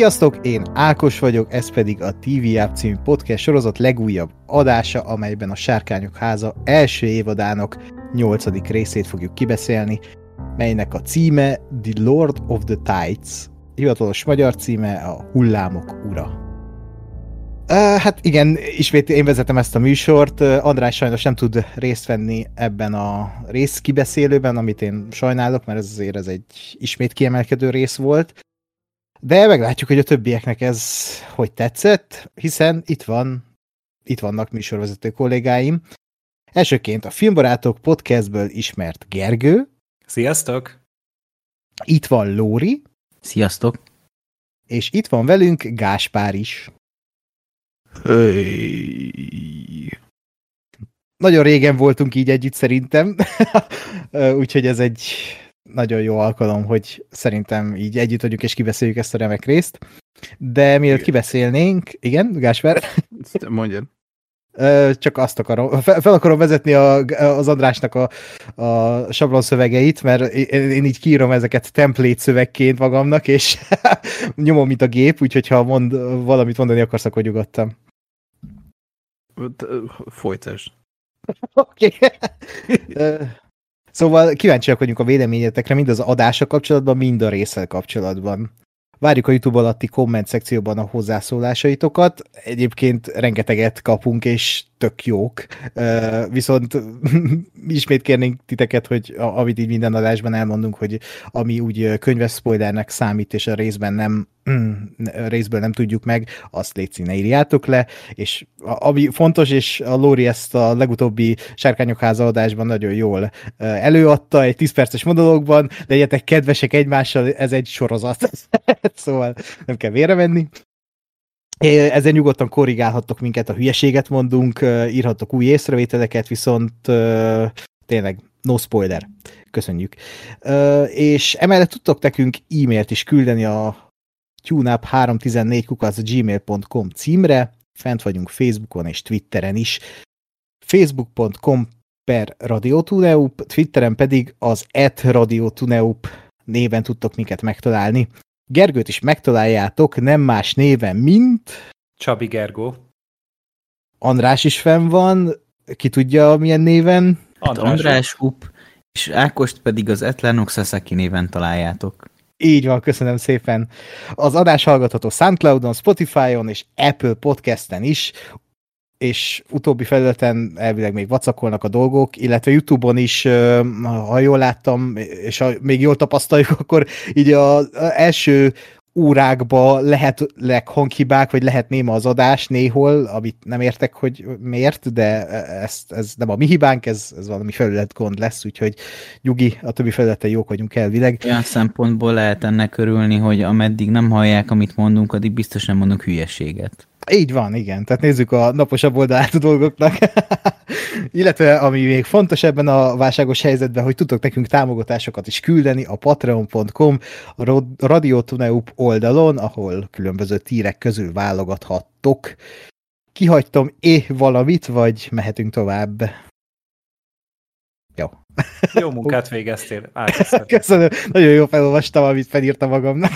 Sziasztok, én Ákos vagyok, ez pedig a TV App című podcast sorozat legújabb adása, amelyben a Sárkányok háza első évadának nyolcadik részét fogjuk kibeszélni, melynek a címe The Lord of the Tides, hivatalos magyar címe a Hullámok ura. Uh, hát igen, ismét én vezetem ezt a műsort. András sajnos nem tud részt venni ebben a rész kibeszélőben, amit én sajnálok, mert ez azért ez egy ismét kiemelkedő rész volt. De meglátjuk, hogy a többieknek ez hogy tetszett, hiszen itt van, itt vannak műsorvezető kollégáim. Elsőként a Filmbarátok podcastből ismert Gergő. Sziasztok! Itt van Lóri. Sziasztok! És itt van velünk Gáspár is. Hey. Nagyon régen voltunk így együtt szerintem, úgyhogy ez egy nagyon jó alkalom, hogy szerintem így együtt vagyunk és kibeszéljük ezt a remek részt. De mielőtt kibeszélnénk, igen, Gásper? Mondjad. Csak azt akarom, fel, fel akarom vezetni a, az Andrásnak a, a sablon szövegeit, mert én így kírom ezeket template szövegként magamnak, és nyomom, mint a gép, úgyhogy ha mond, valamit mondani akarsz, akkor nyugodtam. Folytasd. Oké. Okay. Szóval kíváncsiak vagyunk a véleményetekre, mind az adása kapcsolatban, mind a részsel kapcsolatban. Várjuk a YouTube alatti komment szekcióban a hozzászólásaitokat. Egyébként rengeteget kapunk, és tök jók. Viszont ismét kérnénk titeket, hogy amit így minden adásban elmondunk, hogy ami úgy könyves spoilernek számít, és a részben nem a részből nem tudjuk meg, azt légy ne írjátok le, és ami fontos, és a Lóri ezt a legutóbbi Sárkányok adásban nagyon jól előadta, egy 10 perces monológban, legyetek kedvesek egymással, ez egy sorozat. szóval nem kell vére menni. Ezzel nyugodtan korrigálhattok minket, a hülyeséget mondunk, írhattok új észrevételeket, viszont tényleg no spoiler. Köszönjük. És emellett tudtok nekünk e-mailt is küldeni a tuneup314 gmail.com címre, fent vagyunk Facebookon és Twitteren is. Facebook.com per Radiotuneup, Twitteren pedig az et Radiotuneup néven tudtok minket megtalálni. Gergőt is megtaláljátok, nem más néven, mint... Csabi Gergó. András is fenn van, ki tudja milyen néven? András, hát András Up, és Ákost pedig az Etlenok Sasaki néven találjátok. Így van, köszönöm szépen. Az adás hallgatható Soundcloudon, Spotify-on és Apple Podcast-en is, és utóbbi felületen elvileg még vacakolnak a dolgok, illetve YouTube-on is, ha jól láttam, és ha még jól tapasztaljuk, akkor így az első órákba lehetnek hanghibák, vagy lehet néma az adás néhol, amit nem értek, hogy miért, de ezt, ez nem a mi hibánk, ez, ez valami felület gond lesz, úgyhogy nyugi, a többi felületen jók vagyunk elvileg. Olyan szempontból lehet ennek örülni, hogy ameddig nem hallják, amit mondunk, addig biztos nem mondunk hülyeséget. Így van, igen. Tehát nézzük a naposabb oldalát a dolgoknak. Illetve, ami még fontos ebben a válságos helyzetben, hogy tudtok nekünk támogatásokat is küldeni a patreon.com a Radio Tuneup oldalon, ahol különböző tírek közül válogathattok. Kihagytam é valamit, vagy mehetünk tovább? Jó. Munkát végeztél. Köszönöm. Nagyon jó felolvastam, amit felírtam magamnak.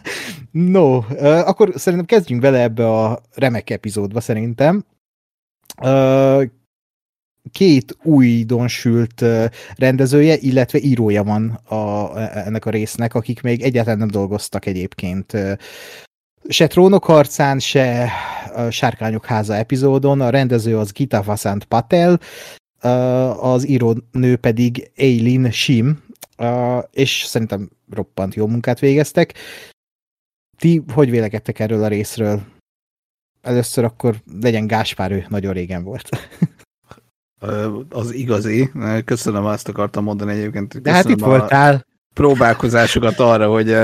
no, akkor szerintem kezdjünk bele ebbe a remek epizódba szerintem. Két újdonsült rendezője, illetve írója van a, ennek a résznek, akik még egyáltalán nem dolgoztak egyébként se Trónok harcán, se Sárkányok háza epizódon. A rendező az Gita Vasant Patel, az írónő pedig Eileen Shim, és szerintem roppant jó munkát végeztek. Ti hogy vélekedtek erről a részről? Először akkor legyen Gáspár, ő nagyon régen volt. Az igazi. Köszönöm, azt akartam mondani egyébként. De hát itt voltál. Próbálkozásokat arra, hogy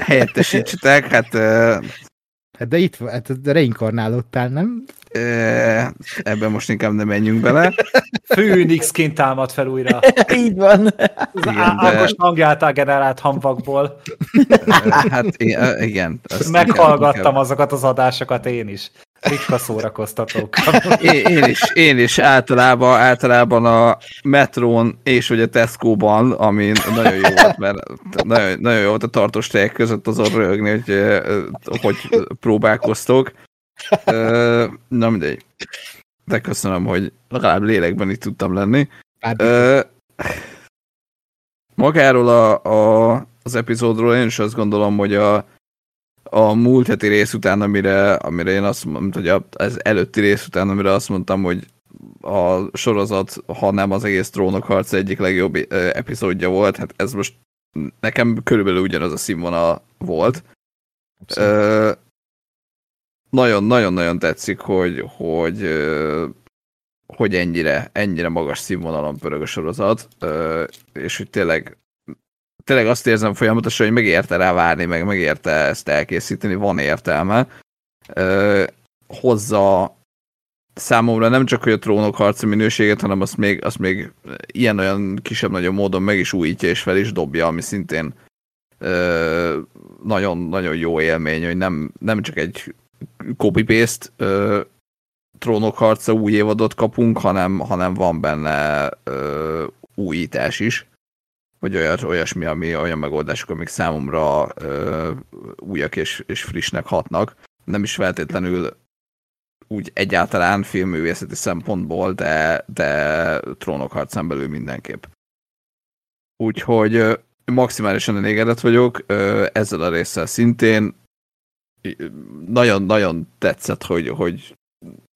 helyettesítsetek. Hát Hát de itt hát reinkarnálódtál, nem? Ebben most inkább nem menjünk bele. Főnixként támad fel újra. Így van. Az igen, Ákos de... hangját generált hamvakból. Hát igen. Meghallgattam inkább, azokat az adásokat én is. Ritka szórakoztatók. Én, én, is, én is általában, általában a metrón és ugye a Tesco-ban, ami nagyon jó volt, mert nagyon, nagyon jó volt a tartós tejek között azon rögni, hogy hogy próbálkoztok. Ö, Na mindegy. De köszönöm, hogy legalább lélekben itt tudtam lenni. Ö, magáról a, a, az epizódról én is azt gondolom, hogy a, a múlt heti rész után, amire, amire én azt mondtam, hogy az előtti rész után, amire azt mondtam, hogy a sorozat, ha nem az egész trónok harc egyik legjobb epizódja volt, hát ez most nekem körülbelül ugyanaz a színvonal volt. Ö, Nagyon-nagyon-nagyon tetszik, hogy, hogy, hogy ennyire, ennyire magas színvonalon pörög a sorozat, és hogy tényleg tényleg azt érzem folyamatosan, hogy megérte rá várni, meg megérte ezt elkészíteni, van értelme. Hozza számomra nem csak, hogy a trónok harca minőséget, hanem azt még, azt még ilyen-olyan kisebb-nagyobb módon meg is újítja és fel is dobja, ami szintén nagyon-nagyon jó élmény, hogy nem, nem csak egy copy-paste ö, trónok harca új évadot kapunk, hanem, hanem van benne ö, újítás is vagy olyas, olyasmi, ami olyan megoldások, amik számomra ö, újak és, és frissnek hatnak. Nem is feltétlenül úgy egyáltalán filmművészeti szempontból, de, de trónok harcán belül mindenképp. Úgyhogy maximálisan elégedett vagyok, ezzel a résszel szintén. Nagyon-nagyon tetszett, hogy, hogy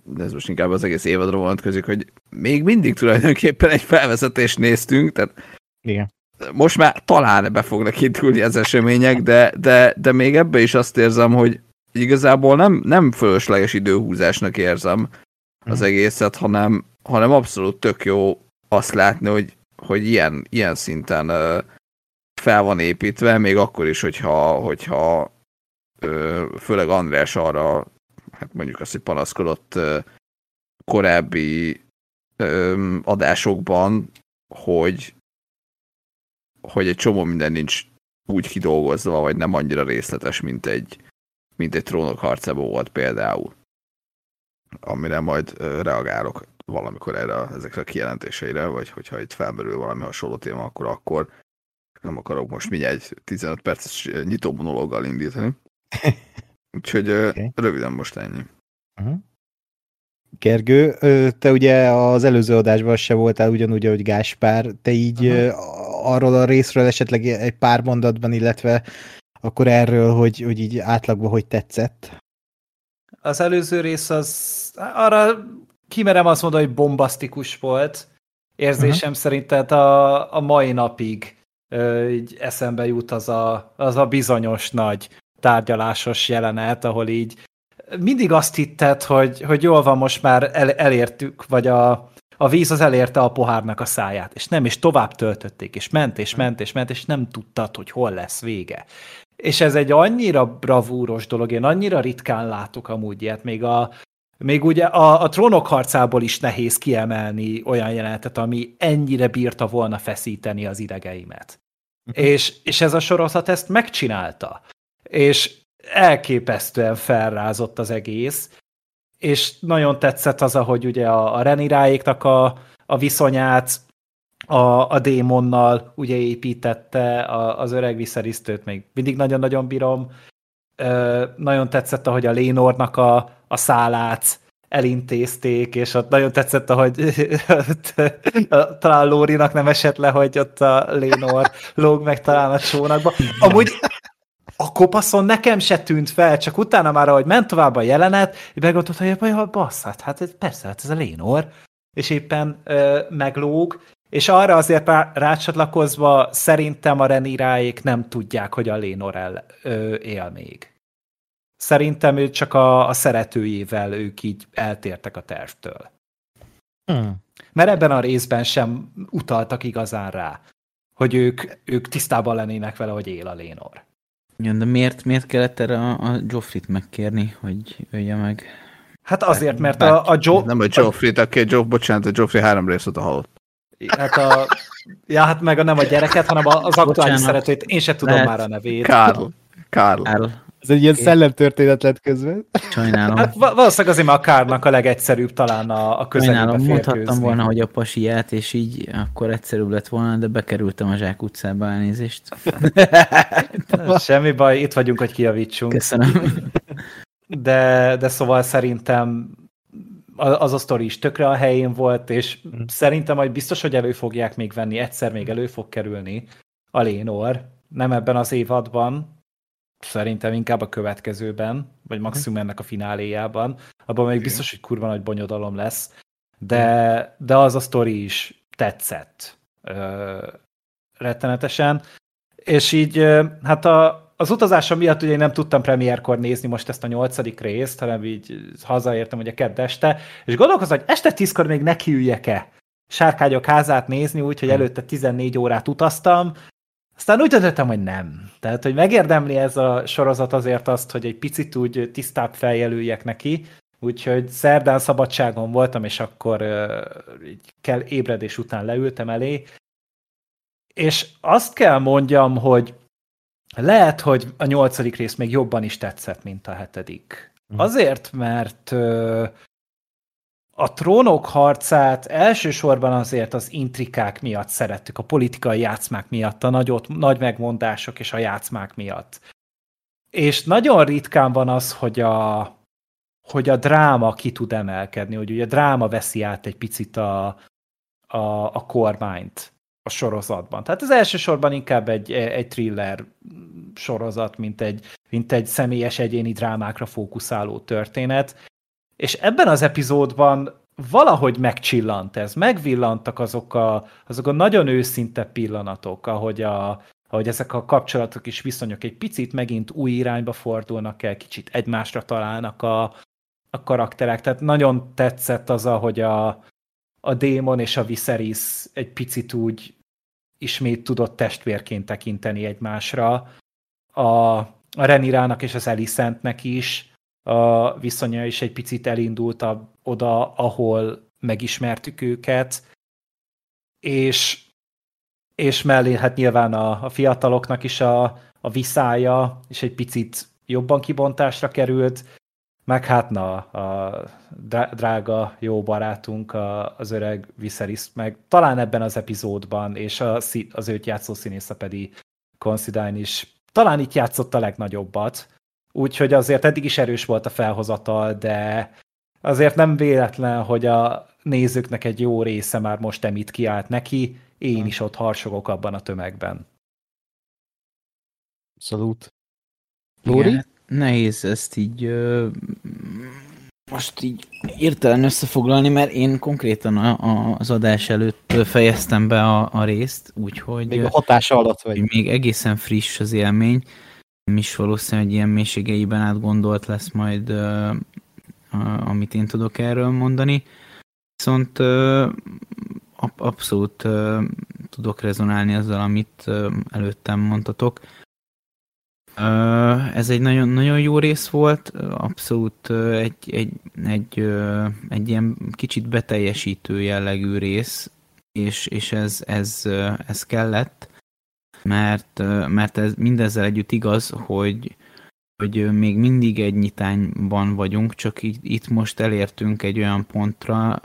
de ez most inkább az egész évadra vonatkozik, hogy még mindig tulajdonképpen egy felvezetést néztünk, tehát Igen. most már talán be fognak indulni az események, de, de, de még ebbe is azt érzem, hogy igazából nem, nem fölösleges időhúzásnak érzem az Mhm. egészet, hanem, hanem abszolút tök jó azt látni, hogy, hogy ilyen, ilyen szinten fel van építve, még akkor is, hogyha, hogyha főleg András arra, hát mondjuk azt, hogy panaszkodott korábbi adásokban, hogy hogy egy csomó minden nincs úgy kidolgozva, vagy nem annyira részletes, mint egy, mint egy trónok harcában volt például. Amire majd reagálok valamikor erre, ezekre a kijelentéseire, vagy hogyha itt felmerül valami hasonló téma, akkor akkor nem akarok most mindjárt egy 15 perces nyitó monológgal indítani. Úgyhogy Oké. röviden most ennyi. Gergő, ö, te ugye az előző adásban se voltál ugyanúgy, ahogy Gáspár, te így ö, arról a részről esetleg egy pár mondatban, illetve akkor erről, hogy, hogy így átlagban hogy tetszett. Az előző rész az, arra kimerem azt mondani, hogy bombasztikus volt. Érzésem uh-huh. szerint, tehát a, a mai napig így eszembe jut az a, az a bizonyos nagy tárgyalásos jelenet, ahol így mindig azt hitted, hogy, hogy jól van, most már el, elértük, vagy a, a víz az elérte a pohárnak a száját, és nem, és tovább töltötték, és ment, és ment, és ment, és nem tudtad, hogy hol lesz vége. És ez egy annyira bravúros dolog, én annyira ritkán látok amúgy ilyet, még a, még ugye a, a trónok harcából is nehéz kiemelni olyan jelenetet, ami ennyire bírta volna feszíteni az idegeimet. és, és ez a sorozat ezt megcsinálta. És elképesztően felrázott az egész, és nagyon tetszett az, ahogy ugye a, a Reniráéknak a, a viszonyát a, a démonnal ugye építette, a, az öreg visszarisztőt még mindig nagyon-nagyon bírom. Ö, nagyon tetszett, ahogy a Lénornak a, a szálát elintézték, és ott nagyon tetszett, ahogy talán Lórinak nem esett le, hogy ott a Lénor lóg meg talán a csónakba. Amúgy a kopaszon nekem se tűnt fel, csak utána már, ahogy ment tovább a jelenet, így meggondoltam, hogy ja, bassz, hát, hát persze, hát ez a Lénor, és éppen ö, meglóg, és arra azért rá, rácsatlakozva szerintem a Reniráék nem tudják, hogy a Lénor el, ö, él még. Szerintem ő csak a, a szeretőjével ők így eltértek a tervtől. Hmm. Mert ebben a részben sem utaltak igazán rá, hogy ők, ők tisztában lennének vele, hogy él a Lénor. Igen, de miért, miért kellett erre a, a Joffrit megkérni, hogy ölje meg? Hát azért, mert a, a Joe... Nem a Joffrey, aki Joff, bocsánat, a Joffrey három részt a halott. Hát a, ja, hát meg a nem a gyereket, hanem a- az aktuális Bocsánat. szeretőt. Én se tudom Lehet. már a nevét. Karl. Karl. Karl. Ez egy ilyen Oké. szellemtörténet lett közben. Sajnálom. Hát va- valószínűleg azért mert a kárnak a legegyszerűbb talán a, a közelébe Sajnálom, mondhattam volna, hogy a pasiát, és így akkor egyszerűbb lett volna, de bekerültem a Zsák utcába elnézést. Semmi baj, itt vagyunk, hogy kijavítsunk. Köszönöm. De, de szóval szerintem az a sztori is tökre a helyén volt, és Mhm. szerintem majd biztos, hogy elő fogják még venni, egyszer még elő fog kerülni a Lénor. Nem ebben az évadban, szerintem inkább a következőben, vagy maximum ennek a fináléjában. Abban még biztos, hogy kurva nagy bonyodalom lesz, de, de az a sztori is tetszett ö, rettenetesen. És így, ö, hát a, az utazásom miatt ugye én nem tudtam premierkor nézni most ezt a nyolcadik részt, hanem így hazaértem ugye kedd este, és gondolkozom, hogy este tízkor még nekiüljek-e sárkányok házát nézni, úgyhogy előtte 14 órát utaztam, aztán úgy döntöttem, hogy nem. Tehát, hogy megérdemli ez a sorozat azért azt, hogy egy picit úgy tisztább feljelöljek neki, úgyhogy szerdán szabadságon voltam, és akkor így kell ébredés után leültem elé, és azt kell mondjam, hogy lehet, hogy a nyolcadik rész még jobban is tetszett, mint a hetedik. Mhm. Azért, mert a trónok harcát elsősorban azért az intrikák miatt szerettük, a politikai játszmák miatt, a nagyot, nagy megmondások és a játszmák miatt. És nagyon ritkán van az, hogy a, hogy a dráma ki tud emelkedni, hogy ugye a dráma veszi át egy picit a, a, a kormányt a sorozatban. Tehát az elsősorban inkább egy, egy thriller sorozat, mint egy, mint egy személyes egyéni drámákra fókuszáló történet. És ebben az epizódban valahogy megcsillant ez, megvillantak azok a, azok a nagyon őszinte pillanatok, ahogy, a, ahogy ezek a kapcsolatok és viszonyok egy picit megint új irányba fordulnak el, kicsit egymásra találnak a, a karakterek. Tehát nagyon tetszett az, ahogy a, a démon és a Viserys egy picit úgy ismét tudott testvérként tekinteni egymásra. A, a Renirának és az Elisentnek is a viszonya is egy picit elindult a, oda, ahol megismertük őket, és, és mellé hát nyilván a, a fiataloknak is a, a viszája is egy picit jobban kibontásra került, meg hát na, a drá- drága jó barátunk, a, az öreg Viserys, meg talán ebben az epizódban, és a, az őt játszó színésze pedig Considine is. Talán itt játszott a legnagyobbat, úgyhogy azért eddig is erős volt a felhozatal, de azért nem véletlen, hogy a nézőknek egy jó része már most emit kiállt neki, én is ott harsogok abban a tömegben. Abszolút. Lóri? Igen, nehéz ezt így ö, most így értelen összefoglalni, mert én konkrétan a, a, az adás előtt fejeztem be a, a részt, úgyhogy Még a hatása alatt vagy. még egészen friss az élmény, is valószínű, hogy ilyen mélységeiben átgondolt lesz majd, amit én tudok erről mondani. Viszont abszolút tudok rezonálni azzal, amit előttem mondtatok. Ez egy nagyon, nagyon jó rész volt, abszolút egy, egy, egy, egy ilyen kicsit beteljesítő jellegű rész, és, és ez, ez, ez kellett, mert, mert ez mindezzel együtt igaz, hogy, hogy még mindig egy nyitányban vagyunk, csak itt, itt most elértünk egy olyan pontra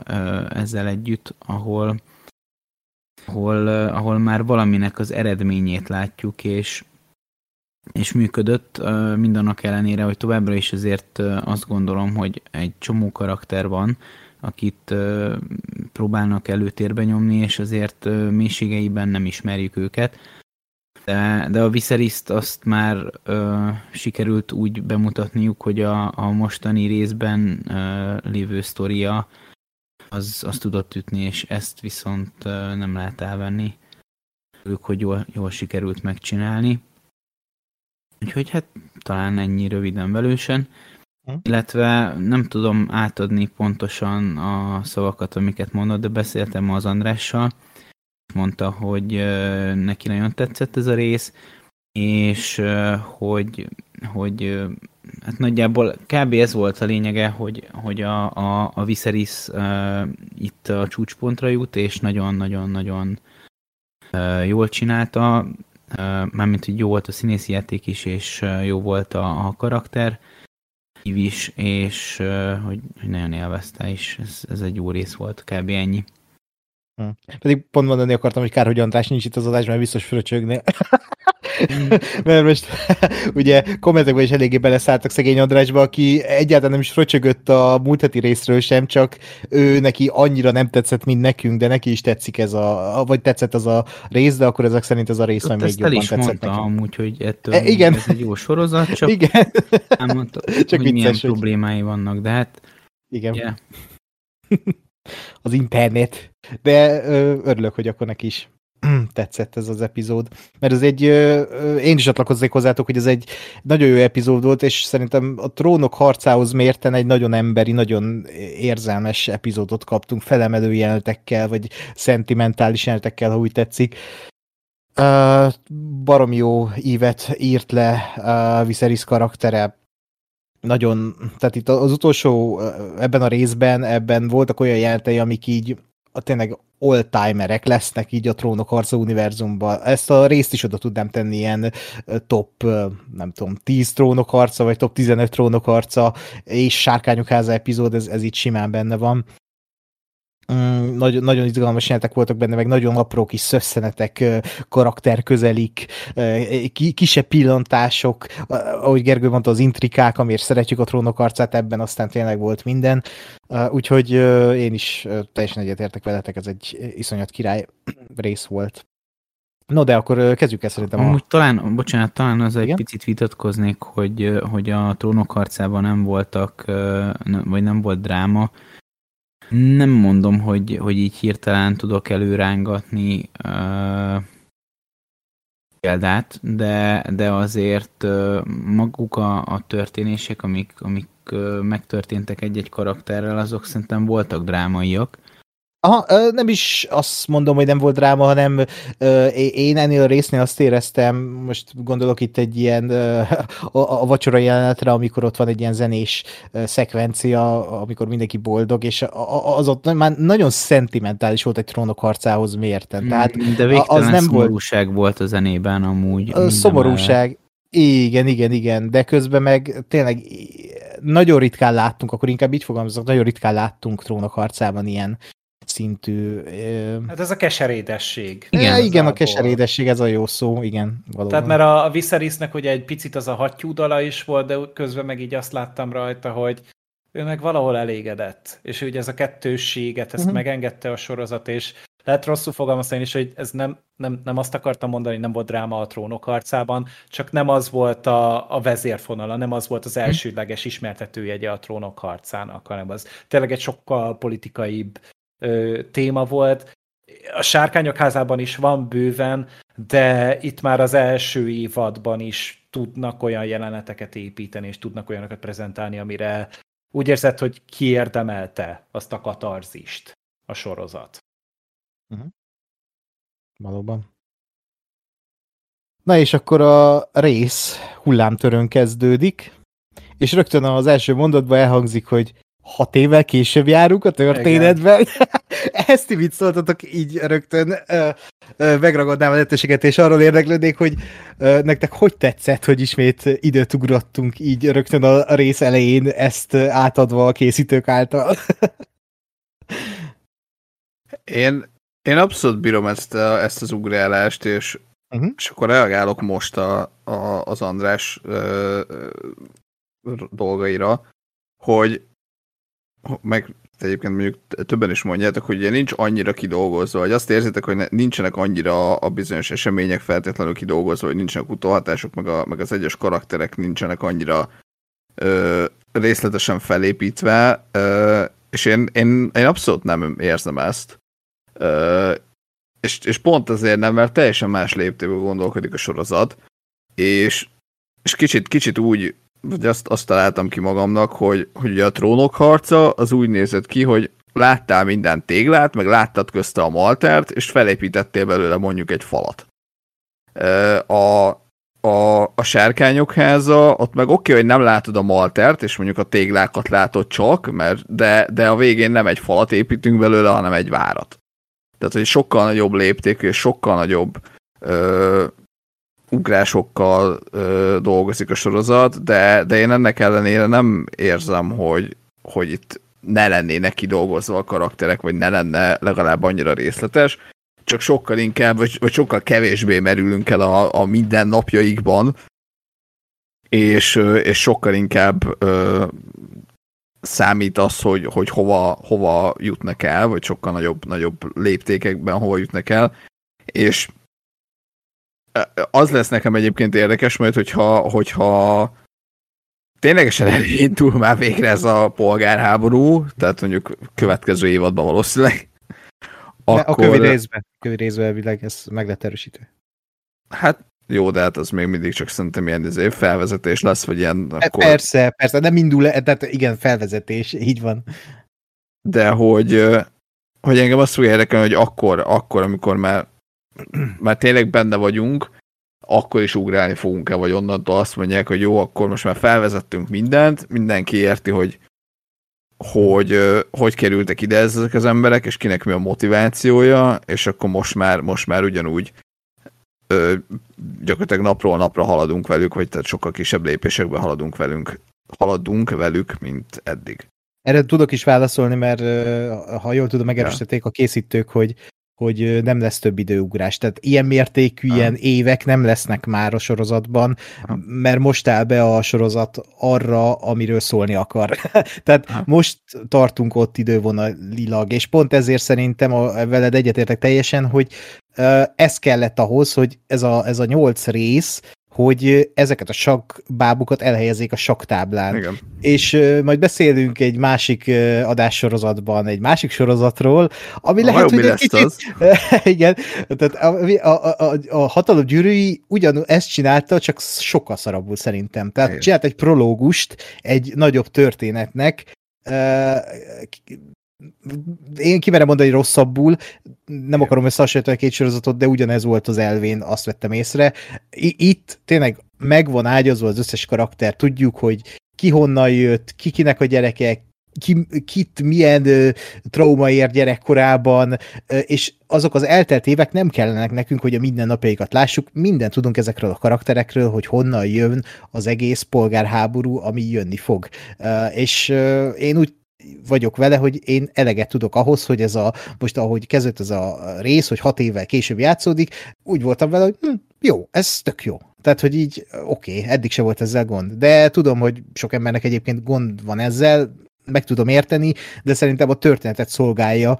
ezzel együtt, ahol, ahol, ahol már valaminek az eredményét látjuk, és, és működött, mindannak ellenére, hogy továbbra is azért azt gondolom, hogy egy csomó karakter van, akit próbálnak előtérbe nyomni, és azért mélységeiben nem ismerjük őket. De, de a Viseryszt azt már ö, sikerült úgy bemutatniuk, hogy a, a mostani részben ö, lévő sztoria az, az tudott ütni, és ezt viszont ö, nem lehet elvenni. Ők, hogy jól, jól sikerült megcsinálni. Úgyhogy hát talán ennyi röviden velősen. Hm. Illetve nem tudom átadni pontosan a szavakat, amiket mondott, de beszéltem az Andrással, mondta, hogy neki nagyon tetszett ez a rész, és hogy, hogy hát nagyjából kb. ez volt a lényege, hogy, hogy a, a, a Viserys itt a csúcspontra jut, és nagyon-nagyon-nagyon jól csinálta. mármint, hogy jó volt a színészi játék is, és jó volt a, a karakter is, és hogy, hogy nagyon élvezte, és ez, ez egy jó rész volt, kb. ennyi. Hm. Pedig pont mondani akartam, hogy kár, hogy András nincs itt az adás, mert biztos fröcsögnél. Mm. mert most ugye kommentekben is eléggé beleszálltak szegény Andrásba, aki egyáltalán nem is fröcsögött a múlt heti részről sem, csak ő neki annyira nem tetszett, mint nekünk, de neki is tetszik ez a, vagy tetszett az a rész, de akkor ezek szerint ez a rész, ami még jobban tetszett mondta, neki. amúgy, hogy ettől e, igen. ez egy jó sorozat, csak igen. nem mondta, csak hogy milyen hogy... problémái vannak, de hát igen. Yeah. az internet. De ö, örülök, hogy akkor neki is tetszett ez az epizód. Mert ez egy, én is csatlakoznék hozzátok, hogy ez egy nagyon jó epizód volt, és szerintem a trónok harcához mérten egy nagyon emberi, nagyon érzelmes epizódot kaptunk, felemelő jelenetekkel, vagy szentimentális jelenetekkel, ha úgy tetszik. Uh, barom jó ívet írt le uh, Viserys karaktere, nagyon, tehát itt az utolsó, ebben a részben, ebben voltak olyan jelentei, amik így a tényleg all-timerek lesznek így a Trónok Harca univerzumban. Ezt a részt is oda tudnám tenni ilyen top, nem tudom, 10 Trónok Harca, vagy top 15 Trónok Harca, és Sárkányok háza epizód, ez, ez itt simán benne van. Mm, nagyon, nagyon izgalmas jelentek voltak benne, meg nagyon apró kis szösszenetek, karakterközelik, kisebb pillantások, ahogy Gergő mondta, az intrikák, amiért szeretjük a trónok arcát, ebben aztán tényleg volt minden. Úgyhogy én is teljesen egyetértek veletek, ez egy iszonyat király rész volt. No, de akkor kezdjük el szerintem. Amúgy a... talán, bocsánat, talán az egy picit vitatkoznék, hogy, hogy a trónok harcában nem voltak, vagy nem volt dráma, nem mondom, hogy, hogy így hirtelen tudok előrángatni uh, példát, de, de azért uh, maguk a, a történések, amik, amik uh, megtörténtek egy-egy karakterrel, azok szerintem voltak drámaiak. Aha, nem is azt mondom, hogy nem volt dráma, hanem én ennél a résznél azt éreztem, most gondolok itt egy ilyen a vacsora jelenetre, amikor ott van egy ilyen zenés szekvencia, amikor mindenki boldog, és az ott már nagyon szentimentális volt egy trónok harcához mérten. Tehát mm, De az nem szomorúság volt, volt a zenében amúgy. Szomorúság, igen, igen, igen, de közben meg tényleg nagyon ritkán láttunk, akkor inkább így fogalmazok, nagyon ritkán láttunk trónok harcában ilyen szintű... Hát ez a keserédesség. Igen, igen a keserédesség, ez a jó szó, igen, valóban. Tehát mert a, a Viserysnek ugye egy picit az a hattyúdala is volt, de közben meg így azt láttam rajta, hogy ő meg valahol elégedett. És ugye ez a kettősséget, ezt uh-huh. megengedte a sorozat, és lehet rosszul fogalmazni is, hogy ez nem, nem, nem azt akartam mondani, nem volt dráma a trónok harcában, csak nem az volt a, a vezérfonala, nem az volt az mhm. elsődleges ismertetőjegye a trónok harcának, hanem az tényleg egy sokkal politikaibb téma volt. A Sárkányok házában is van bőven, de itt már az első évadban is tudnak olyan jeleneteket építeni, és tudnak olyanokat prezentálni, amire úgy érzed, hogy kiérdemelte azt a katarzist a sorozat. Uh-huh. Valóban. Na és akkor a rész hullámtörön kezdődik, és rögtön az első mondatban elhangzik, hogy hat évvel később járunk a történetben. Ezt ti mit szóltatok így rögtön? Ö, ö, megragadnám a lehetőséget, és arról érdeklődnék, hogy ö, nektek hogy tetszett, hogy ismét időt ugrottunk így rögtön a rész elején, ezt átadva a készítők által. én, én abszolút bírom ezt, a, ezt az ugrálást, és, uh-huh. és akkor reagálok most a, a, az András ö, ö, dolgaira, hogy meg egyébként mondjuk többen is mondjátok, hogy ugye nincs annyira kidolgozva, vagy azt érzitek, hogy nincsenek annyira a bizonyos események feltétlenül kidolgozva, hogy nincsenek utóhatások, meg, a, meg az egyes karakterek nincsenek annyira ö, részletesen felépítve, ö, és én, én, én abszolút nem érzem ezt. Ö, és, és pont azért nem, mert teljesen más léptéből gondolkodik a sorozat, és, és kicsit, kicsit úgy vagy azt, azt találtam ki magamnak, hogy, hogy a trónok harca az úgy nézett ki, hogy láttál minden téglát, meg láttad közte a maltert, és felépítettél belőle mondjuk egy falat. A, a, a sárkányok háza, ott meg oké, okay, hogy nem látod a maltert, és mondjuk a téglákat látod csak, mert de, de a végén nem egy falat építünk belőle, hanem egy várat. Tehát, hogy sokkal nagyobb léptékű, és sokkal nagyobb ugrásokkal ö, dolgozik a sorozat, de, de én ennek ellenére nem érzem, hogy, hogy itt ne lennének kidolgozva a karakterek, vagy ne lenne legalább annyira részletes, csak sokkal inkább, vagy, vagy sokkal kevésbé merülünk el a, a mindennapjaikban, és, és sokkal inkább ö, számít az, hogy, hogy hova, hova jutnak el, vagy sokkal nagyobb, nagyobb léptékekben hova jutnak el, és az lesz nekem egyébként érdekes, majd hogyha, hogyha ténylegesen elindul már végre ez a polgárháború, tehát mondjuk következő évadban valószínűleg, akkor... A kövi részben, kövi részben elvileg ez meg lett erősítő. Hát jó, de hát az még mindig csak szerintem ilyen izé, felvezetés lesz, vagy ilyen... Hát akkor... Persze, persze, nem indul, tehát igen, felvezetés, így van. De hogy, hogy engem azt fogja érdekelni, hogy akkor, akkor, amikor már, már tényleg benne vagyunk, akkor is ugrálni fogunk-e, vagy onnantól azt mondják, hogy jó, akkor most már felvezettünk mindent, mindenki érti, hogy hogy hogy kerültek ide ezek az emberek, és kinek mi a motivációja, és akkor most már, most már ugyanúgy ö, gyakorlatilag napról napra haladunk velük, vagy tehát sokkal kisebb lépésekben haladunk velünk, haladunk velük, mint eddig. Erre tudok is válaszolni, mert ha jól tudom, megerősítették a készítők, hogy hogy nem lesz több időugrás. Tehát ilyen mértékű, ilyen évek nem lesznek már a sorozatban, mert most áll be a sorozat arra, amiről szólni akar. Tehát most tartunk ott idővonalilag, és pont ezért szerintem a, veled egyetértek teljesen, hogy ez kellett ahhoz, hogy ez a, ez a nyolc rész, hogy ezeket a sakbábukat elhelyezzék a saktáblán. Igen. És uh, majd beszélünk egy másik uh, adássorozatban, egy másik sorozatról, ami a lehet, hogy egy kicsit... Az? igen, tehát a, a, a, a hatalom gyűrűi ugyan ezt csinálta, csak sokkal szarabbul szerintem. Tehát igen. csinált egy prológust egy nagyobb történetnek, uh, én kimerem mondani rosszabbul, nem akarom összehasonlítani a két sorozatot, de ugyanez volt az elvén, azt vettem észre. Itt tényleg megvan ágyazva az összes karakter, tudjuk, hogy ki honnan jött, ki kinek a gyereke, ki, kit milyen ö, trauma ér gyerekkorában, ö, és azok az eltelt évek nem kellenek nekünk, hogy a mindennapjaikat lássuk, mindent tudunk ezekről a karakterekről, hogy honnan jön az egész polgárháború, ami jönni fog. Ö, és ö, én úgy vagyok vele, hogy én eleget tudok ahhoz, hogy ez a, most ahogy kezdett ez a rész, hogy hat évvel később játszódik, úgy voltam vele, hogy hm, jó, ez tök jó. Tehát, hogy így oké, okay, eddig se volt ezzel gond. De tudom, hogy sok embernek egyébként gond van ezzel, meg tudom érteni, de szerintem a történetet szolgálja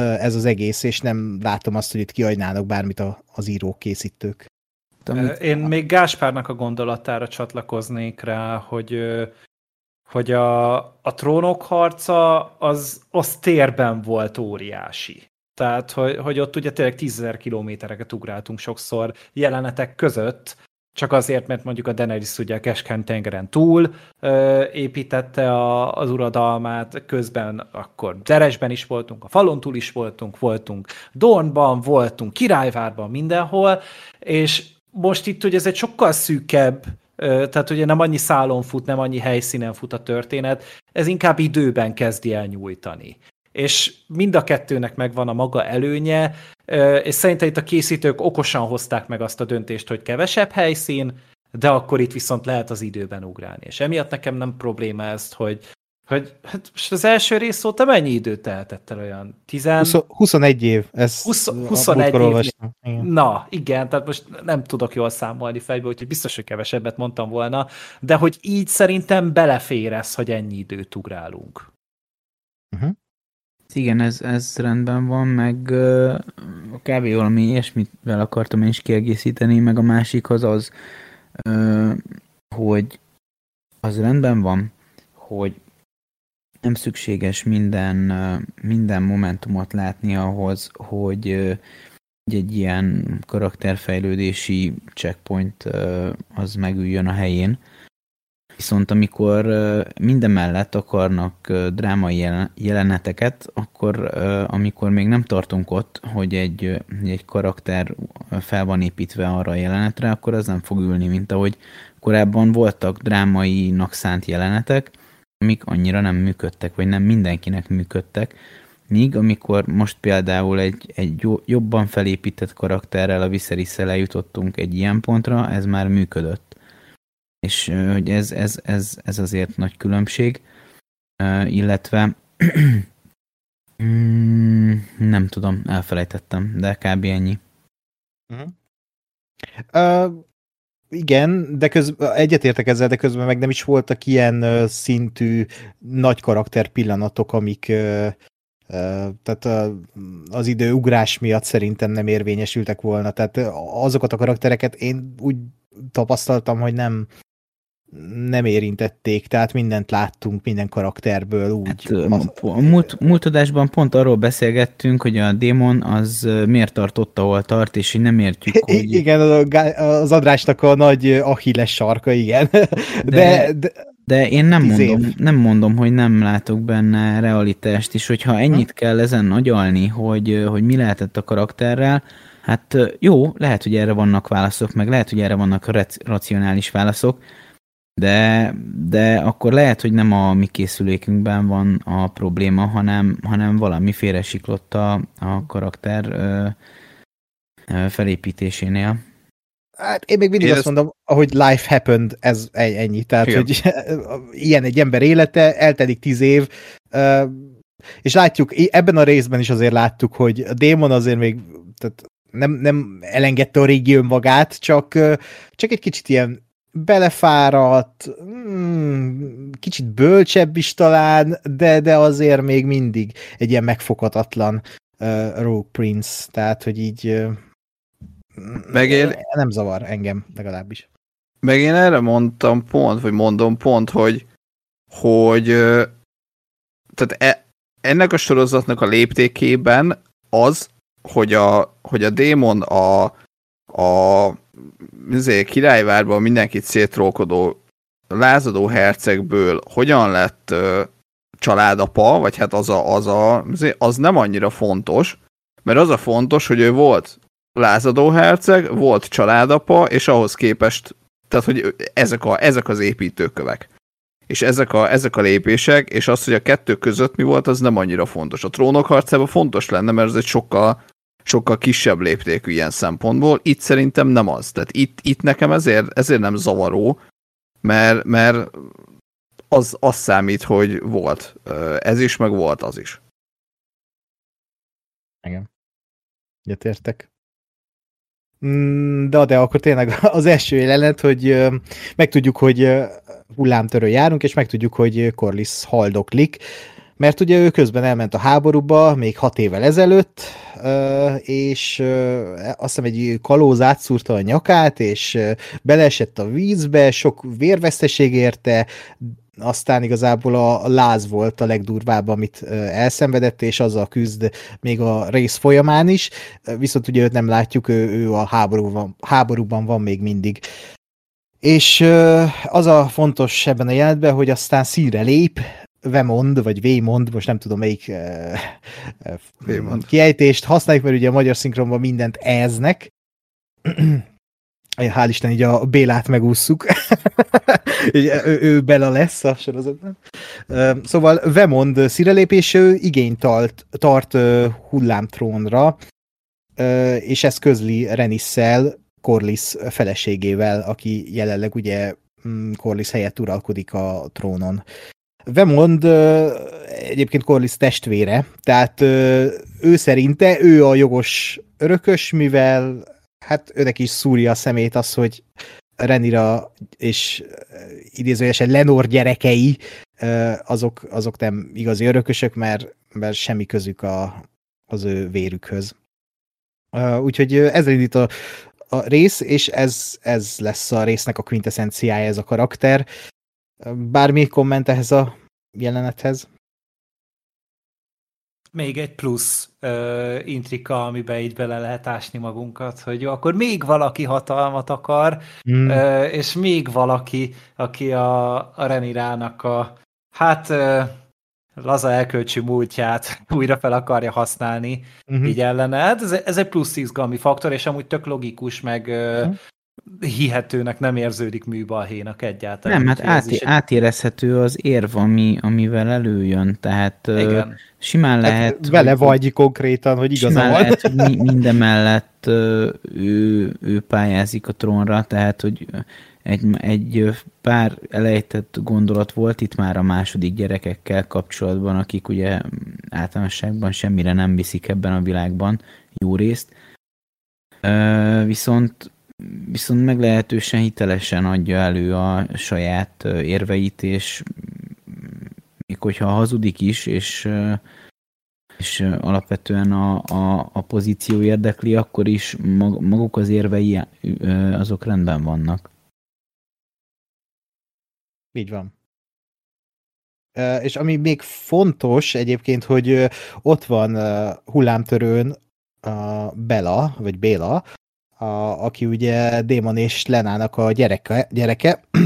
ez az egész, és nem látom azt, hogy itt kiadnának bármit az írók, készítők. Én még Gáspárnak a gondolatára csatlakoznék rá, hogy hogy a, a trónok harca az, az térben volt óriási. Tehát, hogy, hogy ott ugye tényleg tízezer kilométereket ugráltunk sokszor jelenetek között, csak azért, mert mondjuk a Daenerys ugye a Keskeny tengeren túl ö, építette a, az uradalmát, közben akkor Zeresben is voltunk, a falon túl is voltunk, voltunk Dornban, voltunk Királyvárban, mindenhol, és most itt ugye ez egy sokkal szűkebb tehát ugye nem annyi szálon fut, nem annyi helyszínen fut a történet, ez inkább időben kezdi el nyújtani. És mind a kettőnek megvan a maga előnye, és szerintem itt a készítők okosan hozták meg azt a döntést, hogy kevesebb helyszín, de akkor itt viszont lehet az időben ugrálni. És emiatt nekem nem probléma ezt, hogy hogy hát most az első rész óta mennyi időt teltett el olyan? 10... 20, 21 év. Ez 20, 21 év. Igen. Na, igen, tehát most nem tudok jól számolni fejbe, úgyhogy biztos, hogy kevesebbet mondtam volna, de hogy így szerintem belefér ez, hogy ennyi időt ugrálunk. Uh-huh. Igen, ez, ez rendben van, meg uh, kb. valami ilyesmivel akartam én is kiegészíteni, meg a másik az az, uh, hogy az rendben van, hogy nem szükséges minden, minden momentumot látni ahhoz, hogy egy ilyen karakterfejlődési checkpoint az megüljön a helyén. Viszont amikor minden mellett akarnak drámai jeleneteket, akkor amikor még nem tartunk ott, hogy egy, egy karakter fel van építve arra a jelenetre, akkor az nem fog ülni, mint ahogy korábban voltak drámainak szánt jelenetek, amik annyira nem működtek, vagy nem mindenkinek működtek, Míg amikor most például egy, egy jobban felépített karakterrel a viserys eljutottunk egy ilyen pontra, ez már működött. És hogy ez, ez, ez, ez azért nagy különbség. Illetve mm, nem tudom, elfelejtettem, de kb. ennyi. Uh-huh. Uh, igen, de közben egyetértek ezzel, de közben meg nem is voltak ilyen szintű nagy karakter pillanatok, amik tehát az idő ugrás miatt szerintem nem érvényesültek volna. Tehát azokat a karaktereket én úgy tapasztaltam, hogy nem nem érintették, tehát mindent láttunk minden karakterből úgy. Hát, az, a múlt, múlt adásban pont arról beszélgettünk, hogy a démon az miért tartott, ahol tart, és így nem értjük, hogy... Igen, az adrásnak a nagy Achilles sarka, igen. De, de, de, de én nem mondom, nem mondom, hogy nem látok benne realitást, és hogyha ennyit hm? kell ezen nagyalni, hogy, hogy mi lehetett a karakterrel, hát jó, lehet, hogy erre vannak válaszok, meg lehet, hogy erre vannak racionális válaszok, de, de akkor lehet, hogy nem a mi készülékünkben van a probléma, hanem, hanem valami félresiklott a, a karakter ö, ö, felépítésénél. Hát én még mindig én azt ezt... mondom, ahogy life happened, ez ennyi. Tehát, Igen. hogy ilyen egy ember élete, eltelik tíz év, és látjuk, ebben a részben is azért láttuk, hogy a démon azért még tehát nem, nem elengedte a régi önmagát, csak, csak egy kicsit ilyen belefáradt, hmm, kicsit bölcsebb is talán, de, de azért még mindig egy ilyen megfoghatatlan uh, Rogue Prince, tehát hogy így uh, meg én, nem zavar engem legalábbis. Meg én erre mondtam pont, vagy mondom pont, hogy hogy tehát e, ennek a sorozatnak a léptékében az, hogy a, hogy a démon a, a azért királyvárban mindenkit szétrólkodó lázadó hercegből hogyan lett ö, családapa, vagy hát az a, az a, az nem annyira fontos, mert az a fontos, hogy ő volt lázadó herceg, volt családapa, és ahhoz képest, tehát hogy ezek, a, ezek az építőkövek. És ezek a, ezek a lépések, és az, hogy a kettő között mi volt, az nem annyira fontos. A trónok harcában fontos lenne, mert ez egy sokkal sokkal kisebb léptékű ilyen szempontból. Itt szerintem nem az. Tehát itt, itt nekem ezért, ezért nem zavaró, mert, mert az, az számít, hogy volt ez is, meg volt az is. Igen. Egyetértek. Mm, de, de akkor tényleg az első jelenet, hogy megtudjuk, hogy hullámtörő járunk, és megtudjuk, hogy Corliss haldoklik, mert ugye ő közben elment a háborúba, még hat évvel ezelőtt, és azt hiszem egy kalóz átszúrta a nyakát, és beleesett a vízbe, sok vérveszteség érte, aztán igazából a láz volt a legdurvább, amit elszenvedett, és azzal küzd még a rész folyamán is, viszont ugye őt nem látjuk, ő, ő a háborúban, háborúban van még mindig. És az a fontos ebben a jelentben, hogy aztán szíre lép, Vemond, vagy Vémond, most nem tudom melyik uh, kiejtést használjuk, mert ugye a magyar szinkronban mindent eznek. Hál' Isten, így a Bélát megússzuk. ő, ő Bela lesz a sorozatban. Szóval Vemond szírelépés, ő igényt tart, tart hullámtrónra, és ezt közli Renisszel, Corliss feleségével, aki jelenleg ugye mm, Corliss helyett uralkodik a trónon. Vemond egyébként Corliss testvére, tehát ő szerinte ő a jogos örökös, mivel hát őnek is szúrja a szemét az, hogy Renira és idézőjesen Lenor gyerekei azok, azok nem igazi örökösök, mert, mert semmi közük a, az ő vérükhöz. Úgyhogy ez indít a, a rész, és ez, ez lesz a résznek a quintessenciája, ez a karakter. Bármi komment ehhez a jelenethez? Még egy plusz uh, intrika, amiben így bele lehet ásni magunkat, hogy jó, akkor még valaki hatalmat akar, mm. uh, és még valaki, aki a, a Renirának a hát uh, laza elkölcsű múltját újra fel akarja használni, uh-huh. így ellene. Hát ez, ez egy plusz izgalmi faktor, és amúgy tök logikus, meg, uh-huh. Hihetőnek nem érződik műbalhénak egyáltalán. Nem, hát át, egy- átérezhető az érv, ami, amivel előjön, tehát Igen. simán lehet... Hát vele hogy- vagy konkrétan, hogy igaza Simán van. lehet, hogy mi, mindemellett ö, ő, ő pályázik a trónra, tehát hogy egy, egy pár elejtett gondolat volt itt már a második gyerekekkel kapcsolatban, akik ugye általánosságban semmire nem viszik ebben a világban jó részt. Viszont viszont meglehetősen hitelesen adja elő a saját érveit, és még hogyha hazudik is, és és alapvetően a, a, a pozíció érdekli, akkor is mag, maguk az érvei azok rendben vannak. Így van. És ami még fontos egyébként, hogy ott van hullámtörőn a Bela, vagy Béla, a, aki ugye Démon és Lenának a gyereke, gyereke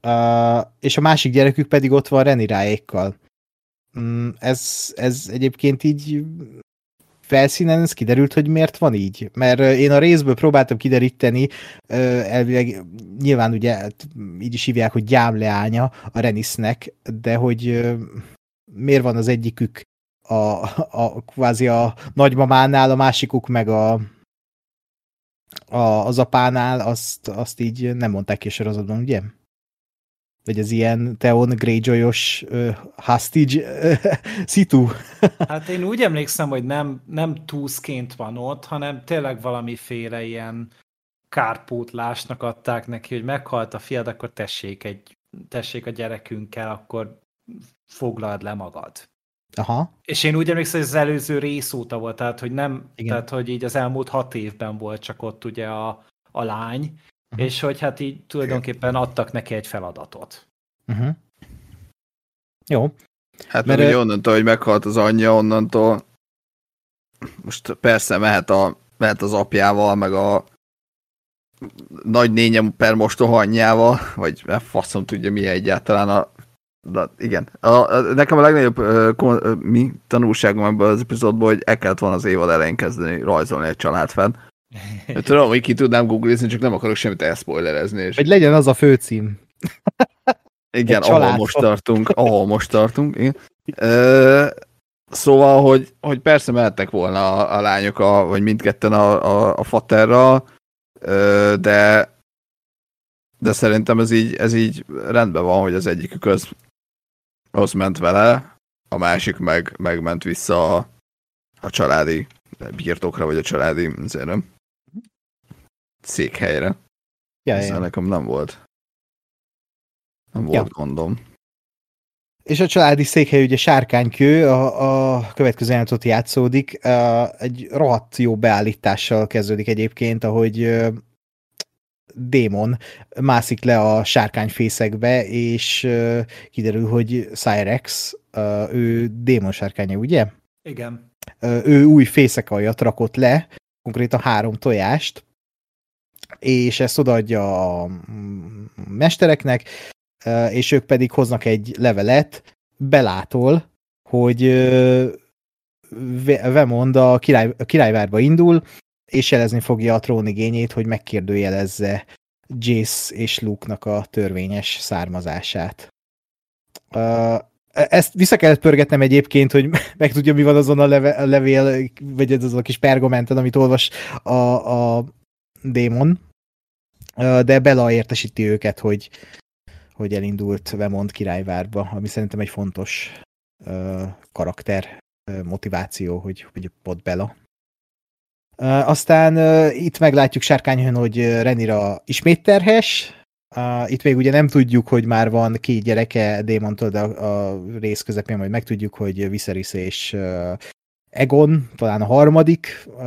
Ö, és a másik gyerekük pedig ott van Reniráékkal. Mm, Ez, ez egyébként így felszínen ez kiderült, hogy miért van így. Mert én a részből próbáltam kideríteni, elvileg nyilván ugye hát így is hívják, hogy gyámleánya a Renisnek, de hogy miért van az egyikük a, a kvázi a nagymamánál, a másikuk meg a, a az apánál, azt, azt így nem mondták ki sorozatban, ugye? Vagy az ilyen Theon Greyjoy-os uh, hostage uh, szitu. Hát én úgy emlékszem, hogy nem, nem túszként van ott, hanem tényleg valamiféle ilyen kárpótlásnak adták neki, hogy meghalt a fiad, akkor tessék, egy, tessék a gyerekünkkel, akkor foglald le magad. Aha. És én úgy emlékszem, hogy az előző rész óta volt, tehát hogy nem, Igen. tehát hogy így az elmúlt hat évben volt csak ott ugye a, a lány, uh-huh. és hogy hát így tulajdonképpen adtak neki egy feladatot. Uh-huh. Jó. Hát Mert ő- ugye onnantól, hogy meghalt az anyja, onnantól most persze mehet, a, mehet az apjával, meg a nagynényem per mostoha anyjával, vagy hát faszom tudja mi egyáltalán a de igen. A, a, nekem a legnagyobb uh, kon, uh, mi tanulságom ebből az epizódból, hogy el kellett volna az évad elején kezdeni rajzolni egy családfenn. Tudom, hogy ki tudnám googlizni, csak nem akarok semmit elszpoilerezni. És... Hogy legyen az a főcím. Igen, Egy ahol most tartunk, ahol most tartunk, igen. Ö, szóval, hogy, hogy persze mehettek volna a, a lányok, a, vagy mindketten a, a, a faterra, ö, de de szerintem ez így, ez így rendben van, hogy az egyikük az, az ment vele, a másik meg, meg ment vissza a, a családi birtokra, vagy a családi azért nem, székhelyre. Ja, Ezzel ja. nekem nem volt. Nem Ja. volt gondom. És a családi székhely ugye sárkánykő, a, a következő jelenetot játszódik. Egy rohadt jó beállítással kezdődik egyébként, ahogy démon mászik le a sárkányfészekbe, és kiderül, hogy Cyrex, ő démon sárkánya, ugye? Igen. Ő új fészekaljat rakott le, konkrétan három tojást, és ezt odaadja a mestereknek, és ők pedig hoznak egy levelet Belától, hogy Vemond a, király, a királyvárba indul, és jelezni fogja a trónigényét, hogy megkérdőjelezze Jace és Luke-nak a törvényes származását. Ö, ezt vissza kellett pörgetnem egyébként, hogy megtudja, mi van azon a, levél, vagy azon a kis pergamenten, amit olvas a, a démon. De Bella értesíti őket, hogy, hogy elindult Vemond királyvárba, ami szerintem egy fontos karakter motiváció, hogy, hogy ott Bella. Aztán itt meglátjuk Sárkányhőn, hogy Renira ismét terhes, Uh, itt még ugye nem tudjuk, hogy már van két gyereke Démontól, de a, a rész közepén majd megtudjuk, hogy Viserys és uh, Egon, talán a harmadik, uh,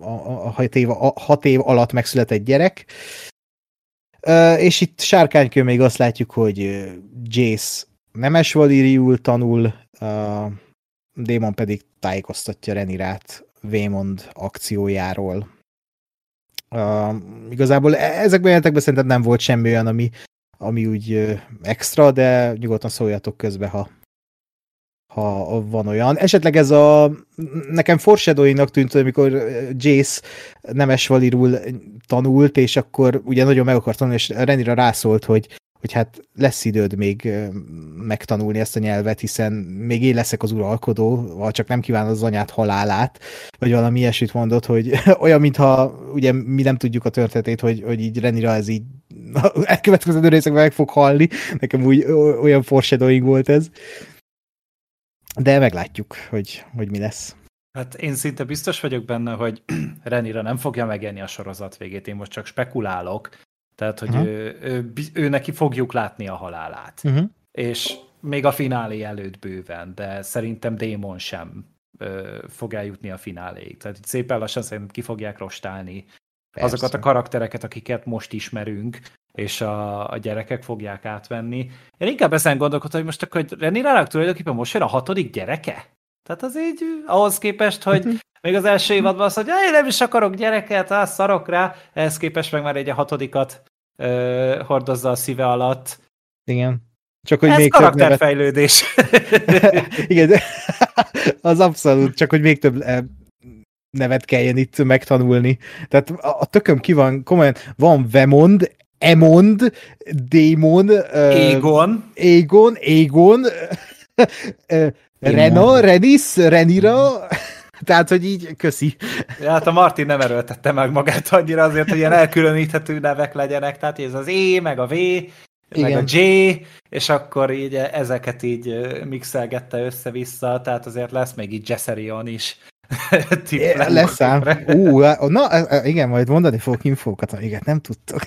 a, a, hat év, a hat év alatt megszületett gyerek. Uh, és itt sárkánykő még azt látjuk, hogy Jace nemes valíriul tanul, uh, Démon pedig tájékoztatja Renirát Vémond akciójáról. Uh, igazából e- ezekben a jelentekben szerintem nem volt semmi olyan, ami, ami úgy extra, de nyugodtan szóljatok közbe, ha, ha van olyan. Esetleg ez a, nekem foreshadowing tűnt, amikor Jace nemes valirul tanult, és akkor ugye nagyon meg akart tanulni, és Renira rászólt, hogy, hogy hát lesz időd még megtanulni ezt a nyelvet, hiszen még én leszek az uralkodó, vagy csak nem kíván az anyát halálát, vagy valami ilyesmit mondott, hogy olyan, mintha ugye mi nem tudjuk a történetét, hogy, hogy így Renira ez így elkövetkező részekben meg fog halni. Nekem úgy olyan foreshadowing volt ez. De meglátjuk, hogy, hogy mi lesz. Hát én szinte biztos vagyok benne, hogy Renira nem fogja megélni a sorozat végét, én most csak spekulálok, tehát, hogy uh-huh. ő, ő, ő neki fogjuk látni a halálát. Uh-huh. És még a finálé előtt bőven, de szerintem Démon sem ö, fog eljutni a fináléig. Tehát szépen lassan szerintem ki fogják rostálni Persze. azokat a karaktereket, akiket most ismerünk, és a, a gyerekek fogják átvenni. Én inkább ezen gondolkodtam, hogy most akkor Renirának tulajdonképpen most jön a hatodik gyereke? Tehát az így ahhoz képest, hogy még az első évadban azt mondja, én nem is akarok gyereket, á, szarok rá, ehhez képest meg már egy a hatodikat ö, hordozza a szíve alatt. Igen. Csak hogy Ez még karakterfejlődés. Nevet... Igen, az abszolút, csak hogy még több nevet kelljen itt megtanulni. Tehát a, a tököm ki van, komolyan, van Vemond, Emond, Démon, Égon, Égon, Égon, Rena, Renis, Renira, tehát, hogy így, köszi. Ja, hát a Martin nem erőltette meg magát annyira azért, hogy ilyen elkülöníthető nevek legyenek, tehát ez az E, meg a V, Igen. meg a J, és akkor így ezeket így mixelgette össze-vissza, tehát azért lesz még így Jesserion is. Lesz ám. Ú, na, igen, majd mondani fogok infókat, amiket nem tudtok.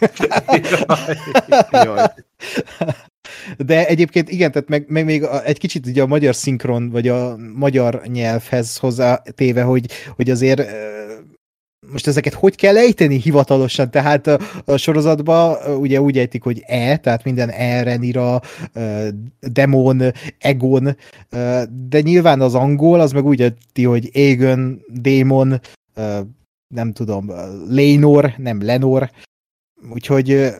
De egyébként igen, tehát meg, meg még egy kicsit ugye a magyar szinkron, vagy a magyar nyelvhez hozzá téve, hogy, hogy azért most ezeket hogy kell ejteni hivatalosan? Tehát a, a sorozatban ugye úgy ejtik, hogy E, tehát minden E, Renira, Demon, Egon, de nyilván az angol, az meg úgy ejti, hogy Egon, Démon, nem tudom, Lénor, nem Lenor, úgyhogy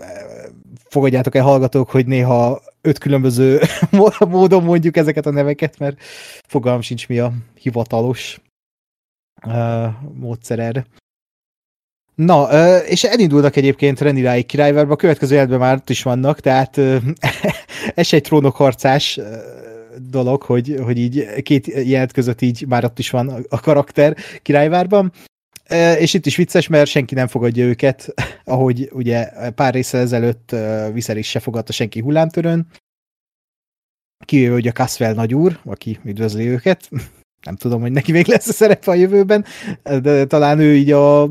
fogadjátok el hallgatók, hogy néha öt különböző módon mondjuk ezeket a neveket, mert fogalm sincs mi a hivatalos uh, módszer erre. Na, és elindulnak egyébként Renirái királyvárba, a következő életben már ott is vannak, tehát ez egy trónokharcás dolog, hogy, hogy így két jelet között így már ott is van a karakter királyvárban. És itt is vicces, mert senki nem fogadja őket, ahogy ugye pár részsel ezelőtt Viserys se fogadta senki hullámtörön. Kivéve, hogy a Caswell nagyúr, aki üdvözli őket. Nem tudom, hogy neki még lesz a szerepe a jövőben, de talán ő így a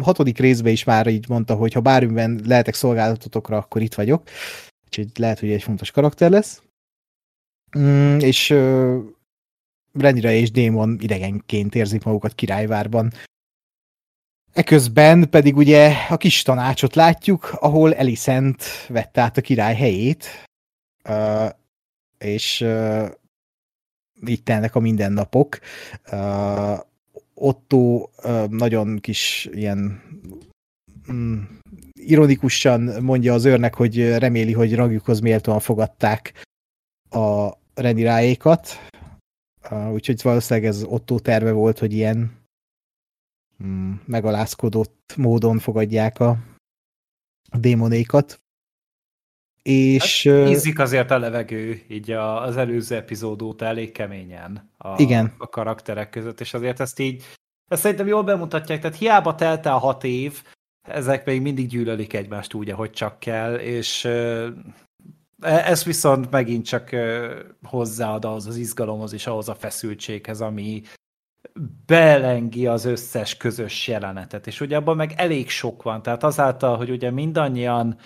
hatodik részben is már így mondta, hogy ha bármiben lehetek szolgálatotokra, akkor itt vagyok. Úgyhogy lehet, hogy egy fontos karakter lesz. Mm, és uh, Renira és Démon idegenként érzik magukat királyvárban. Eközben pedig ugye a kis tanácsot látjuk, ahol Elisent vette át a király helyét, uh, és uh, így telnek a mindennapok. Uh, Otto nagyon kis ilyen mm, ironikusan mondja az őrnek, hogy reméli, hogy ragjukhoz méltóan fogadták a reniráékat, úgyhogy valószínűleg ez Otto terve volt, hogy ilyen megalázkodott módon fogadják a démonékat. És... Hát, ízik azért a levegő, így az előző epizód óta elég keményen a, igen. a karakterek között, és azért ezt így, ezt szerintem jól bemutatják, tehát hiába telt el hat év, ezek még mindig gyűlölik egymást úgy, ahogy csak kell, és e, ez viszont megint csak hozzáad ahhoz az izgalomhoz és ahhoz a feszültséghez, ami belengi az összes közös jelenetet, és ugye abban meg elég sok van, tehát azáltal, hogy ugye mindannyian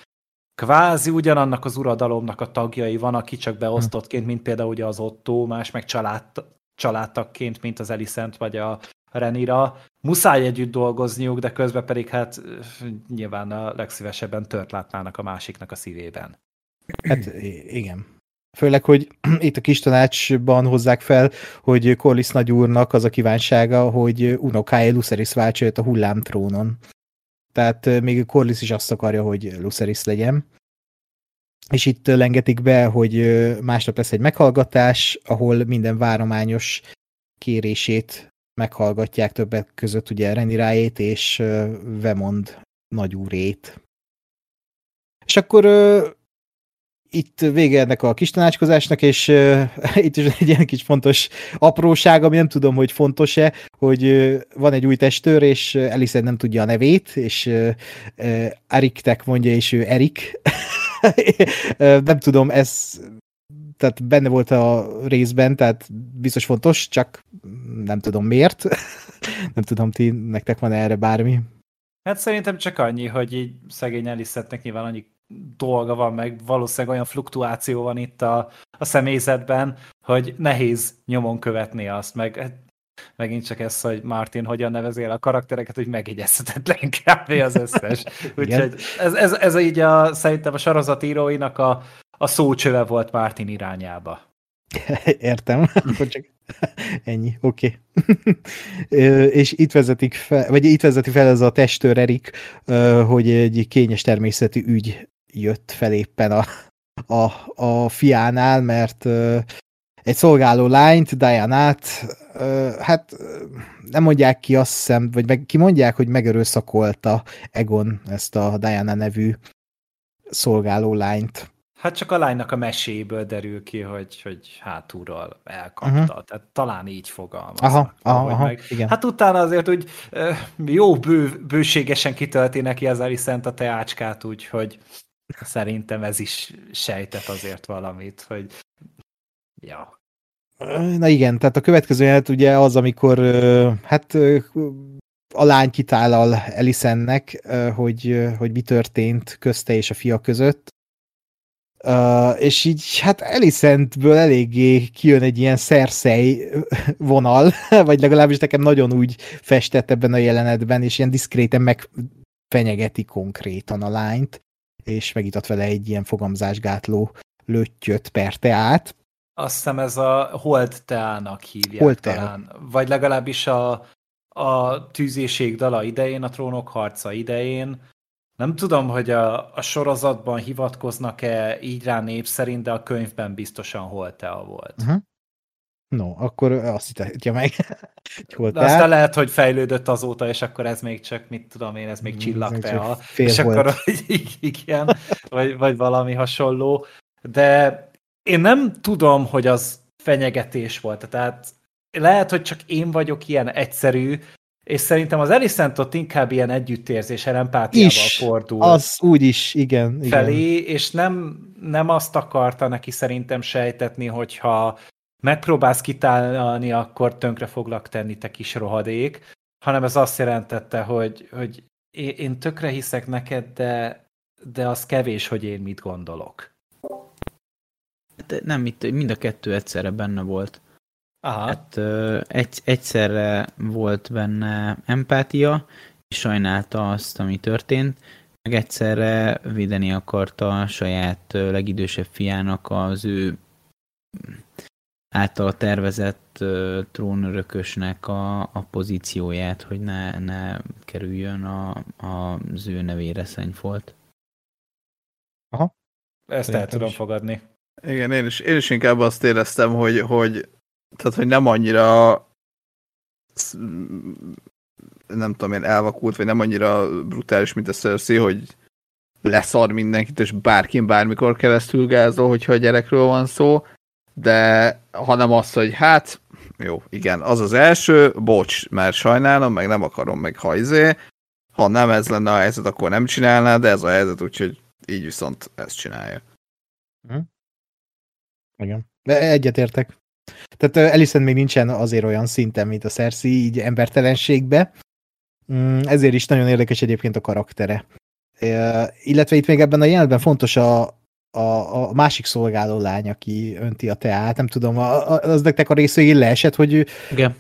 kvázi ugyanannak az uradalomnak a tagjai van, aki csak beosztottként, mint például ugye az Otto, más meg család, családtagként, mint az Elisent vagy a Renira. Muszáj együtt dolgozniuk, de közben pedig hát nyilván a legszívesebben tört látnának a másiknak a szívében. Hát igen. Főleg, hogy itt a kis tanácsban hozzák fel, hogy Corlys nagyúrnak az a kívánsága, hogy unokája Lucerys váltsa a hullámtrónon. Tehát még Corlys is azt akarja, hogy Lucerys legyen. és itt lengetik be, hogy másnap lesz egy meghallgatás, ahol minden várományos kérését meghallgatják többek között ugye Renirájét és Vemond nagyúrét. És akkor itt vége ennek a kis tanácskozásnak, és uh, itt is egy ilyen kis fontos apróság, ami nem tudom, hogy fontos-e, hogy uh, van egy új testőr, és uh, Alice nem tudja a nevét, és uh, uh, Eriktek mondja, és ő Erik. uh, nem tudom, ez tehát benne volt a részben, tehát biztos fontos, csak nem tudom miért. nem tudom, ti, nektek van erre bármi? Hát szerintem csak annyi, hogy így szegény Alice-nek nyilván annyi dolga van, meg valószínűleg olyan fluktuáció van itt a, a személyzetben, hogy nehéz nyomon követni azt, meg hát megint csak ez, hogy Martin hogyan nevezél a karaktereket, hogy megjegyezhetetlen kb. az összes. Úgyhogy ez, ez, ez így a, szerintem a sorozatíróinak a, a szócsöve volt Martin irányába. Értem, akkor csak ennyi, oké. Okay. és itt vezetik fel, vagy itt vezeti fel ez a testőr Erik, hogy egy kényes természetű ügy jött fel éppen a, a, a fiánál, mert egy szolgáló lányt, Diana-t, hát nem mondják ki azt hiszem, vagy meg, ki mondják, hogy megerőszakolta Egon ezt a Diana nevű szolgáló lányt. Hát csak a lánynak a meséből derül ki, hogy, hogy hátulról elkapta. Uh-huh. Tehát talán így fogalmaznak. Aha, aha, aha meg. igen. Hát utána azért úgy jó bő, bőségesen kitölti neki az Alicent a teácskát, úgyhogy Szerintem ez is sejtett azért valamit, hogy ja. Na igen, tehát a következő jelent ugye az, amikor hát a lány kitállal Elisennek, hogy, hogy mi történt közte és a fia között. És így hát Elisentből eléggé kijön egy ilyen szerszej vonal, vagy legalábbis nekem nagyon úgy festett ebben a jelenetben, és ilyen diszkréten megfenyegeti konkrétan a lányt és megított vele egy ilyen fogamzásgátló löttyöt per teát. Azt hiszem ez a hold teának hívják hold talán. Vagy legalábbis a, a tűzéség dala idején, a trónok harca idején. Nem tudom, hogy a, a sorozatban hivatkoznak-e így rá név szerint, de a könyvben biztosan holtea volt. Uh-huh. No, akkor azt hittetje meg. De aztán lehet, hogy fejlődött azóta, és akkor ez még csak, mit tudom én, ez még csillagtea, és volt. akkor igen, vagy, vagy valami hasonló. De én nem tudom, hogy az fenyegetés volt. Tehát lehet, hogy csak én vagyok ilyen egyszerű, és szerintem az Alicent ott inkább ilyen együttérzéssel, empátiával is, fordul. Az úgy is, igen. Felé, igen. és nem, nem azt akarta neki szerintem sejtetni, hogyha megpróbálsz kitálni, akkor tönkre foglak tenni, te kis rohadék, hanem ez azt jelentette, hogy, hogy én tökre hiszek neked, de, de az kevés, hogy én mit gondolok. De nem, itt mind a kettő egyszerre benne volt. Aha. Hát, egy, egyszerre volt benne empátia, és sajnálta azt, ami történt, meg egyszerre védeni akarta a saját legidősebb fiának az ő által tervezett uh, trónörökösnek a, a pozícióját, hogy ne, ne kerüljön a, a, az ő nevére szennyfolt. Aha. Ezt el tudom fogadni. Igen, én is, én is inkább azt éreztem, hogy, hogy, tehát, hogy nem annyira nem tudom én, elvakult, vagy nem annyira brutális, mint a Cersei, hogy leszar mindenkit, és bárkin bármikor keresztül gázol, hogyha a gyerekről van szó, de hanem az, hogy hát, jó, igen, az az első, bocs, mert sajnálom, meg nem akarom, meg hajzé, ha nem ez lenne a helyzet, akkor nem csinálná, de ez a helyzet, úgyhogy így viszont ezt csinálja. Hm. Igen. De egyetértek. Tehát Ellison még nincsen azért olyan szinten, mint a Cersei, így embertelenségbe. Mm, ezért is nagyon érdekes egyébként a karaktere. Illetve itt még ebben a jelenetben fontos a, a, a másik szolgáló lány, aki önti a teát, nem tudom, a, a, az nektek a részvégén leesett, hogy, igen.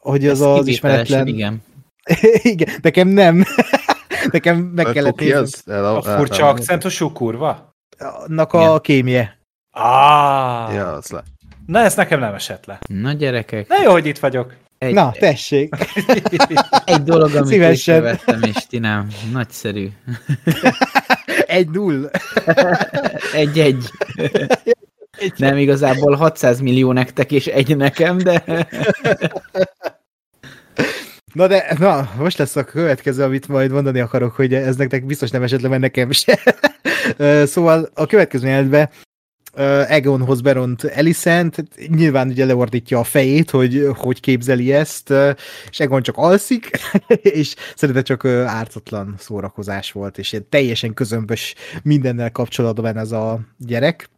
hogy az Ez az ismeretlen... igen. igen, nekem nem. nekem meg kellett nézni. Az? El, a, a furcsa akcentusú kurva? Annak a igen. kémje. Ah. Ja, az le. Na, ezt nekem nem esett le. Na, gyerekek. Na jó, hogy itt vagyok. Egy, Na, tessék. Egy dolog, amit Szívesen. és ti nem. Nagyszerű. Egy null. Egy-egy. Nem, igazából 600 millió nektek és egy nekem, de... Na de, na, most lesz a következő, amit majd mondani akarok, hogy ez nektek biztos nem esett le, mert nekem se. szóval a következő jelentben Egonhoz beront Elisent, nyilván ugye leordítja a fejét, hogy hogy képzeli ezt, és Egon csak alszik, és szerintem csak ártatlan szórakozás volt, és teljesen közömbös mindennel kapcsolatban ez a gyerek.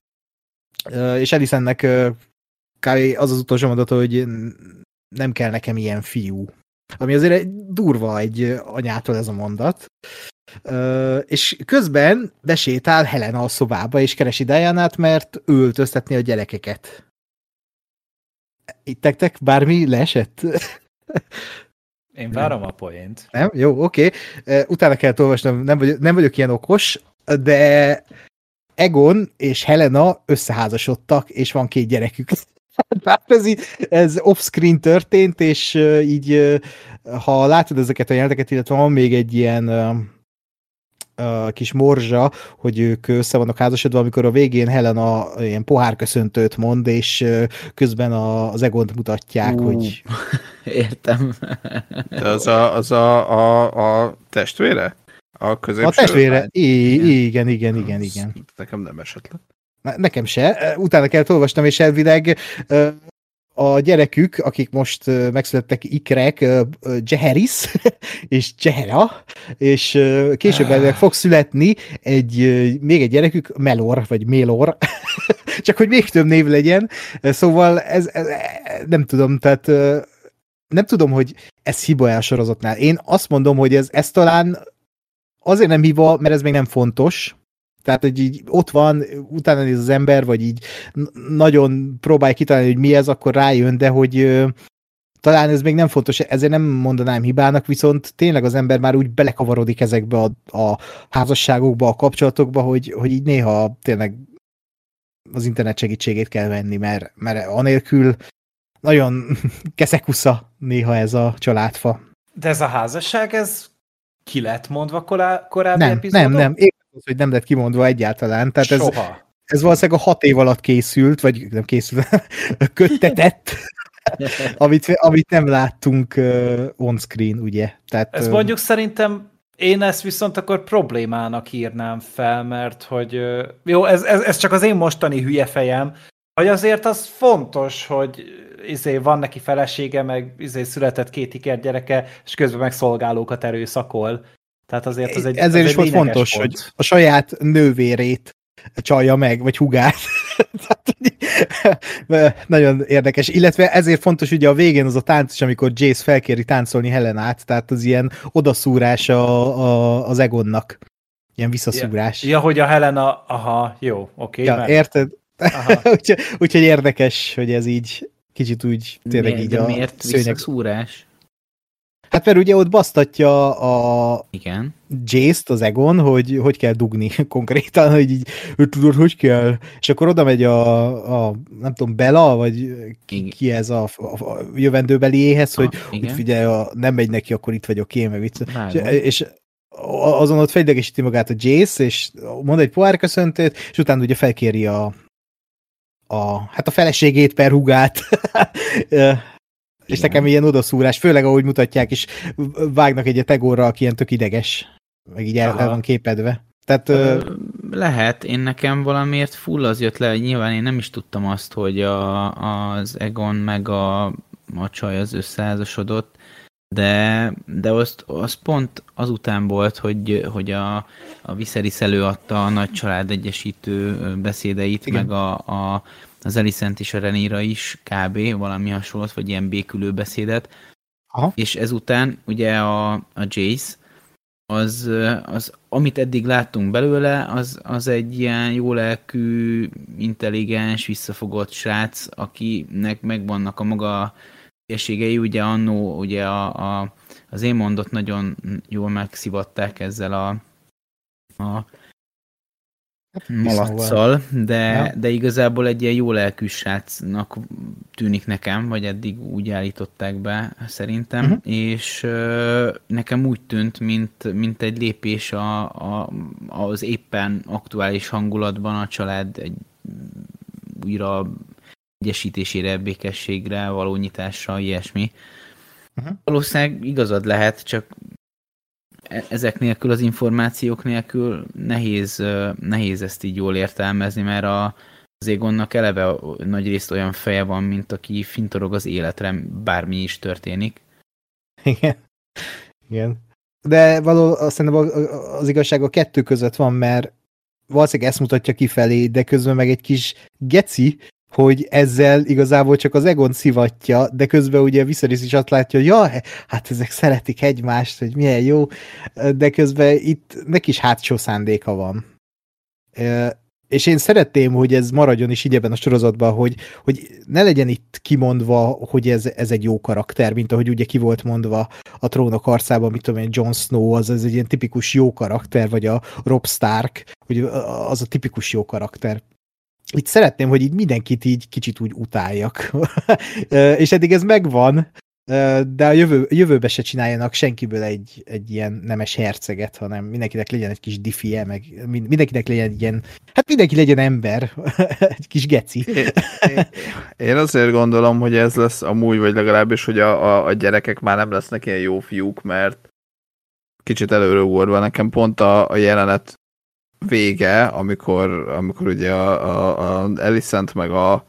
És Elisennek az az utolsó mondata, hogy nem kell nekem ilyen fiú. Ami azért egy durva egy anyától ez a mondat. Uh, és közben besétál Helena a szobába, és keresi diana mert ő öltöztetni a gyerekeket. Ittektek bármi leesett? Én várom a poént. Nem? Jó, oké. Okay. Utána kell olvasnom, nem vagyok, nem vagyok ilyen okos, de Egon és Helena összeházasodtak, és van két gyerekük. Hát ez, így, ez off-screen történt, és így, ha látod ezeket a jelenteket, illetve van még egy ilyen uh, kis morzsa, hogy ők össze vannak házasodva, amikor a végén Helena ilyen pohárköszöntőt mond, és közben a, az Egont mutatják, uh, hogy... Értem. De az a, az a, a, a testvére? A középső? A testvére, I- igen, igen, igen, igen, igen. Nekem nem esett le. Nekem se. Utána kellett olvastam, és elvileg a gyerekük, akik most megszülettek ikrek, Jeheris és Jehera, és később elvileg fog születni egy, még egy gyerekük, Melor, vagy Mélor, csak hogy még több név legyen. Szóval ez, ez nem tudom, tehát nem tudom, hogy ez hiba el sorozatnál. Én azt mondom, hogy ez, ez talán azért nem hiba, mert ez még nem fontos, tehát, hogy így ott van, utána néz az ember, vagy így nagyon próbálj kitalálni, hogy mi ez, akkor rájön, de hogy ö, talán ez még nem fontos, ezért nem mondanám hibának, viszont tényleg az ember már úgy belekavarodik ezekbe a, a házasságokba, a kapcsolatokba, hogy, hogy így néha tényleg az internet segítségét kell venni, mert, mert anélkül nagyon keszekusza néha ez a családfa. De ez a házasság, ez ki lett mondva korábbi nem, epizódon? Nem, nem, az, hogy nem lett kimondva egyáltalán. Tehát ez, Soha. ez valószínűleg a hat év alatt készült, vagy nem készült, köttetett, amit, amit nem láttunk uh, on-screen, ugye. Tehát, ez mondjuk szerintem én ezt viszont akkor problémának írnám fel, mert hogy jó, ez, ez, ez csak az én mostani hülye fejem, hogy azért az fontos, hogy izé, van neki felesége, meg izé, született két iker gyereke, és közben meg szolgálókat erőszakol. Tehát azért az egy Ezért az is volt fontos, pont. hogy a saját nővérét csalja meg, vagy hugát. nagyon érdekes. Illetve ezért fontos ugye a végén az a tánc is, amikor Jace felkéri táncolni Helenát, tehát az ilyen odaszúrás a, a, az Egonnak. Ilyen visszaszúrás. Ja, ja hogy a Helena, aha, jó, oké. Okay, ja, mert... érted? úgyhogy, úgyhogy érdekes, hogy ez így kicsit úgy tényleg miért, így a miért szőnyeg... visszaszúrás? Hát mert ugye ott basztatja a Igen. Jace-t, az Egon, hogy hogy kell dugni konkrétan, hogy így, hogy tudod, hogy kell. És akkor oda megy a, a nem tudom, Bela, vagy ki ez a, a, a jövendőbeliéhez, hogy ah, figyelj, ha nem megy neki, akkor itt vagyok én, meg vicc. És, és azon ott fejlegesíti magát a Jace, és mond egy pohárköszöntőt, és utána ugye felkéri a, a, hát a feleségét per hugát És nekem ilyen odaszúrás, főleg ahogy mutatják, és vágnak egy tegóra, aki ilyen tök ideges, meg így el, el van képedve. Tehát, ö... Lehet, én nekem valamiért full az jött le, hogy nyilván én nem is tudtam azt, hogy a, az Egon meg a, a csaj az összeházasodott, de, de azt, az pont azután volt, hogy, hogy a, a Viserys előadta a nagy család egyesítő beszédeit, Igen. meg a, a, az Elicent és a Renira is kb. valami hasonlót, vagy ilyen békülő beszédet. Aha. És ezután ugye a, a Jace, az, az, amit eddig láttunk belőle, az, az egy ilyen jó lelkű, intelligens, visszafogott srác, akinek megvannak a maga hülyeségei, ugye annó ugye a, a, az én mondott nagyon jól megszivatták ezzel a, a malaccal, de, Ja. de igazából egy ilyen jó lelkű srácnak tűnik nekem, vagy eddig úgy állították be szerintem, uh-huh. és ö, nekem úgy tűnt, mint, mint egy lépés a, a, az éppen aktuális hangulatban a család egy újra egyesítésére, békességre, való nyitásra, ilyesmi. Mhm. Valószínűleg igazad lehet, csak ezek nélkül, az információk nélkül nehéz, nehéz ezt így jól értelmezni, mert a, az Égonnak eleve nagy részt olyan feje van, mint aki fintorog az életre, bármi is történik. Igen. Igen. De való, szerintem az igazság a kettő között van, mert valószínűleg ezt mutatja kifelé, de közben meg egy kis geci, hogy ezzel igazából csak az Egon szivatja, de közben ugye Viserys is azt látja, hogy ja, hát ezek szeretik egymást, hogy milyen jó, de közben itt neki is hátsó szándéka van. És én szeretném, hogy ez maradjon is így ebben a sorozatban, hogy, hogy ne legyen itt kimondva, hogy ez, ez egy jó karakter, mint ahogy ugye ki volt mondva a trónok arcában, mit tudom én, Jon Snow, az, az egy ilyen tipikus jó karakter, vagy a Rob Stark, hogy az a tipikus jó karakter. Itt szeretném, hogy így mindenkit így kicsit úgy utáljak. és eddig ez megvan, de a jövő, jövőbe se csináljanak senkiből egy, egy ilyen nemes herceget, hanem mindenkinek legyen egy kis diffie, meg mind- mindenkinek legyen egy ilyen, hát mindenki legyen ember, egy kis geci. Én, én azért gondolom, hogy ez lesz amúgy, vagy legalábbis, hogy a, a, a gyerekek már nem lesznek ilyen jó fiúk, mert kicsit előre ugorva nekem pont a, a jelenet vége, amikor, amikor ugye a, a, a Alicent meg a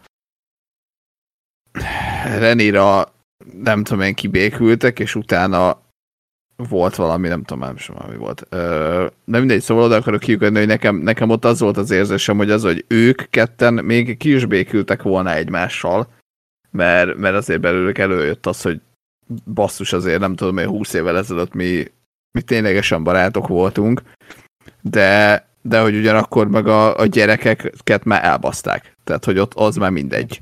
Renira nem tudom én kibékültek, és utána volt valami, nem tudom, nem sem mi volt. Ö, de mindegy, szóval oda akarok kiukadni, hogy nekem, nekem ott az volt az érzésem, hogy az, hogy ők ketten még ki is békültek volna egymással, mert, mert azért belőlük előjött az, hogy basszus azért nem tudom, hogy 20 évvel ezelőtt mi, mi ténylegesen barátok voltunk, de, de hogy ugyanakkor meg a, a gyerekeket már elbaszták. Tehát, hogy ott az már mindegy.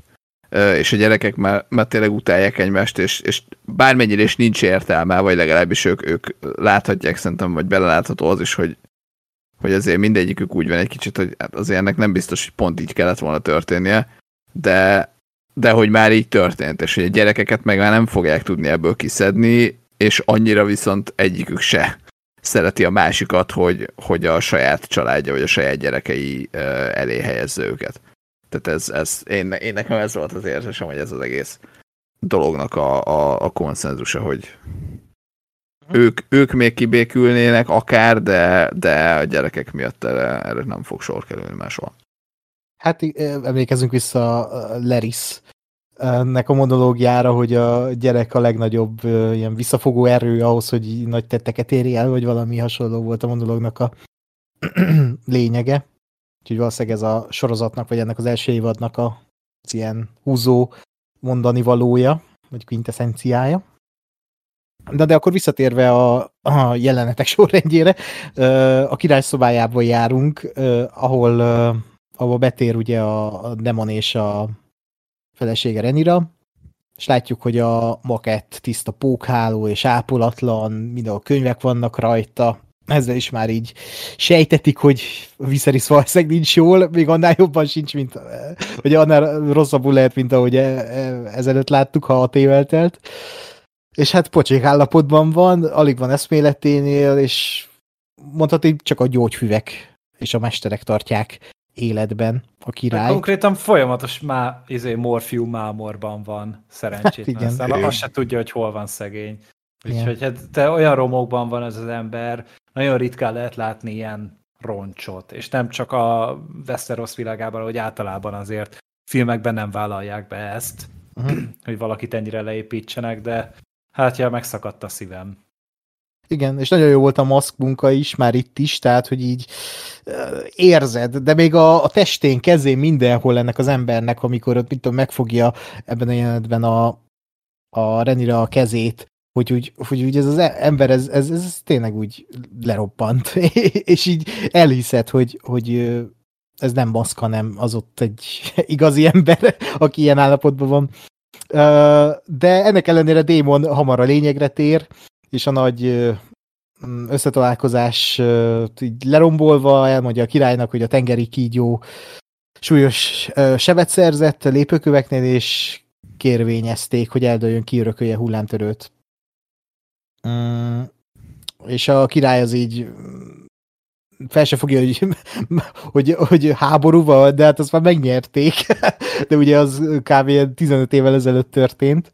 És a gyerekek már, már tényleg utálják egymást, és, és bármennyire is nincs értelme, vagy legalábbis ők, ők láthatják szerintem, vagy belelátható az is, hogy, hogy azért mindegyikük úgy van egy kicsit, hogy hát azért ennek nem biztos, hogy pont így kellett volna történnie, de, de hogy már így történt, és hogy a gyerekeket meg már nem fogják tudni ebből kiszedni, és annyira viszont egyikük se szereti a másikat, hogy, hogy a saját családja, vagy a saját gyerekei elé helyezze őket. Tehát ez, ez én, én nekem ez volt az érzésem, hogy ez az egész dolognak a, a, a konszenzusa, hogy ők, ők még kibékülnének akár, de, de a gyerekek miatt erre, erre nem fog sor kerülni máshol. Hát emlékezünk vissza Leris nek a monológiára, hogy a gyerek a legnagyobb ilyen visszafogó erő ahhoz, hogy nagy tetteket érj el, vagy valami hasonló volt a monológnak a lényege. Úgyhogy valószínűleg ez a sorozatnak, vagy ennek az első évadnak a ilyen húzó mondani valója, vagy quintessenciája. De, de akkor visszatérve a, a jelenetek sorrendjére, a király szobájából járunk, ahol ahol betér ugye a, a demon és a felesége Renira, és látjuk, hogy a makett tiszta pókháló és ápolatlan, mindenhol könyvek vannak rajta, ezzel is már így sejtetik, hogy Viserys valószínűleg nincs jól, még annál jobban sincs, mint eh, hogy annál rosszabbul lehet, mint ahogy eh, eh, ezelőtt láttuk, ha a eltelt. És hát pocsék állapotban van, alig van eszméleténél, és mondhatni csak a gyógyfüvek és a mesterek tartják életben a király. Konkrétan folyamatos má, izé, morfium mámorban van, szerencsétlen. Hát igen. Aztán azt se tudja, hogy hol van szegény. Igen. Úgyhogy hát te olyan romokban van ez az ember, nagyon ritkán lehet látni ilyen roncsot, és nem csak a Westeros világában, hogy általában azért filmekben nem vállalják be ezt, Uh-huh. hogy valakit ennyire leépítsenek, de hát ja, megszakadt a szívem. Igen, és nagyon jó volt a maszk munka is, már itt is, tehát, hogy így érzed, de még a, a testén, kezén, mindenhol ennek az embernek, amikor ott, mit tudom, megfogja ebben a jelenetben a, a Renira a kezét, hogy úgy, hogy úgy ez az ember, ez, ez, ez tényleg úgy lerobbant, és így elhiszed, hogy, hogy ez nem maszk, hanem az ott egy igazi ember, aki ilyen állapotban van. De ennek ellenére Démon hamar a lényegre tér, és a nagy mm, összetalálkozás így lerombolva elmondja a királynak, hogy a tengeri kígyó súlyos sebet szerzett lépőköveknél, és kérvényezték, hogy eldőljön kiörökölje hullámtörőt. Mm, és a király az így mm, fel se fogja, hogy, hogy, hogy háború van, de hát azt már megnyerték. De ugye az kb. ilyen 15 évvel ezelőtt történt.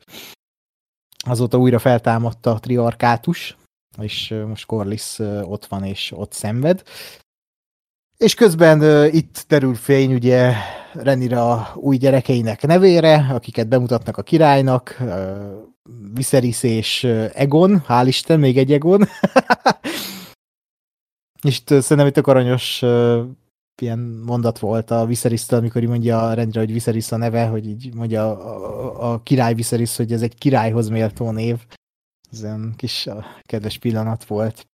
Azóta újra feltámadta a triarkátus, és most Corlys ö, ott van és ott szenved. És közben itt terül fény ugye Renira új gyerekeinek nevére, akiket bemutatnak a királynak, ö, Viserys és Egon, hál' Isten, még egy Egon. és itt szerintem egy tök aranyos ilyen mondat volt a viserys amikor így mondja a rendre, hogy Viserys a neve, hogy így mondja a, a, a király Viserys, hogy ez egy királyhoz méltó név. Ez olyan kis uh, kedves pillanat volt.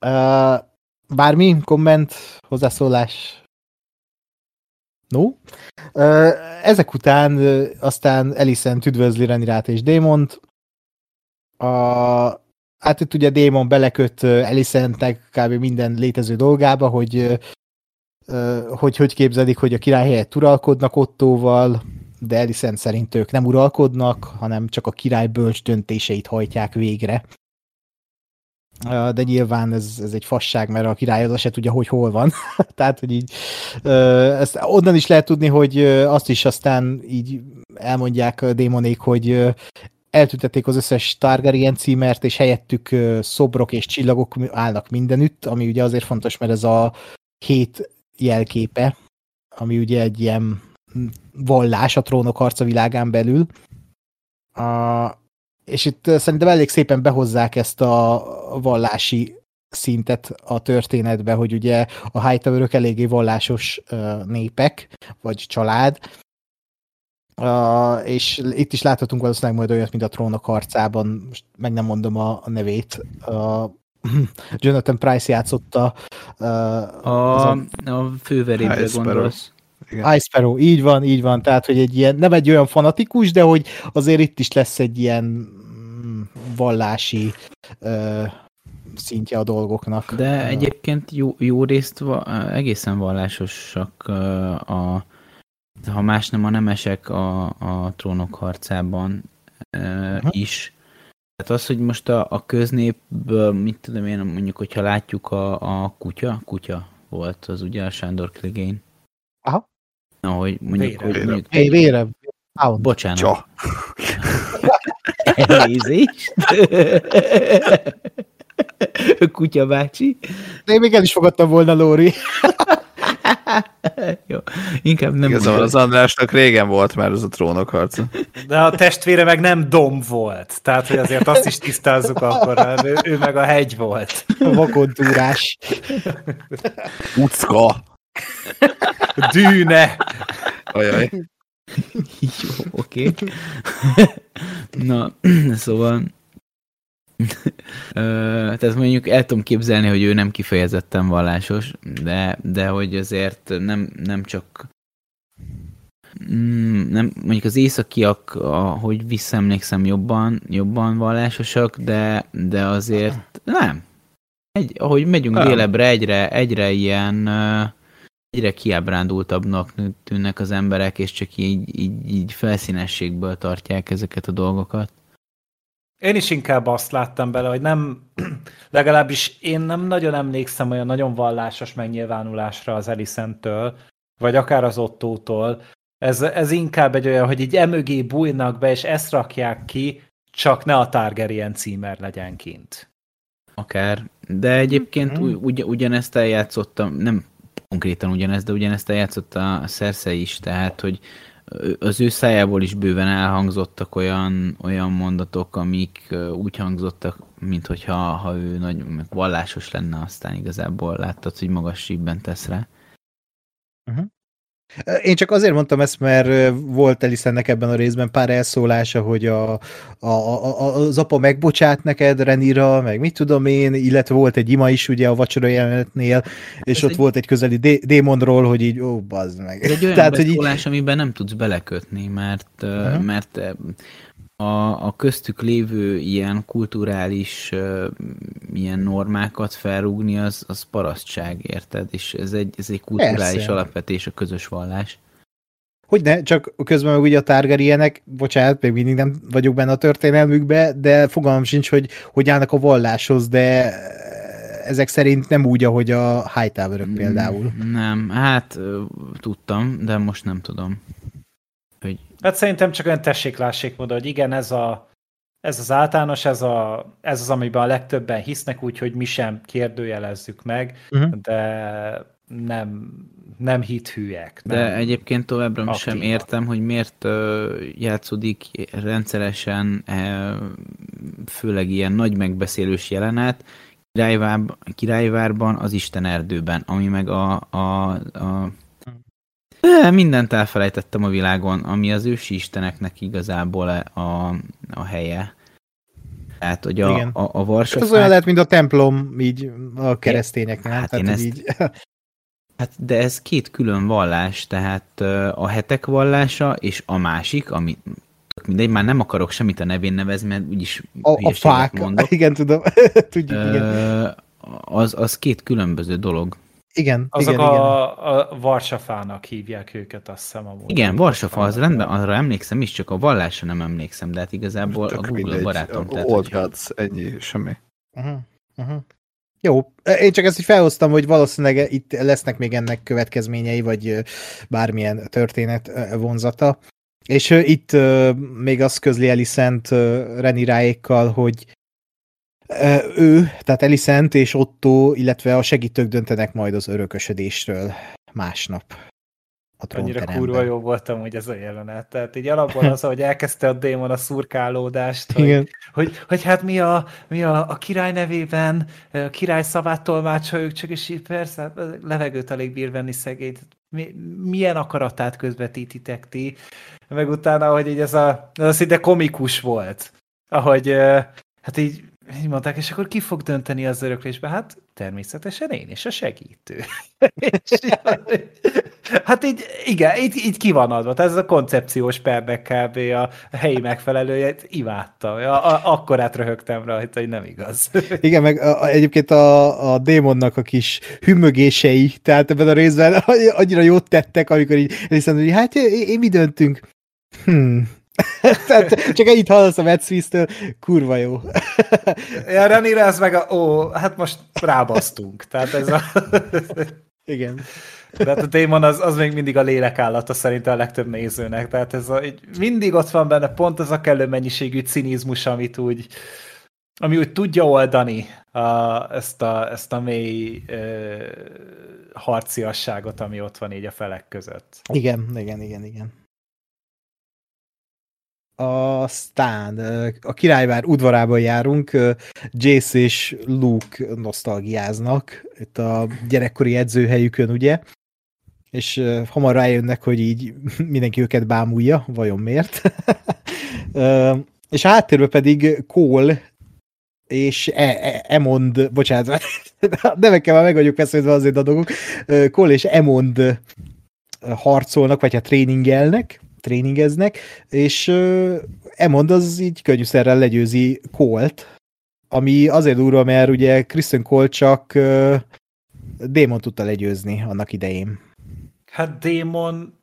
Uh, bármi, komment, hozzászólás? No? Uh, ezek után uh, aztán Elisent üdvözli Renirát és Démont. A, hát itt ugye Démon beleköt Elisentnek kb. minden létező dolgába, hogy hogy hogy képzelik, hogy a király helyett uralkodnak Ottóval, de Elisent szerint ők nem uralkodnak, hanem csak a király bölcs döntéseit hajtják végre. De nyilván ez, ez egy fasság, mert a király az se tudja, hogy hol van. Tehát, hogy így ezt onnan is lehet tudni, hogy azt is aztán így elmondják a démonék, hogy eltüntették az összes Targaryen címert, és helyettük szobrok és csillagok állnak mindenütt, ami ugye azért fontos, mert ez a hét jelképe, ami ugye egy ilyen vallás a trónok harca világán belül. A, és itt szerintem elég szépen behozzák ezt a vallási szintet a történetbe, hogy ugye a Hightowerök eléggé vallásos népek, vagy család, uh, és itt is láthatunk valószínűleg majd olyat, mint a trónok harcában, most meg nem mondom a, a nevét, uh, Jonathan Price játszotta uh, A, a High Sparrow. gondolsz. Igen. Ice Sparrow, így van, így van, tehát, hogy egy ilyen, nem egy olyan fanatikus, de hogy azért itt is lesz egy ilyen mm, vallási ö, szintje a dolgoknak. De egyébként jó, jó részt va, egészen vallásosak ö, a, ha más nem a nemesek a, a trónok harcában uh is. Tehát az, hogy most a, a köznépből, mit tudom én, mondjuk, hogyha látjuk a, a kutya, kutya volt az ugye a Sándor Clegane. Aha. Ahogy mondjuk, Vére. hogy mondjuk, Hey, vére, Hound. bocsánat, Csa. elnézést. Kutya bácsi. De én még el is fogadtam volna, Lóri. Jó, inkább nem Igazából az Andrásnak régen volt már az a trónok harca. De a testvére meg nem domb volt. Tehát, hogy azért azt is tisztázzuk akkor, mert ő, ő meg a hegy volt. Vakontúrás. Ucka! Dűne! Ajaj. Jó, oké. Na, szóval... Tehát mondjuk el tudom képzelni, hogy ő nem kifejezetten vallásos, de, de hogy azért nem, nem csak Mm, nem, mondjuk az északiak, ahogy visszaemlékszem, jobban, jobban vallásosak, de, de azért nem. Egy, ahogy megyünk Nem. délebbre, egyre, egyre ilyen egyre kiábrándultabbnak tűnnek az emberek, és csak így, így, így felszínességből tartják ezeket a dolgokat. Én is inkább azt láttam bele, hogy nem, legalábbis én nem nagyon emlékszem olyan nagyon vallásos megnyilvánulásra az Elisentől, vagy akár az Ottótól. Ez, ez inkább egy olyan, hogy így emögé bújnak be, és ezt rakják ki, csak ne a Targaryen címer legyen kint. Akár. De egyébként Mhm. ugy, ugyanezt eljátszottam, nem konkrétan ugyanezt, de ugyanezt eljátszotta a Cersei is, tehát, hogy az ő szájából is bőven elhangzottak olyan, olyan mondatok, amik úgy hangzottak, mint hogyha ha ő nagy vallásos lenne, aztán igazából láttad, hogy magas sípben tesz rá. Én csak azért mondtam ezt, mert volt Elisennek ebben a részben pár elszólása, hogy a, a, a, az apa megbocsát neked Renira, meg mit tudom én, illetve volt egy ima is ugye a vacsora jelenetnél, és Ez ott egy- volt egy közeli dé- démonról, hogy így, ó, bazd meg. Ez egy olyan Tehát, hogy így, beszólás, amiben nem tudsz belekötni, mert, uh Mhm. mert a, a köztük lévő ilyen kulturális uh, ilyen normákat felrúgni, az, az parasztság, érted? És ez egy, ez egy kulturális Persze. alapvetés, a közös vallás. Hogy ne, csak közben meg ugye a Targaryenek, bocsánat, még mindig nem vagyok benne a történelmükbe, de fogalmam sincs, hogy hogy állnak a valláshoz, de ezek szerint nem úgy, ahogy a Hightowerök például. Nem, hát tudtam, de most nem tudom. Hogy Hát szerintem csak olyan tessék-lássék módon, hogy igen, ez, a, ez az általános, ez, a, ez az, amiben a legtöbben hisznek, úgyhogy mi sem kérdőjelezzük meg, Mhm. de nem, nem hithűek. De Nem. egyébként továbbra sem aktívak. értem, hogy miért játszódik rendszeresen, e, főleg ilyen nagy megbeszélős jelenet, Királyvár, Királyvárban, az Isten erdőben, ami meg a, a, a de mindent elfelejtettem a világon, ami az ősi isteneknek igazából a, a helye. Tehát, hogy a, Igen. a, a Hát Varsafák... az olyan lehet, mint a templom, így a keresztényeknél. Hát tehát, én ezt- így, Hát de ez két külön vallás, tehát a hetek vallása és a másik, ami tök mindegy, már nem akarok semmit a nevén nevezni, mert úgyis a, a fák, mondok. igen, tudom, tudjuk, igen. Az, az két különböző dolog. Igen, Azok igen, igen. a, a Varsafának hívják őket, azt hiszem amúgy. Igen, Varsafa, az rendben, arra emlékszem is, csak a vallásra nem emlékszem, de hát igazából Tök a Google mindegy. barátom. Tehát, Old hogyha- Gods, ennyi, semmi. Uh-huh. Uh-huh. Jó, én csak ezt így felhoztam, hogy valószínűleg itt lesznek még ennek következményei, vagy bármilyen történet vonzata. És itt még azt közli Elisent Reniráékkal, hogy ö, ő, tehát Elisent és Otto, illetve a segítők döntenek majd az örökösödésről másnap a Annyira kurva jó voltam, hogy ez a jelenet. Tehát így alapból az, hogy elkezdte a démon a szurkálódást, hogy, Igen. hogy, hogy hát mi a, mi a, a király nevében, a király szavát tolmácsoljuk, csak és így persze, hát levegőt alig bír venni szegény. Mi, milyen akaratát közvetítitek ti? Meg utána, hogy így ez a, ez a szinte komikus volt. Ahogy, hát így, így mondták, és akkor ki fog dönteni az öröklésbe? Hát természetesen én és a segítő. És hát így, igen, így, így ki van adva. Tehát ez a koncepciós pernek kb. a helyi megfelelője, imádtam. A, a, akkor átröhögtem rajta, hogy nem igaz. Igen, meg a, egyébként a, a démonnak a kis hümmögései, tehát ebben a részben annyira jót tettek, amikor így hiszem, hogy hát én mi döntünk? Hmm. tehát csak ennyit hallasz a Matt kurva jó. Ja, Renire ez meg a, ó, hát most rábasztunk. Tehát ez a... Igen. De hát a démon az, az még mindig a lélekállata szerintem a legtöbb nézőnek. Tehát ez a, így mindig ott van benne pont az a kellő mennyiségű cinizmus, amit úgy, ami úgy tudja oldani a, ezt, a, ezt a mély ö, harciasságot, ami ott van így a felek között. Igen, igen, igen, igen. Aztán a királyvár udvarában járunk, Jace és Luke nosztalgiáznak, itt a gyerekkori edzőhelyükön, ugye? És hamar rájönnek, hogy így mindenki őket bámulja, vajon miért? És a háttérben pedig Cole és e- e- Emond, bocsánat, már meg vagyok feszülve azért a dolgok, Cole és Emond harcolnak, vagy hát tréningelnek, tréningeznek, és uh, Emond az így könnyűszerrel legyőzi Colt, ami azért durva, mert ugye Kristen Cole csak uh, Démon tudta legyőzni annak idején. Hát démon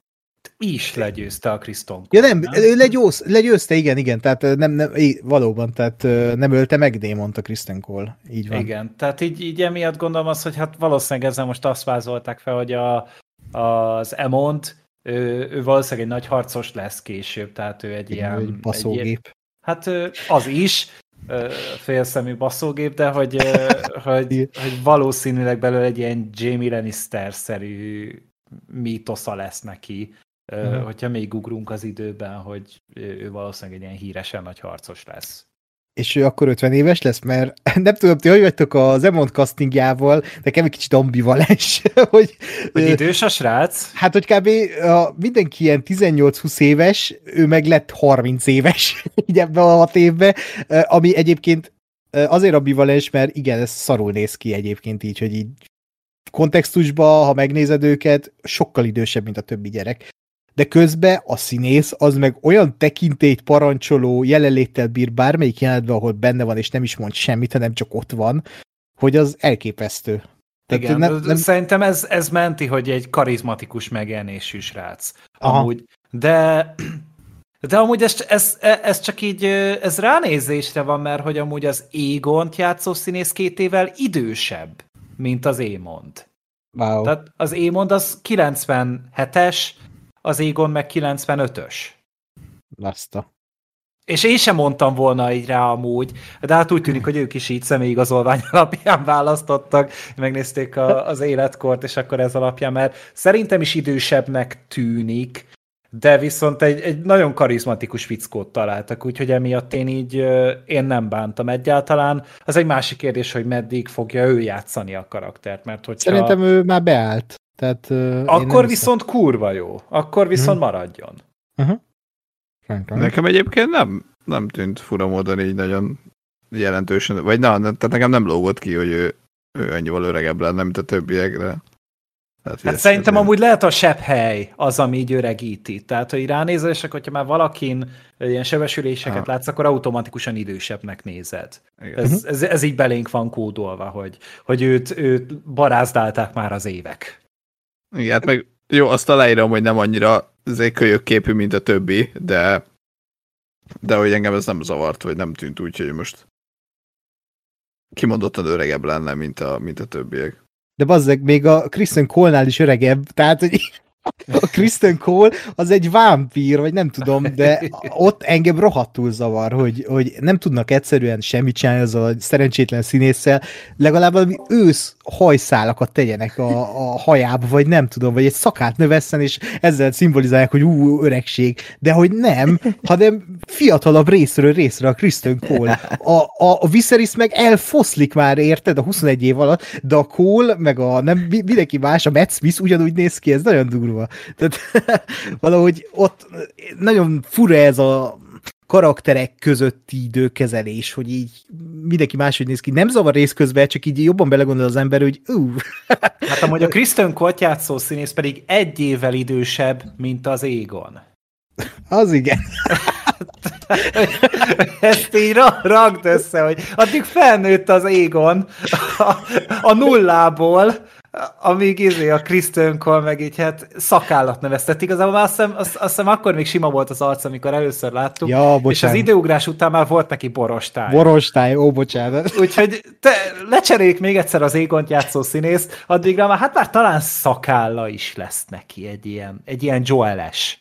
is legyőzte a Kriston. Ja nem, ő legyőz, legyőzte, igen, igen, tehát nem, nem, valóban, tehát nem ölte meg Démont a Kristen Cole, így van. Igen, tehát így, így emiatt gondolom azt, hogy hát valószínűleg ezzel most azt vázolták fel, hogy a, az Emont, ő, ő valószínűleg egy nagy harcos lesz később, tehát ő egy ilyen... Egy Egy ilyen baszógép. hát az is, félszemű baszógép, de hogy, hogy, hogy valószínűleg belőle egy ilyen Jamie Lannister-szerű mítosza lesz neki, ö, Mhm. hogyha még ugrunk az időben, hogy ő valószínűleg egy ilyen híresen nagy harcos lesz. És ő akkor 50 éves lesz, mert nem tudom, ti hogy vagytok az Emond castingjával, nekem egy kicsit ambivalens, hogy, Hogy idős a srác? hát, hogy kb. A, mindenki ilyen 18-20 éves, ő meg lett 30 éves így ebben a hat évben, ö, ami egyébként azért ambivalens, mert igen, ez szarul néz ki egyébként így, hogy így kontextusban, ha megnézed őket, sokkal idősebb, mint a többi gyerek. De közben a színész az meg olyan tekintélyt parancsoló jelenléttel bír bármelyik jelenetben, ahol benne van, és nem is mond semmit, hanem csak ott van, hogy az elképesztő. Tehát Igen, nem, nem... szerintem ez, ez menti, hogy egy karizmatikus megjelenésű srác. Aha. Amúgy. De de amúgy ez, ez, ez csak így, ez ránézésre van, mert hogy amúgy az Égont játszó színész két évvel idősebb, mint az Émond. Wow. Tehát az Émond az 97-es, az Égon meg 95-ös. Basta. És én sem mondtam volna így rá amúgy, de hát úgy tűnik, hogy ők is így személyigazolvány alapján választottak, megnézték a, az életkort, és akkor ez alapján, mert szerintem is idősebbnek tűnik, de viszont egy, egy nagyon karizmatikus fickót találtak, úgyhogy emiatt én így én nem bántam egyáltalán. Az egy másik kérdés, hogy meddig fogja ő játszani a karaktert, mert hogyha... Szerintem ő már beállt. Tehát, uh, akkor viszont hiszem. kurva jó. Akkor viszont uh-huh. maradjon. Uh-huh. Nekem egyébként nem, nem tűnt fura módon így nagyon jelentősen, vagy na, tehát nekem nem lógott ki, hogy ő, ő ennyival öregebb lenne, mint a többiekre. Hát, hát szerintem amúgy lehet a sebb hely az, ami így öregíti. Tehát, hogy ránézel, és akkor, hogyha már valakin ilyen sebesüléseket ha. látsz, akkor automatikusan idősebbnek nézed. Ez, mhm. ez, ez, így belénk van kódolva, hogy, hogy őt, őt barázdálták már az évek. Igen, hát meg jó, azt aláírom, hogy nem annyira kölyök képű, mint a többi, de de hogy engem ez nem zavart, vagy nem tűnt úgy, hogy most kimondottan öregebb lenne, mint a, mint a többiek. De bazzeg, még a Kristen Cole-nál is öregebb, tehát, hogy a Kristen Cole az egy vámpír, vagy nem tudom, de ott engem rohadtul zavar, hogy, hogy nem tudnak egyszerűen semmit csinálni az a szerencsétlen színésszel, legalább valami ősz hajszálakat tegyenek a, a hajába, vagy nem tudom, vagy egy szakát növesszen, és ezzel szimbolizálják, hogy ú, öregség, de hogy nem, hanem fiatalabb részről részre a Kristen Cole. A, a, a Viserys meg elfoszlik már, érted, a 21 év alatt, de a Cole, meg a nem, mindenki más, a Matt Smith ugyanúgy néz ki, ez nagyon durva. Tehát valahogy ott nagyon fura ez a karakterek közötti időkezelés, hogy így mindenki máshogy néz ki. Nem zavar rész közben, csak így jobban belegondol az ember, hogy ú. Hát amúgy a Kristen Kott játszó színész pedig egy évvel idősebb, mint az Égon. Az igen. Ezt így ragd össze, hogy addig felnőtt az Égon a, a nullából, amíg izé a Kristen meg így hát szakállat neveztet. Igazából azt hiszem, azt, azt hiszem akkor még sima volt az arc, amikor először láttuk. Ja, bocsánat. és az időugrás után már volt neki borostály. Borostály, ó, bocsánat. Úgyhogy te, lecseréljük még egyszer az Égont játszó színészt, addigra már hát már talán szakálla is lesz neki, egy ilyen, egy ilyen Joeles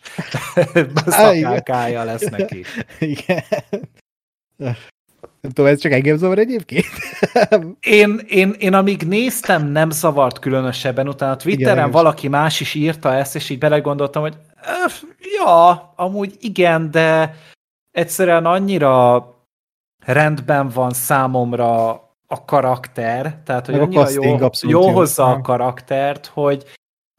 szakálkája lesz neki. Igen. Nem tudom, ez csak engem zavar egyébként? én, én, én amíg néztem, nem zavart különösebben, utána Twitteren igen, valaki más is írta ezt, és így belegondoltam, hogy ja, amúgy igen, de egyszerűen annyira rendben van számomra a karakter, tehát hogy Meg annyira jó, jó hozza a karaktert, hogy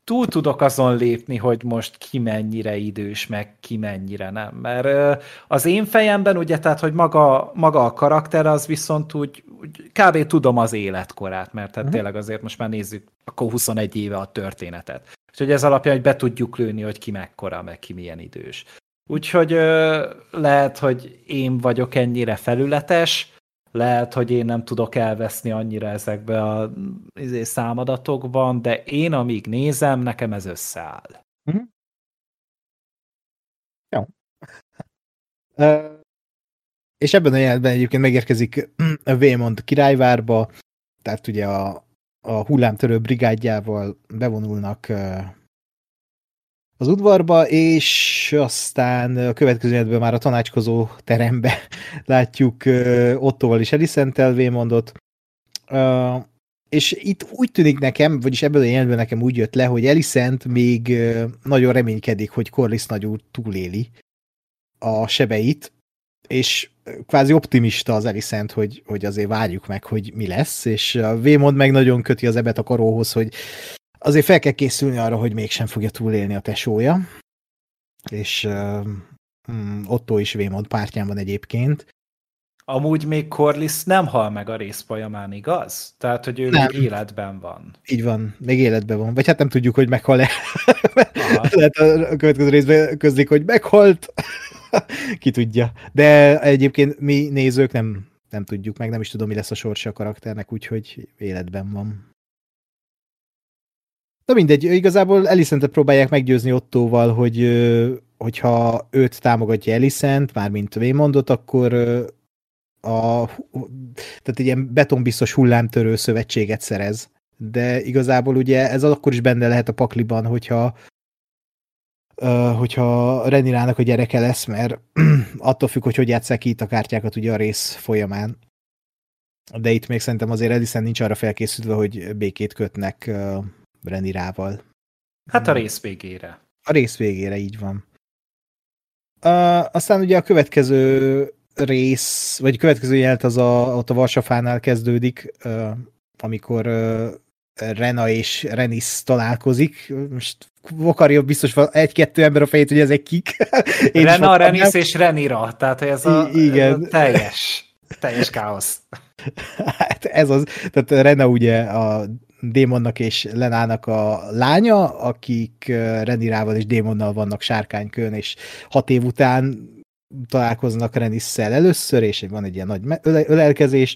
túl tudok azon lépni, hogy most ki mennyire idős, meg ki mennyire nem. Mert az én fejemben ugye, tehát, hogy maga, maga a karakter az viszont úgy, úgy kb. tudom az életkorát, mert tehát uh-huh. tényleg azért most már nézzük akkor 21 éve a történetet. Úgyhogy ez alapján, hogy be tudjuk lőni, hogy ki mekkora, meg ki milyen idős. Úgyhogy lehet, hogy én vagyok ennyire felületes, lehet, hogy én nem tudok elveszni annyira ezekbe a izé, számadatokban, de én amíg nézem, nekem ez összeáll. Mm-hmm. Jó. Uh, és ebben a jelenetben egyébként megérkezik a Vémont királyvárba, tehát ugye a, a hullámtörő brigádjával bevonulnak az udvarba, és aztán a következő már a tanácskozó terembe látjuk Ottoval is Eliszentel mondott. És itt úgy tűnik nekem, vagyis ebből a jelenetben nekem úgy jött le, hogy Elisent még nagyon reménykedik, hogy Corliss nagy túléli a sebeit, és kvázi optimista az Elisent, hogy, hogy azért várjuk meg, hogy mi lesz, és a Vémond meg nagyon köti az ebet a karóhoz, hogy azért fel kell készülni arra, hogy mégsem fogja túlélni a tesója, és uh, Otto is Vémond pártján van egyébként. amúgy még Corliss nem hal meg a rész folyamán, igaz? Tehát, hogy ő Nem. még életben van. Így van, még életben van. Vagy hát nem tudjuk, hogy meghal-e. Lehet a következő részben közlik, hogy meghalt. Ki tudja. De egyébként mi nézők nem, nem tudjuk meg, nem is tudom, mi lesz a sorsa a karakternek, úgyhogy életben van. Na mindegy, igazából Elisentet próbálják meggyőzni Ottóval, hogy hogyha őt támogatja Elisent, mármint Waymondot, akkor a, tehát egy ilyen betonbiztos hullámtörő szövetséget szerez. De igazából ugye ez akkor is benne lehet a pakliban, hogyha hogyha Renirának a gyereke lesz, mert attól függ, hogy hogy játsszák ki itt a kártyákat ugye a rész folyamán. De itt még szerintem azért Edison nincs arra felkészülve, hogy békét kötnek Renirával. Hát a rész végére. A rész végére így van. Uh, aztán ugye a következő rész, vagy a következő jelent az a, ott a Varsafánál kezdődik, uh, amikor uh, Rena és Renis találkozik. Most vakarja biztos van egy-kettő ember a fejét, hogy ezek kik. Én Rena. Renis és Renira, tehát ez a, igen. a teljes, teljes káosz. Hát ez az, tehát Rena ugye a Démonnak és Lenának a lánya, akik Renirával és Démonnal vannak sárkánykön, és hat év után találkoznak Renisszel először, és van egy ilyen nagy ölelkezés,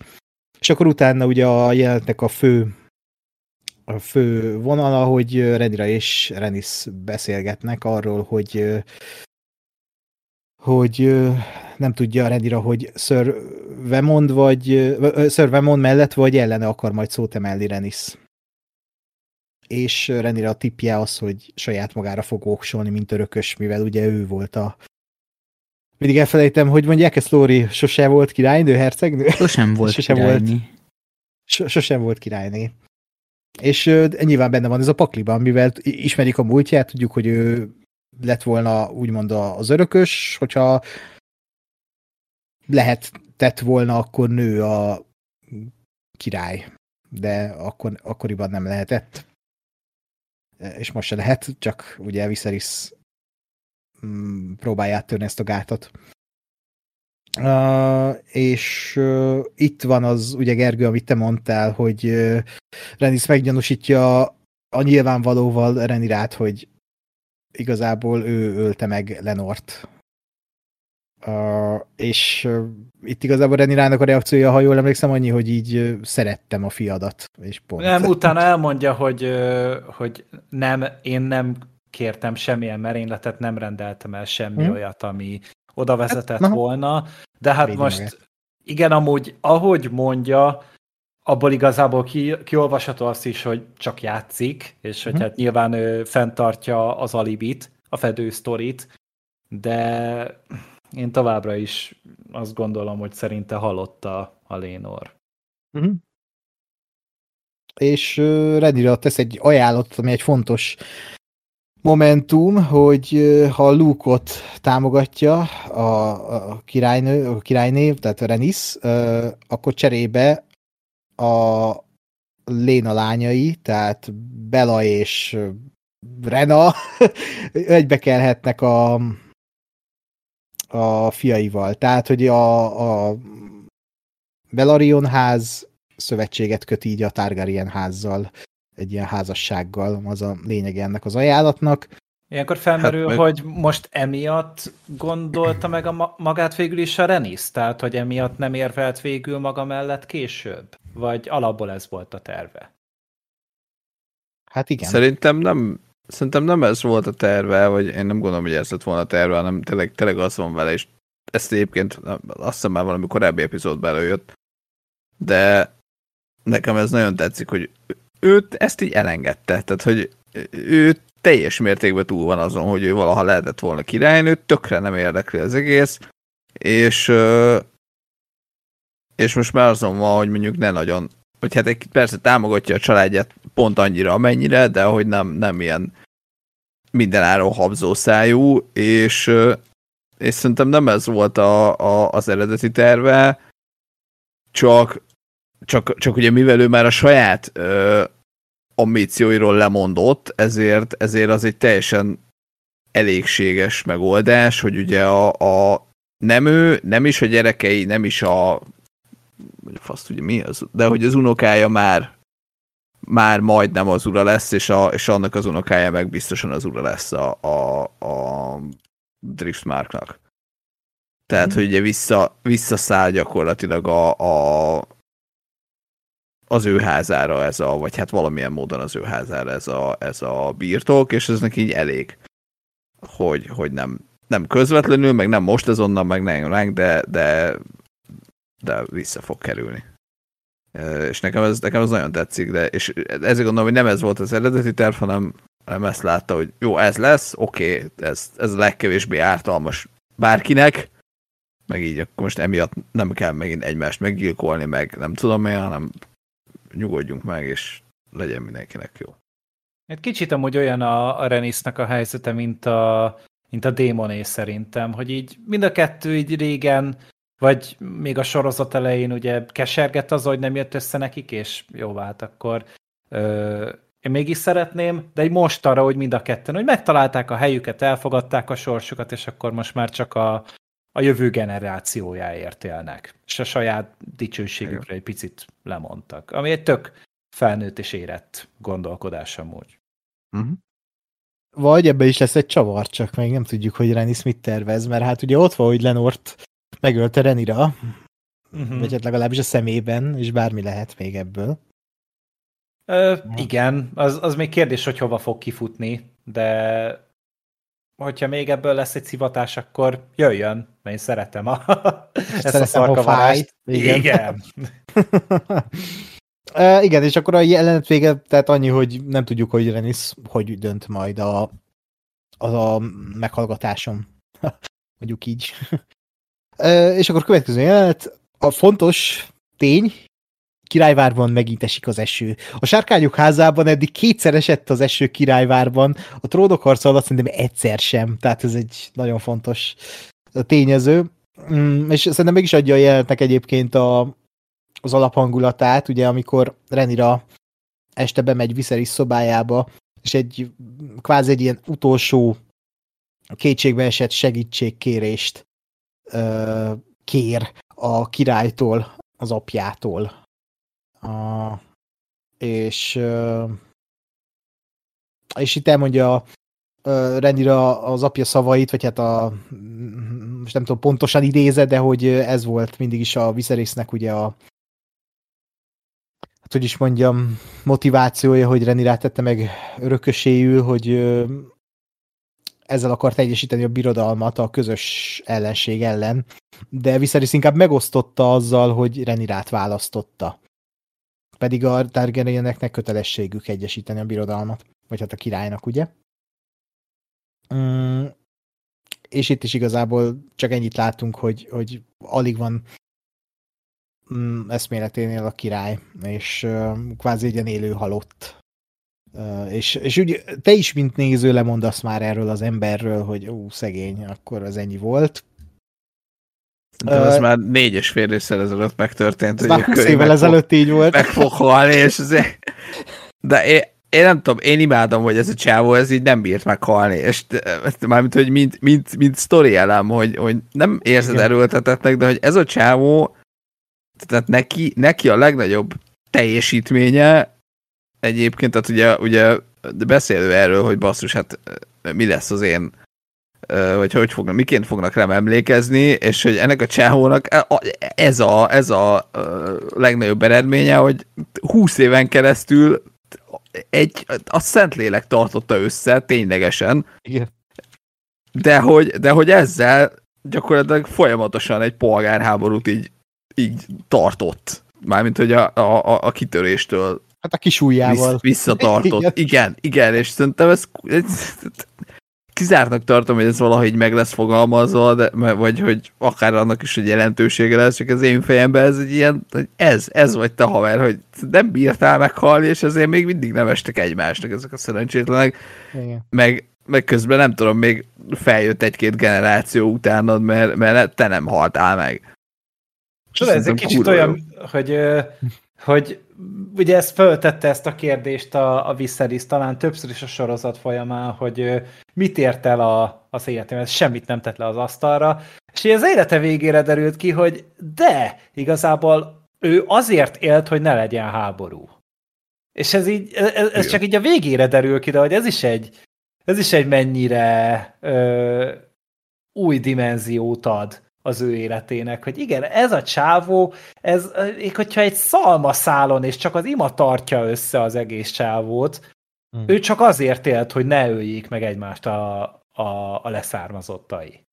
és akkor utána ugye a jelentnek a fő a fő vonala, hogy Renira és Renis beszélgetnek arról, hogy hogy nem tudja Renira, hogy Sir Vemond vagy Sir Vemond mellett vagy ellene akar majd szót emelni Renis. És Renira a tippje az, hogy saját magára fog oksolni, mint örökös, mivel ugye ő volt a mindig elfelejtem, hogy mondják ezt, Lóri, sose volt királynő, hercegnő? Sosem volt Sosem királynyi. So- sosem volt királyné. És nyilván benne van ez a pakliban, mivel ismerik a múltját, tudjuk, hogy ő lett volna úgymond az örökös, hogyha lehet tett volna, akkor nő a király, de akkor, akkoriban nem lehetett. E, És most se lehet, csak ugye Viserys mm, próbálja áttörni ezt a gátat. Uh, és uh, itt van az, ugye Gergő, amit te mondtál, hogy uh, Renis meggyanúsítja a nyilvánvalóval Renirát, hogy igazából ő ölte meg Lenort. Uh, és uh, itt igazából Renirának a reakciója, ha jól emlékszem, annyi, hogy így uh, szerettem a fiadat, és pont. Nem, utána elmondja, hogy, hogy nem, én nem kértem semmilyen merényletet, nem rendeltem el semmi Hm. olyat, ami oda vezetett na. volna, de hát Védi most magát. igen, amúgy, ahogy mondja, abból igazából ki, kiolvasható azt is, hogy csak játszik, és hogy Mhm. hát nyilván ő fenntartja az alibit, a fedősztorit, de én továbbra is azt gondolom, hogy szerinte hallotta a Lénor. Uh-huh. És uh, Renira tesz egy ajánlatot, ami egy fontos momentum, hogy ha Luke-ot támogatja a, a királynő, a királyné, tehát Renis, akkor cserébe a Léna lányai, tehát Bela és Rena egybekelhetnek a, a fiaival. Tehát, hogy a, a Belarion ház szövetséget köt így a Targaryen házzal, egy ilyen házassággal, az a lényeg ennek az ajánlatnak. Ilyenkor felmerül, Hát meg- hogy most emiatt gondolta meg a ma- magát végül is a Renis? Tehát, hogy emiatt nem érvelt végül maga mellett később? Vagy alapból ez volt a terve? Hát igen. Szerintem nem, szerintem nem ez volt a terve, vagy én nem gondolom, hogy ez lett volna a terve, hanem tényleg, tényleg az van vele, és ezt egyébként azt hiszem már valami korábbi epizódban előjött, de nekem ez nagyon tetszik, hogy őt ezt így elengedte, tehát hogy ő teljes mértékben túl van azon, hogy ő valaha lehetett volna királynő, tökre nem érdekli az egész, és és most már azon van, hogy mondjuk ne nagyon, hogy hát egy, persze támogatja a családját pont annyira, amennyire, de hogy nem, nem ilyen mindenáron habzó szájú, és, és szerintem nem ez volt a, a, az eredeti terve, csak, csak, csak ugye mivel ő már a saját ö, ambícióiról lemondott, ezért, ezért az egy teljesen elégséges megoldás, hogy ugye a, a nem ő, nem is a gyerekei, nem is a vagy fasz tudja mi az, de hogy az unokája már már majdnem az ura lesz, és, a, és annak az unokája meg biztosan az ura lesz a, a, a Driftmarknak. Tehát, mm. hogy ugye vissza, visszaszáll gyakorlatilag a, a, az ő házára ez a, vagy hát valamilyen módon az ő házára ez a, ez a birtok, és ez neki így elég, hogy, hogy nem, nem közvetlenül, meg nem most azonnal, meg nem, de, de, de vissza fog kerülni. És nekem ez, nekem ez nagyon tetszik, de és ezért gondolom, hogy nem ez volt az eredeti terv, hanem, hanem ezt látta, hogy jó, ez lesz, oké, ez, ez a legkevésbé ártalmas bárkinek, meg így akkor most emiatt nem kell megint egymást meggyilkolni, meg nem tudom én, hanem nyugodjunk meg, és legyen mindenkinek jó. Egy kicsit amúgy olyan a, a Renisnak a helyzete, mint a, mint a Démoné szerintem, hogy így mind a kettő így régen, vagy még a sorozat elején ugye kesergett az, hogy nem jött össze nekik, és jó vált akkor ö, én mégis szeretném, de egy most arra, hogy mind a ketten, hogy megtalálták a helyüket, elfogadták a sorsukat, és akkor most már csak a, a jövő generációjáért élnek, és a saját dicsőségükre egy picit lemondtak, ami egy tök felnőtt és érett gondolkodás amúgy. Uh-huh. Vagy ebbe is lesz egy csavar, csak még nem tudjuk, hogy Renis mit tervez, mert hát ugye ott van, hogy Lenort megölte Renira, uh-huh. vagy hát legalábbis a szemében, és bármi lehet még ebből. Ö, igen, az, az még kérdés, hogy hova fog kifutni, de hogyha még ebből lesz egy szivatás, akkor jöjjön, mert én szeretem a, ezt a szarkavarást. Igen. igen. uh, igen, és akkor a jelenet vége, tehát annyi, hogy nem tudjuk, hogy Renis hogy dönt majd a, az a meghallgatásom. Mondjuk így. És akkor következő jelenet, a fontos tény, Királyvárban megint esik az eső. A sárkányok házában eddig kétszer esett az eső Királyvárban, a trónok harca alatt szerintem egyszer sem, tehát ez egy nagyon fontos tényező. Mm, és szerintem meg is adja a jelenetnek egyébként a, az alaphangulatát, ugye amikor Renira este bemegy Viserys szobájába, és egy kvázi egy ilyen utolsó kétségbe esett segítségkérést ö, kér a királytól, az apjától. A, és, és itt elmondja Rendira az apja szavait, vagy hát a most nem tudom pontosan idéze, de hogy ez volt mindig is a Viserysnek ugye a hát hogy is mondjam, motivációja, hogy Renirát tette meg örököséül, hogy ezzel akart egyesíteni a birodalmat a közös ellenség ellen, de Viserys inkább megosztotta azzal, hogy Renirát választotta pedig a Targaryeneknek kötelességük egyesíteni a birodalmat, vagy hát a királynak, ugye? Mm, és itt is igazából csak ennyit látunk, hogy, hogy alig van mm, eszméleténél a király, és uh, kvázi egy élő halott. És, és úgy te is, mint néző, lemondasz már erről az emberről, hogy ú, szegény, akkor az ennyi volt. De ez uh, már négy és fél évvel ezelőtt megtörtént. Ez már 20 évvel ezelőtt így volt. Meg fog halni, és azért... De én, én nem tudom, én imádom, hogy ez a csávó, ez így nem bírt meghalni, és mármint, hogy mint, mint, mint sztori elem, hogy, hogy nem érzed Igen. erőltetetnek, de hogy ez a csávó, tehát neki, neki a legnagyobb teljesítménye egyébként, tehát ugye, ugye beszélő erről, hogy basszus, hát mi lesz az én vagy hogy fognak, miként fognak rám emlékezni, és hogy ennek a csehónak ez a, ez a legnagyobb eredménye, hogy 20 éven keresztül egy, a Szentlélek tartotta össze, ténylegesen. Igen. De hogy, de hogy ezzel gyakorlatilag folyamatosan egy polgárháborút így, így tartott. Mármint, hogy a, a, a kitöréstől Hát a kis ujjával. Vissz, visszatartott. Igen. igen, és szerintem ez, ez kizártnak tartom, hogy ez valahogy meg lesz fogalmazva, de, vagy hogy akár annak is egy jelentősége lesz, csak az én fejemben ez egy ilyen, hogy ez, ez vagy te haver, hogy nem bírtál meghalni, és ezért még mindig nem estek egymásnak ezek a szerencsétlenek. Igen. Meg, meg közben nem tudom, még feljött egy-két generáció utánad, mert, mert te nem haltál meg. Csoda, ez egy kicsit olyan, hogy, hogy ugye ezt föltette ezt a kérdést a, a Viserys talán többször is a sorozat folyamán, hogy mit ért el a, az életében, semmit nem tett le az asztalra, És az élete végére derült ki, hogy de, igazából ő azért élt, hogy ne legyen háború. És ez így, ez, ez csak így a végére derül ki, de hogy ez is egy, ez is egy mennyire ö, új dimenziót ad az ő életének, hogy igen, ez a csávó, ez, hogyha egy szalmaszálon és csak az ima tartja össze az egész csávót, hmm. ő csak azért élt, hogy ne öljék meg egymást a, a, a leszármazottai.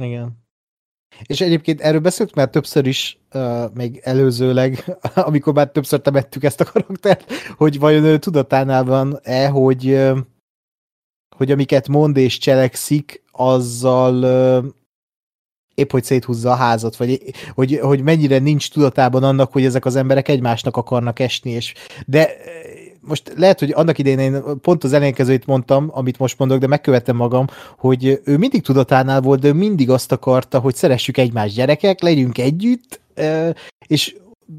Igen. És egyébként erről beszélt már többször is, uh, még előzőleg, amikor már többször temettük ezt a karaktert, hogy vajon ő tudatánál van-e, hogy, uh, hogy amiket mond és cselekszik, azzal uh, épp hogy széthúzza a házat, vagy hogy, hogy mennyire nincs tudatában annak, hogy ezek az emberek egymásnak akarnak esni, és de most lehet, hogy annak idején én pont az ellenkezőit mondtam, amit most mondok, de megkövettem magam, hogy ő mindig tudatánál volt, de ő mindig azt akarta, hogy szeressük egymás gyerekek, legyünk együtt, és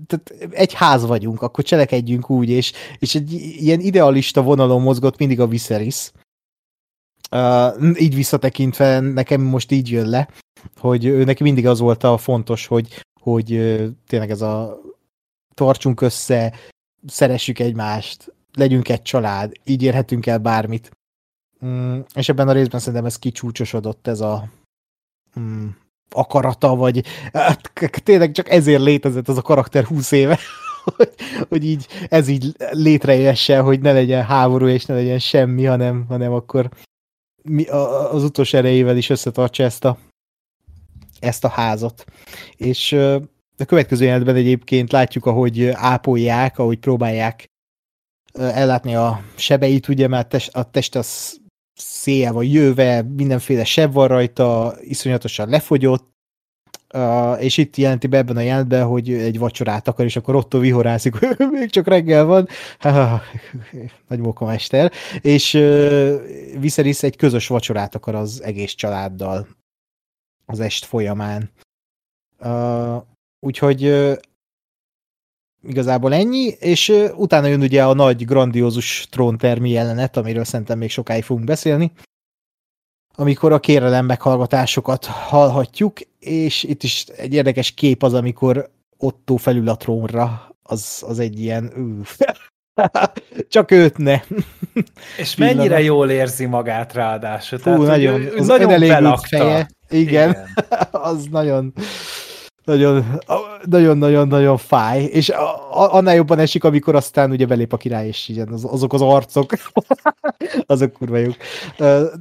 tehát egy ház vagyunk, akkor cselekedjünk úgy, és, és egy ilyen idealista vonalon mozgott mindig a Viserys. Uh, így visszatekintve nekem most így jön le, hogy ő neki mindig az volt a fontos, hogy, hogy uh, tényleg ez a tartsunk össze, szeressük egymást, legyünk egy család, így érhetünk el bármit. Mm, és ebben a részben szerintem ez kicsúcsosodott ez a mm, akarata, vagy hát, tényleg csak ezért létezett az a karakter 20 éve, hogy, hogy így ez így létrejösse, hogy ne legyen háború és ne legyen semmi, hanem, hanem akkor az utolsó erejével is összetartsa ezt a, ezt a házat. És a következő jelenetben egyébként látjuk, ahogy ápolják, ahogy próbálják ellátni a sebeit, ugye, mert a test az széje van jöve, mindenféle seb van rajta, iszonyatosan lefogyott, És itt jelenti be ebben a jelentben, hogy egy vacsorát akar, és akkor Otto vihorászik, még csak reggel van, nagy mókamester, és uh, Viserys egy közös vacsorát akar az egész családdal az est folyamán. Úgyhogy igazából ennyi, és utána jön ugye a nagy, grandiózus tróntermi jelenet, amiről szerintem még sokáig fogunk beszélni, amikor a kérelem meghallgatásokat hallhatjuk, és itt is egy érdekes kép az, amikor Otto felül a trónra, az, az egy ilyen... Csak őt ne. És mennyire jól érzi magát ráadásul. Tehát, nagyon, ő, ő az nagyon belakta. Feje. Igen, Igen. az nagyon nagyon-nagyon-nagyon fáj, és annál jobban esik, amikor aztán ugye belép a király, és igen, az, azok az arcok, azok kurva jók.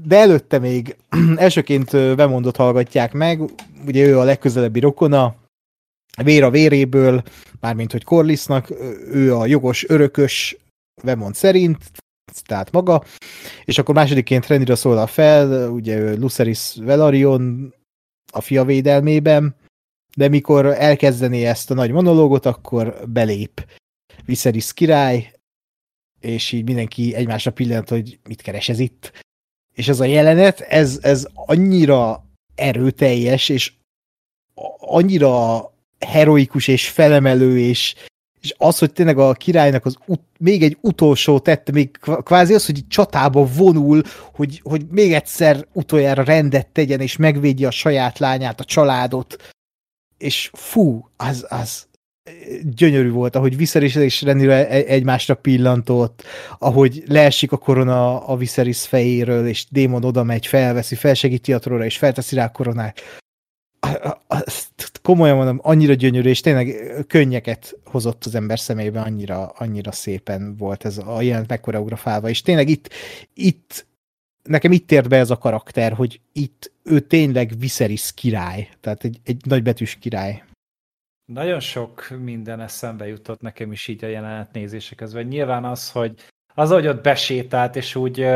De előtte még elsőként bemondott hallgatják meg, ugye ő a legközelebbi rokona, vér a véréből, mármint hogy Corlissnak, ő a jogos örökös Vemond szerint, tehát maga, és akkor másodiként Renira szólal fel, ugye Luceris Velarion a fia védelmében, de mikor elkezdeni ezt a nagy monológot, akkor belép Viserys király, és így mindenki egymásra pillanat, hogy mit keres ez itt. És ez a jelenet, ez, ez annyira erőteljes, és annyira heroikus és felemelő, és, és az, hogy tényleg a királynak az ut, még egy utolsó tette, még kvázi az, hogy csatába vonul, hogy, hogy még egyszer utoljára rendet tegyen, és megvédje a saját lányát, a családot, és fú, az, az gyönyörű volt, ahogy Viserys és Renira egymásra pillantott, ahogy leesik a korona a Viserys fejéről, és Démon oda megy, felveszi, felsegíti a tróra, és felteszi rá a koronát. Komolyan mondom, annyira gyönyörű, és tényleg könnyeket hozott az ember szemébe, annyira, annyira szépen volt ez a jelent megkoreografálva, és tényleg itt, itt nekem itt ért be ez a karakter, hogy itt ő tényleg Viserys király, tehát egy, egy nagybetűs király. Nagyon sok minden eszembe jutott nekem is így a jelenet nézése közben. Nyilván az, hogy az, hogy ott besétált, és úgy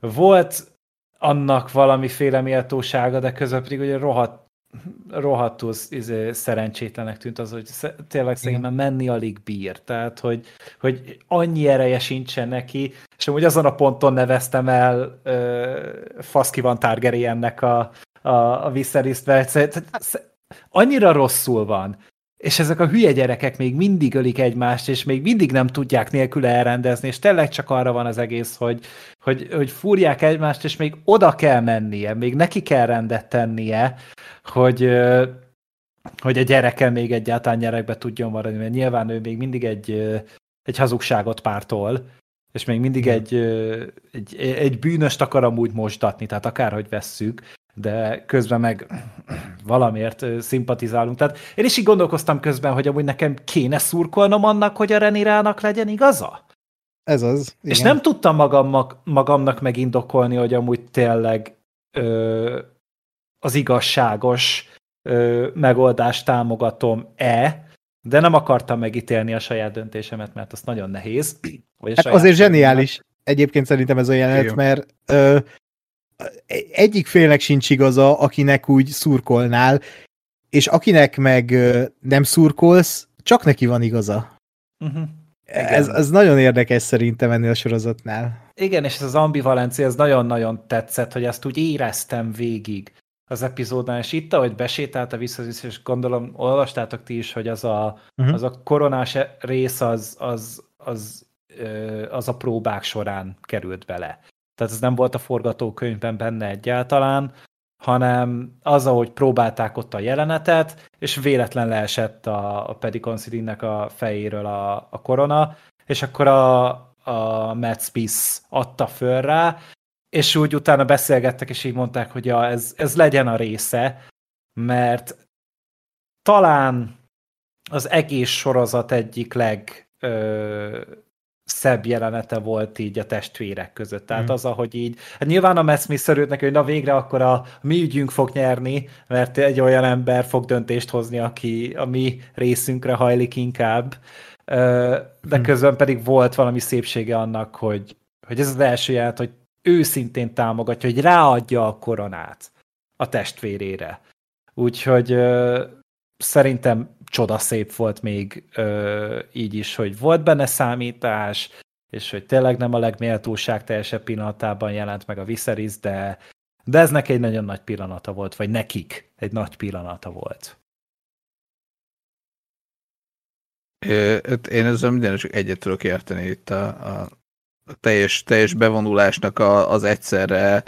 volt annak valamiféle méltósága, de közben pedig ugye rohadt rohadtul izé, szerencsétlenek tűnt az, hogy tényleg szerintem menni alig bír. Tehát, hogy, hogy annyi ereje sincsen neki, és amúgy azon a ponton neveztem el uh, Faszki van Targaryennek a, a, a Viserys-t, annyira rosszul van, és ezek a hülye gyerekek még mindig ölik egymást, és még mindig nem tudják nélkül elrendezni, és tényleg csak arra van az egész, hogy, hogy, hogy fúrják egymást, és még oda kell mennie, még neki kell rendet tennie, hogy, hogy a gyereke még egyáltalán gyerekbe tudjon maradni, mert nyilván ő még mindig egy, egy hazugságot pártol, és még mindig egy, egy, egy bűnöst akar amúgy mosdatni, tehát akárhogy vesszük, de közben meg valamiért szimpatizálunk. Tehát én is így gondolkoztam közben, hogy amúgy nekem kéne szurkolnom annak, hogy a Renirának legyen igaza. Ez az. Igen. És nem tudtam magam, magamnak megindokolni, hogy amúgy tényleg ö, az igazságos ö, megoldást támogatom-e, de nem akartam megítélni a saját döntésemet, mert az nagyon nehéz. Vagy hát azért zseniális egyébként szerintem ez a jelenet, mert ö, egyik félnek sincs igaza, akinek úgy szurkolnál, és akinek meg nem szurkolsz, csak neki van igaza. Uh-huh. Ez, ez nagyon érdekes szerintem ennél a sorozatnál. Igen, és ez az ambivalencia, ez nagyon-nagyon tetszett, hogy ezt úgy éreztem végig az epizódban, és itt, ahogy besétálta vissza, és gondolom, olvastátok ti is, hogy az a, uh-huh. az a koronás rész, az, az, az, az a próbák során került bele. Tehát ez nem volt a forgatókönyvben benne egyáltalán, hanem az, ahogy próbálták ott a jelenetet, és véletlen leesett a, a Paddy Considine-nek a fejéről a, a korona, és akkor a, a Matt Spice adta föl rá, és úgy utána beszélgettek, és így mondták, hogy ja, ez, ez legyen a része, mert talán az egész sorozat egyik leg ö, szebb jelenete volt így a testvérek között. Tehát mm. az, ahogy így, hát nyilván a Matt Smith örült neki, hogy na végre akkor a mi ügyünk fog nyerni, mert egy olyan ember fog döntést hozni, aki a mi részünkre hajlik inkább, de mm. közben pedig volt valami szépsége annak, hogy, hogy ez az első jelent, hogy őszintén támogatja, hogy ráadja a koronát a testvérére. Úgyhogy szerintem csoda volt még ö, így is, hogy volt benne számítás, és hogy tényleg nem a legméltóság teljesebb pillanatában jelent meg a Viserys, de, de ez neki egy nagyon nagy pillanata volt, vagy nekik egy nagy pillanata volt. Én ezzel minden csak egyet tudok érteni itt a, a teljes, teljes bevonulásnak a, az egyszerre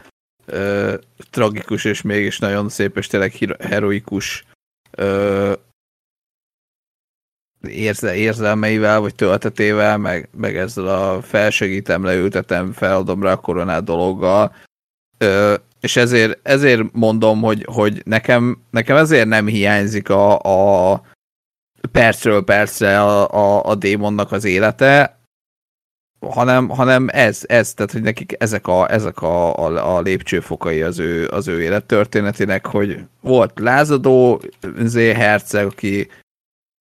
ö, tragikus és mégis nagyon szép és tényleg heroikus ö, érze, érzelmeivel, vagy töltetével, meg, meg ezzel a felsegítem, leültetem, feladom rá a koronát dologgal. Ö, és ezért, ezért mondom, hogy, hogy nekem, nekem ezért nem hiányzik a, a percről percre a, a, a démonnak az élete, hanem, hanem ez, ez, tehát hogy nekik ezek a, ezek a, a, a lépcsőfokai az ő, az ő élettörténetének, hogy volt lázadó herceg, aki,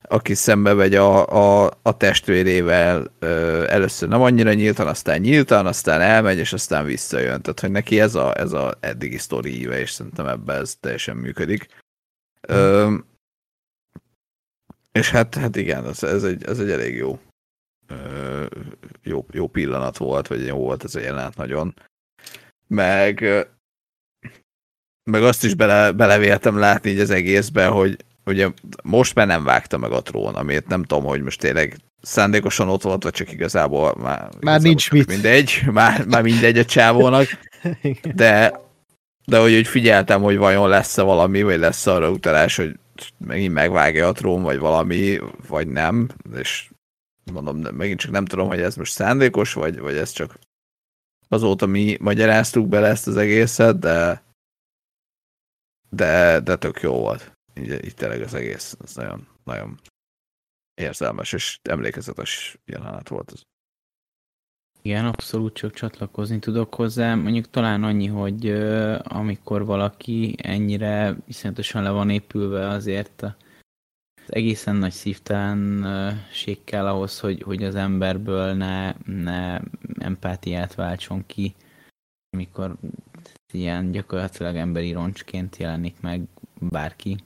aki szembe vegy a, a, a testvérével ö, először nem annyira nyíltan, aztán nyíltan, aztán elmegy, és aztán visszajön. Tehát, hogy neki ez a, ez a eddigi sztori íve, és szerintem ebben ez teljesen működik. Ö, és hát, hát igen, ez, ez, egy, ez egy elég jó jó, jó pillanat volt, vagy jó volt ez a jelenet nagyon. Meg, meg azt is bele, belevéltem látni így az egészben, hogy ugye most már nem vágta meg a trón, amit nem tudom, hogy most tényleg szándékosan ott volt, vagy csak igazából már, már igazából nincs mit. Mindegy, már, már mindegy a csávónak, de, de hogy, hogy figyeltem, hogy vajon lesz-e valami, vagy lesz arra utalás, hogy megint megvágja a trón, vagy valami, vagy nem, és mondom, megint csak nem tudom, hogy ez most szándékos, vagy, vagy ez csak azóta mi magyaráztuk bele ezt az egészet, de de, de tök jó volt. Így, így tényleg az egész, ez nagyon, nagyon érzelmes és emlékezetes jelenet volt az. Igen, abszolút csak csatlakozni tudok hozzá. Mondjuk talán annyi, hogy amikor valaki ennyire iszonyatosan le van épülve azért a egészen nagy szívtelenség kell ahhoz, hogy, hogy az emberből ne, ne empátiát váltson ki, amikor ilyen gyakorlatilag emberi roncsként jelenik meg bárki.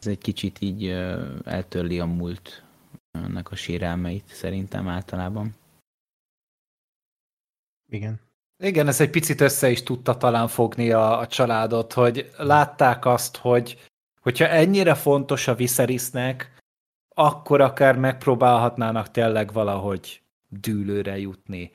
Ez egy kicsit így eltörli a múlt ennek a sérelmeit szerintem általában. Igen. Igen, ez egy picit össze is tudta talán fogni a, a családot, hogy látták azt, hogy hogyha ennyire fontos a Viserysnek, akkor akár megpróbálhatnának tényleg valahogy dűlőre jutni.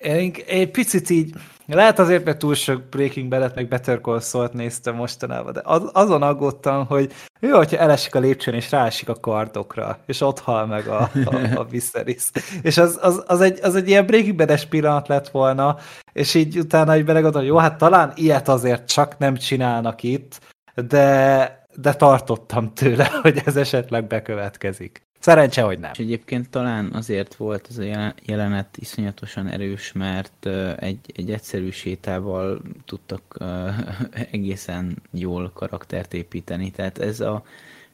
Én egy picit így, lehet azért, mert túl sok Breaking Bad-et, meg Better Call Saul-t néztem mostanában, de az, azon aggódtam, hogy jó, hogyha elesik a lépcsőn, és rásik a kardokra, és ott hal meg a, a, a Viserys. És az, az, az, egy, az egy ilyen Breaking Bad-es pillanat lett volna, és így utána így belegondolom, jó, hát talán ilyet azért csak nem csinálnak itt, de, de tartottam tőle, hogy ez esetleg bekövetkezik. Szerencse, hogy nem. És egyébként talán azért volt ez a jelenet iszonyatosan erős, mert egy, egy egyszerű sétával tudtak egészen jól karaktert építeni. Tehát ez a,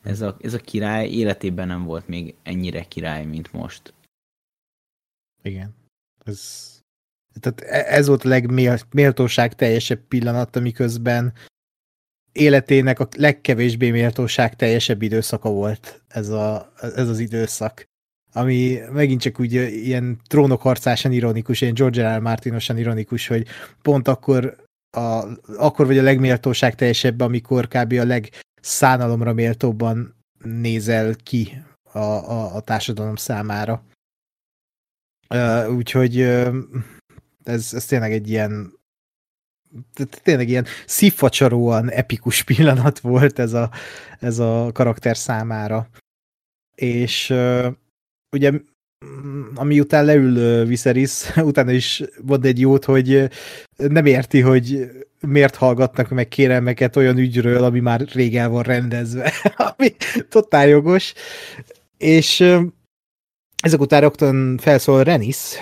ez a, ez a király életében nem volt még ennyire király, mint most. Igen. Ez, tehát e, ez volt a legméltóság teljesebb pillanat, amiközben életének a legkevésbé méltóság teljesebb időszaka volt ez, a, ez az időszak. Ami megint csak úgy ilyen trónokharcásan ironikus, ilyen George R. R. Martinosan ironikus, hogy pont akkor, a, akkor vagy a legméltóság teljesebb, amikor kb. a legszánalomra méltóbban nézel ki a, a, a társadalom számára. Úgyhogy ez, ez tényleg egy ilyen tényleg ilyen szívfacsaróan epikus pillanat volt ez a, ez a karakter számára. És ugye ami után leül Viserys, utána is mond egy jót, hogy nem érti, hogy miért hallgatnak meg kérelmeket olyan ügyről, ami már régen van rendezve, ami totál jogos. És ezek után rögtön felszól Renis,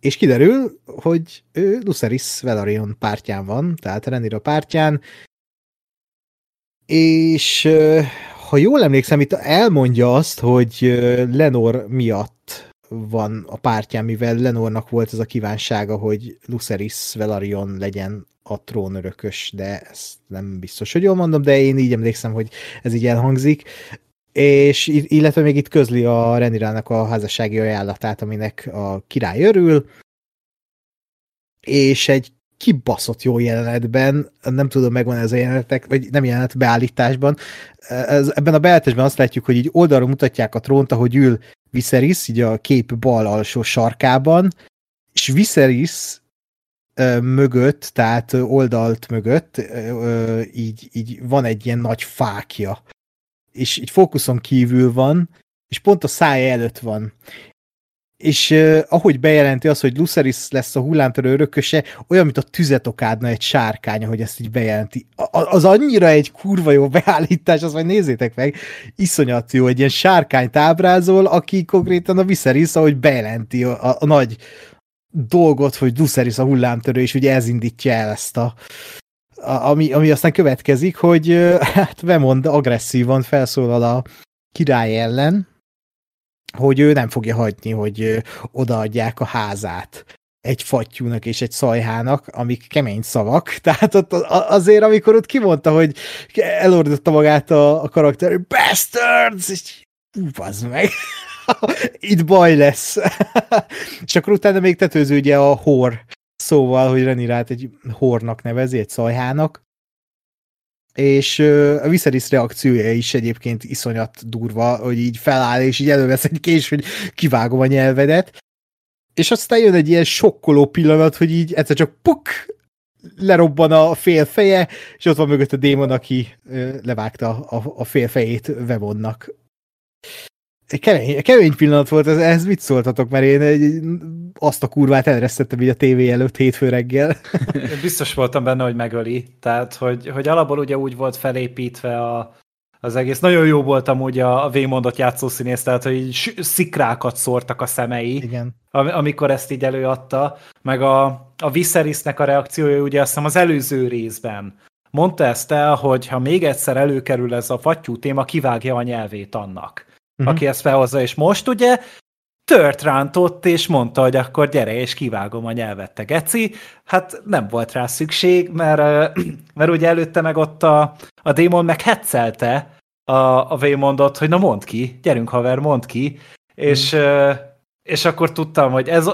és kiderül, hogy ő Luceris Velaryon pártján van, tehát Renira pártján, és ha jól emlékszem, itt elmondja azt, hogy Lenor miatt van a pártján, mivel Lenornak volt az a kívánsága, hogy Luceris Velaryon legyen a trónörökös, de ezt nem biztos, hogy jól mondom, de én így emlékszem, hogy ez így elhangzik. És illetve még itt közli a Renirának a házassági ajánlatát, aminek a király örül, és egy kibaszott jó jelenetben, nem tudom, megvan ez a jelenetek, vagy nem jelenet, beállításban. Ez, ebben a beállításban azt látjuk, hogy így oldalra mutatják a trónt, ahogy ül Viserys, így a kép bal alsó sarkában, és Viserys mögött, tehát oldalt mögött, így, így van egy ilyen nagy fákja, és így fókuszon kívül van, és pont a szája előtt van és uh, ahogy bejelenti az, hogy Luceris lesz a hullámtörő örököse, olyan, mint a tüzet okádna egy sárkány, hogy ezt így bejelenti. A, az annyira egy kurva jó beállítás, az majd nézzétek meg, iszonyat jó, egy ilyen sárkányt ábrázol, aki konkrétan a Viserys, ahogy bejelenti a, a, a nagy dolgot, hogy Luceris a hullámtörő, és ugye ez indítja el ezt a, ami, ami aztán következik, hogy hát bemond agresszívan felszólal a király ellen, hogy ő nem fogja hagyni, hogy odaadják a házát egy fattyúnak és egy szajhának, amik kemény szavak. Tehát ott azért, amikor ott kimondta, hogy elordotta magát a, a karakter, bastards! És hú, meg! Itt baj lesz. és akkor utána még tetőző ugye a hor szóval, hogy Renirát egy hornak nevezi, egy szajhának, és a Viserys reakciója is egyébként iszonyat durva, hogy így feláll, és így elővesz egy kés, hogy kivágom a nyelvedet, és aztán jön egy ilyen sokkoló pillanat, hogy így egyszer csak puk, lerobban a fél feje, és ott van mögött a démon, aki levágta a, a fél fejét Vevonnak kemény, kemény pillanat volt, ez, ehhez mit szóltatok, mert én egy, azt a kurvát elresztettem így a tévé előtt hétfő reggel. Én biztos voltam benne, hogy megöli. Tehát, hogy, hogy alapból ugye úgy volt felépítve a, az egész. Nagyon jó volt amúgy a, a V-mondott játszószínész, tehát, hogy így szikrákat szórtak a szemei, Igen. Am, amikor ezt így előadta. Meg a, a Viserysnek a reakciója ugye azt hiszem az előző részben. Mondta ezt el, hogy ha még egyszer előkerül ez a fattyú téma, kivágja a nyelvét annak uh-huh. aki ezt felhozza, és most ugye tört rántott, és mondta, hogy akkor gyere, és kivágom a nyelvet, te geci. Hát nem volt rá szükség, mert, mert ugye előtte meg ott a, a démon meg hetszelte a, a Vémondot, hogy na mondd ki, gyerünk haver, mondd ki, és, uh-huh. És akkor tudtam, hogy ez,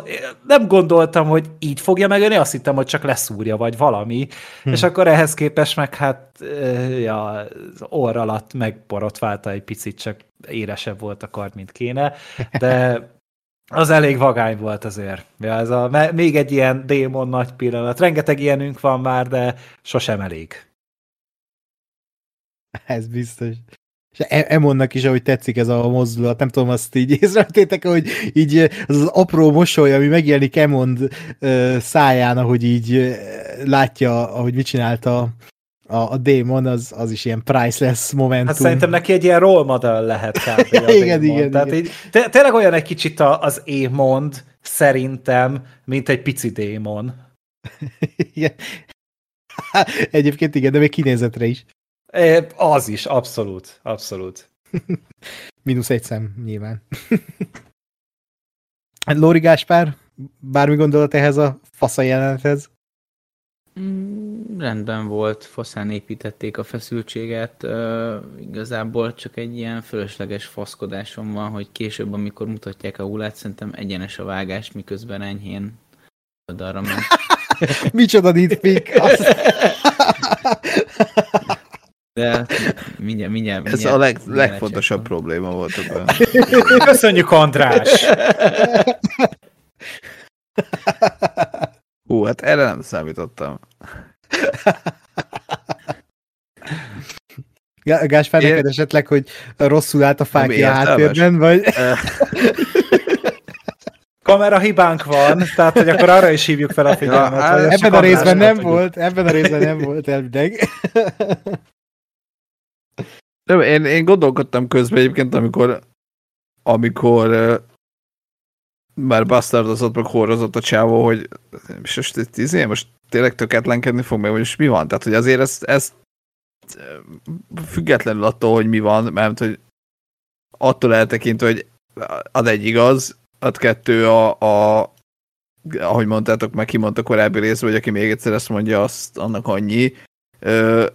nem gondoltam, hogy így fogja megölni, azt hittem, hogy csak leszúrja, vagy valami, hmm. és akkor ehhez képest meg hát ja, az orr alatt megborotválta egy picit, csak éresebb volt a kard, mint kéne, de Az elég vagány volt azért. Ja, ez a, még egy ilyen démon nagy pillanat. Rengeteg ilyenünk van már, de sosem elég. Ez biztos. És e- Emonnak is, ahogy tetszik ez a mozdulat, nem tudom, azt így észrevettétek, hogy így az, az apró mosoly, ami megjelenik Emond száján, ahogy így látja, ahogy mit csinálta a, a démon, az, az is ilyen priceless momentum. Hát szerintem neki egy ilyen role model lehet kb. A igen, igen, Tehát igen. Így, te, tényleg olyan egy kicsit az Émond, szerintem, mint egy pici démon. igen. Egyébként igen, de még kinézetre is. Az is, abszolút, abszolút. Minusz egy szem, nyilván. Lóri Gáspár, bármi gondolat ehhez a fasza jelenethez? Mm, rendben volt, faszán építették a feszültséget, uh, igazából csak egy ilyen fölösleges faszkodásom van, hogy később, amikor mutatják a hullát, szerintem egyenes a vágás, miközben enyhén oldalra ment. Micsoda nitpick! De mindjárt, mindjárt, Ez mindjárt, a leg, mindjárt legfontosabb lecsekkolom. probléma volt ebben. Köszönjük, András! Hú, hát erre nem számítottam. Gá- Gáspár, Én- neked esetleg, hogy rosszul állt a fákja értelmes. háttérben, vagy Kamera hibánk van, tehát hogy akkor arra is hívjuk fel a figyelmet. Ja, hát ebben a részben nem volt, ebben a részben nem volt elvileg. Nem, én, én gondolkodtam közben egyébként, amikor amikor uh, már bastardozott, meg horrozott a csávó, hogy és most, itt izé, most tényleg töketlenkedni fog meg, most mi van? Tehát, hogy azért ezt, ezt függetlenül attól, hogy mi van, mert hogy attól eltekintve, hogy ad egy igaz, ad kettő a, a ahogy mondtátok, meg kimondta korábbi részben, hogy aki még egyszer ezt mondja, azt annak annyi. Ö,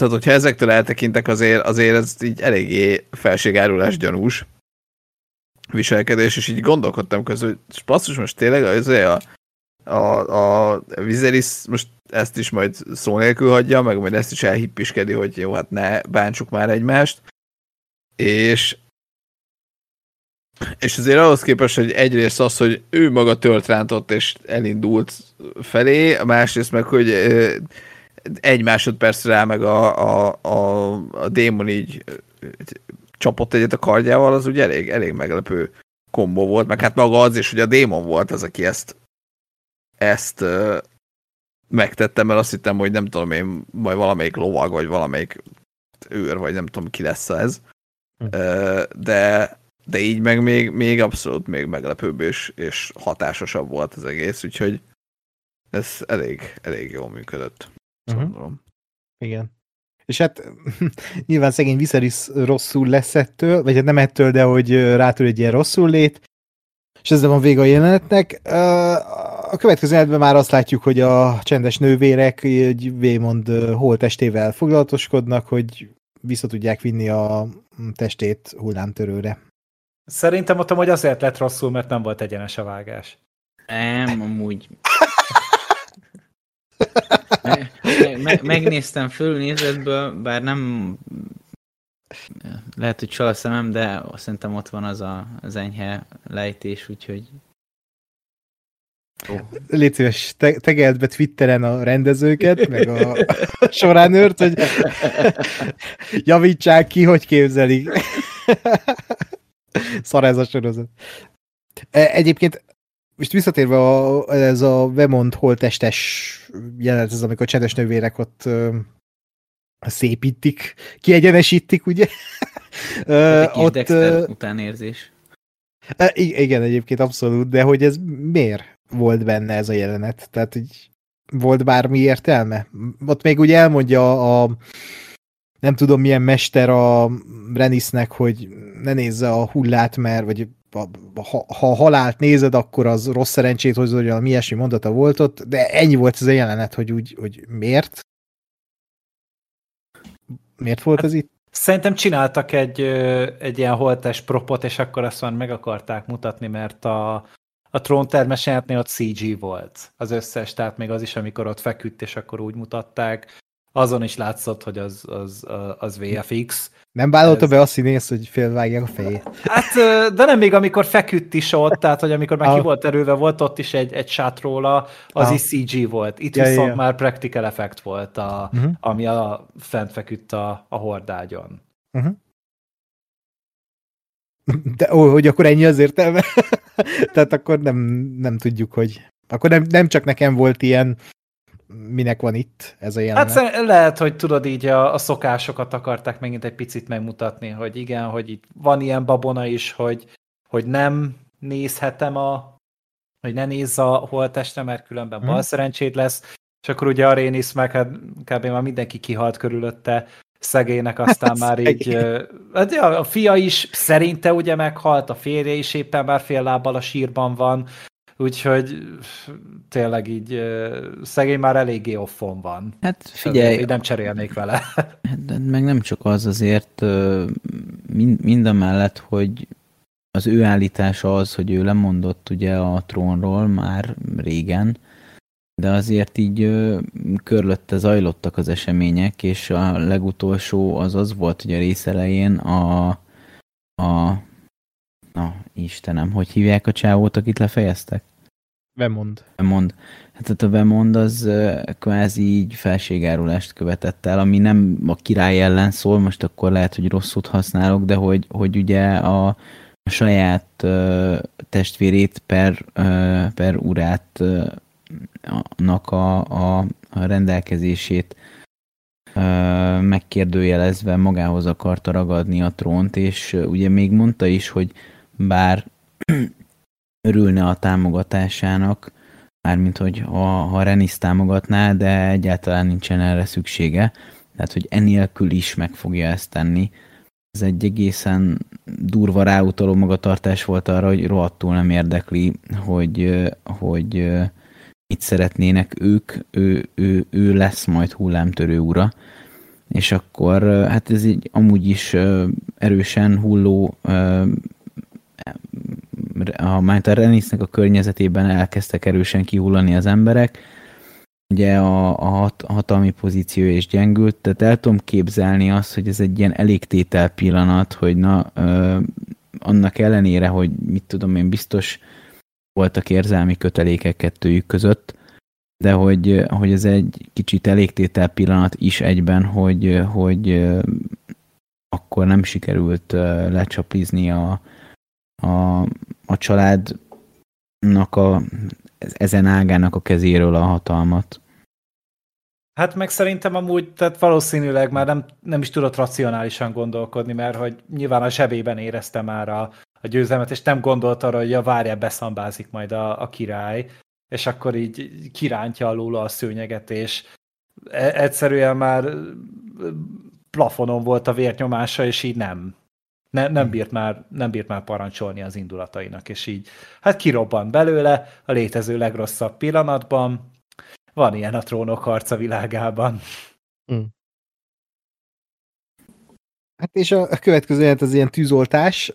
tehát, hogyha ezektől eltekintek, azért, azért ez így eléggé felségárulás gyanús viselkedés, és így gondolkodtam közben, hogy basszus, most tényleg az a, a, a Viserys most ezt is majd szó nélkül hagyja, meg majd ezt is elhippiskedi, hogy jó, hát ne bántsuk már egymást. És és azért ahhoz képest, hogy egyrészt az, hogy ő maga tört rántott és elindult felé, másrészt meg, hogy egy másodpercre rá meg a, a, a, a démon így csapott egyet a kardjával, az ugye elég, elég meglepő kombó volt, meg hát maga az is, hogy a démon volt az, aki ezt ezt ö, megtettem, mert azt hittem, hogy nem tudom én, majd valamelyik lovag, vagy valamelyik őr, vagy nem tudom ki lesz ez. Hm. Ö, de, de így meg még, még abszolút még meglepőbb és, és hatásosabb volt az egész, úgyhogy ez elég, elég jól működött. Gondolom. Igen. És hát nyilván szegény Viserys rosszul lesz ettől, vagy hát nem ettől, de hogy rátör egy ilyen rosszul lét, és ezzel van vége a jelenetnek. A következő jelenetben már azt látjuk, hogy a csendes nővérek egy Vémond ö, holttestével foglalatoskodnak, hogy vissza tudják vinni a testét hullámtörőre. Szerintem mondtam, hogy azért lett rosszul, mert nem volt egyenes a vágás. Nem, amúgy. Me, me, me, megnéztem fölnézetből, bár nem lehet, hogy csal a szemem, de szerintem ott van az a, az enyhe lejtés, úgyhogy Ó, Légy szíves, te, tegeld be Twitteren a rendezőket, meg a soránőrt, hogy javítsák ki, hogy képzelik. Szar ez a sorozat. E, Egyébként most visszatérve a, ez a Vemont holtestes jelenet, ez amikor a csendes nővérek ott ö, szépítik, kiegyenesítik, ugye? Ö, egy ott, Dexter utánérzés. Igen, egyébként abszolút, de hogy ez miért volt benne ez a jelenet? Tehát, hogy volt bármi értelme? Ott még ugye elmondja a nem tudom milyen mester a Renisnek, hogy ne nézze a hullát, mert vagy ha, ha halált nézed, akkor az rossz szerencsét hoz, hogy valami ilyesmi mondata volt ott, de ennyi volt ez a jelenet, hogy úgy, hogy miért? Miért volt ez itt? Szerintem csináltak egy, egy ilyen holtes propot, és akkor azt már meg akarták mutatni, mert a, a tróntermes jelenetnél ott CG volt az összes, tehát még az is, amikor ott feküdt, és akkor úgy mutatták. Azon is látszott, hogy az, az, az VFX. Nem vállalta Ez... be a színész, hogy félvágják a fejét? Hát, de nem még amikor feküdt is ott, tehát hogy amikor már ah. ki volt erőve, volt ott is egy, egy sát róla, az ah. is CG volt. Itt ja, viszont ja. már practical effect volt, a, uh-huh. ami a fent feküdt a, a hordágyon. Uh-huh. De ó, hogy akkor ennyi az értelme? tehát akkor nem, nem tudjuk, hogy... Akkor nem, nem csak nekem volt ilyen minek van itt ez a jelenet. Hát lehet, hogy tudod így a, a szokásokat akarták megint egy picit megmutatni, hogy igen, hogy itt van ilyen babona is, hogy, hogy nem nézhetem a hogy ne nézz a holtestre, mert különben hmm. bal szerencséd lesz, és akkor ugye a Rénisz meg hát kb. már mindenki kihalt körülötte, szegénynek aztán már így, hát ja, a fia is szerinte ugye meghalt, a férje is éppen már fél lábbal a sírban van, Úgyhogy tényleg így szegény már eléggé offon van. Hát figyelj. Így nem cserélnék vele. De meg nem csak az azért, mind, mind a mellett, hogy az ő állítása az, hogy ő lemondott ugye a trónról már régen, de azért így körülötte zajlottak az események, és a legutolsó az az volt, hogy a rész elején a, a na Istenem, hogy hívják a csávót, akit lefejeztek? Vemond. Vemond. Hát a Vemond az kvázi így felségárulást követett el, ami nem a király ellen szól, most akkor lehet, hogy rosszút használok, de hogy, hogy ugye a, a saját uh, testvérét per, uh, per urát uh, nak a, a, a rendelkezését uh, megkérdőjelezve magához akarta ragadni a trónt, és ugye még mondta is, hogy bár örülne a támogatásának, mármint hogy ha, ha Renis támogatná, de egyáltalán nincsen erre szüksége, tehát hogy enélkül is meg fogja ezt tenni. Ez egy egészen durva ráutaló magatartás volt arra, hogy rohadtul nem érdekli, hogy, hogy mit szeretnének ők, ő, ő, ő lesz majd hullámtörő ura. És akkor hát ez így amúgy is erősen hulló a, majd a Renisnek a környezetében elkezdtek erősen kihullani az emberek, ugye a, a, hat, a hatalmi pozíció is gyengült, tehát el tudom képzelni azt, hogy ez egy ilyen elégtétel pillanat, hogy na, ö, annak ellenére, hogy mit tudom én, biztos voltak érzelmi kötelékek kettőjük között, de hogy, hogy ez egy kicsit elégtétel pillanat is egyben, hogy, hogy akkor nem sikerült lecsaplizni a, a, a családnak a, ezen ágának a kezéről a hatalmat. Hát meg szerintem amúgy, tehát valószínűleg már nem, nem is tudott racionálisan gondolkodni, mert hogy nyilván a zsebében érezte már a, a győzelmet, és nem gondolt arra, hogy ja, várja, beszambázik majd a, a király, és akkor így kirántja alul a szőnyeget, és e, egyszerűen már plafonon volt a vérnyomása, és így nem, ne, nem, hmm. bírt már, nem bírt már parancsolni az indulatainak, és így hát kirobban belőle a létező legrosszabb pillanatban. Van ilyen a trónok harca világában. Hmm. Hát és a következő jelent az ilyen tűzoltás,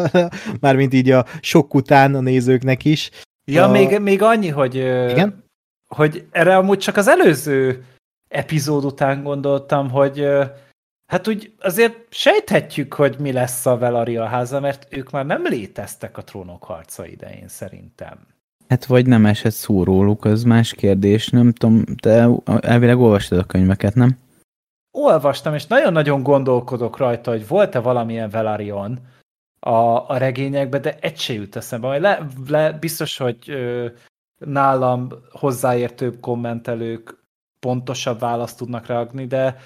mármint így a sok után a nézőknek is. Ja, a... még, még annyi, hogy, Igen? hogy erre amúgy csak az előző epizód után gondoltam, hogy Hát úgy azért sejthetjük, hogy mi lesz a Velaria háza, mert ők már nem léteztek a trónok harca idején szerintem. Hát vagy nem esett szó róluk, az más kérdés. Nem tudom, te elvileg olvastad a könyveket, nem? Olvastam, és nagyon-nagyon gondolkodok rajta, hogy volt-e valamilyen Velarion a, a regényekben, de egy se jut eszembe. Majd le, le, biztos, hogy ö, nálam hozzáértőbb kommentelők pontosabb választ tudnak reagni, de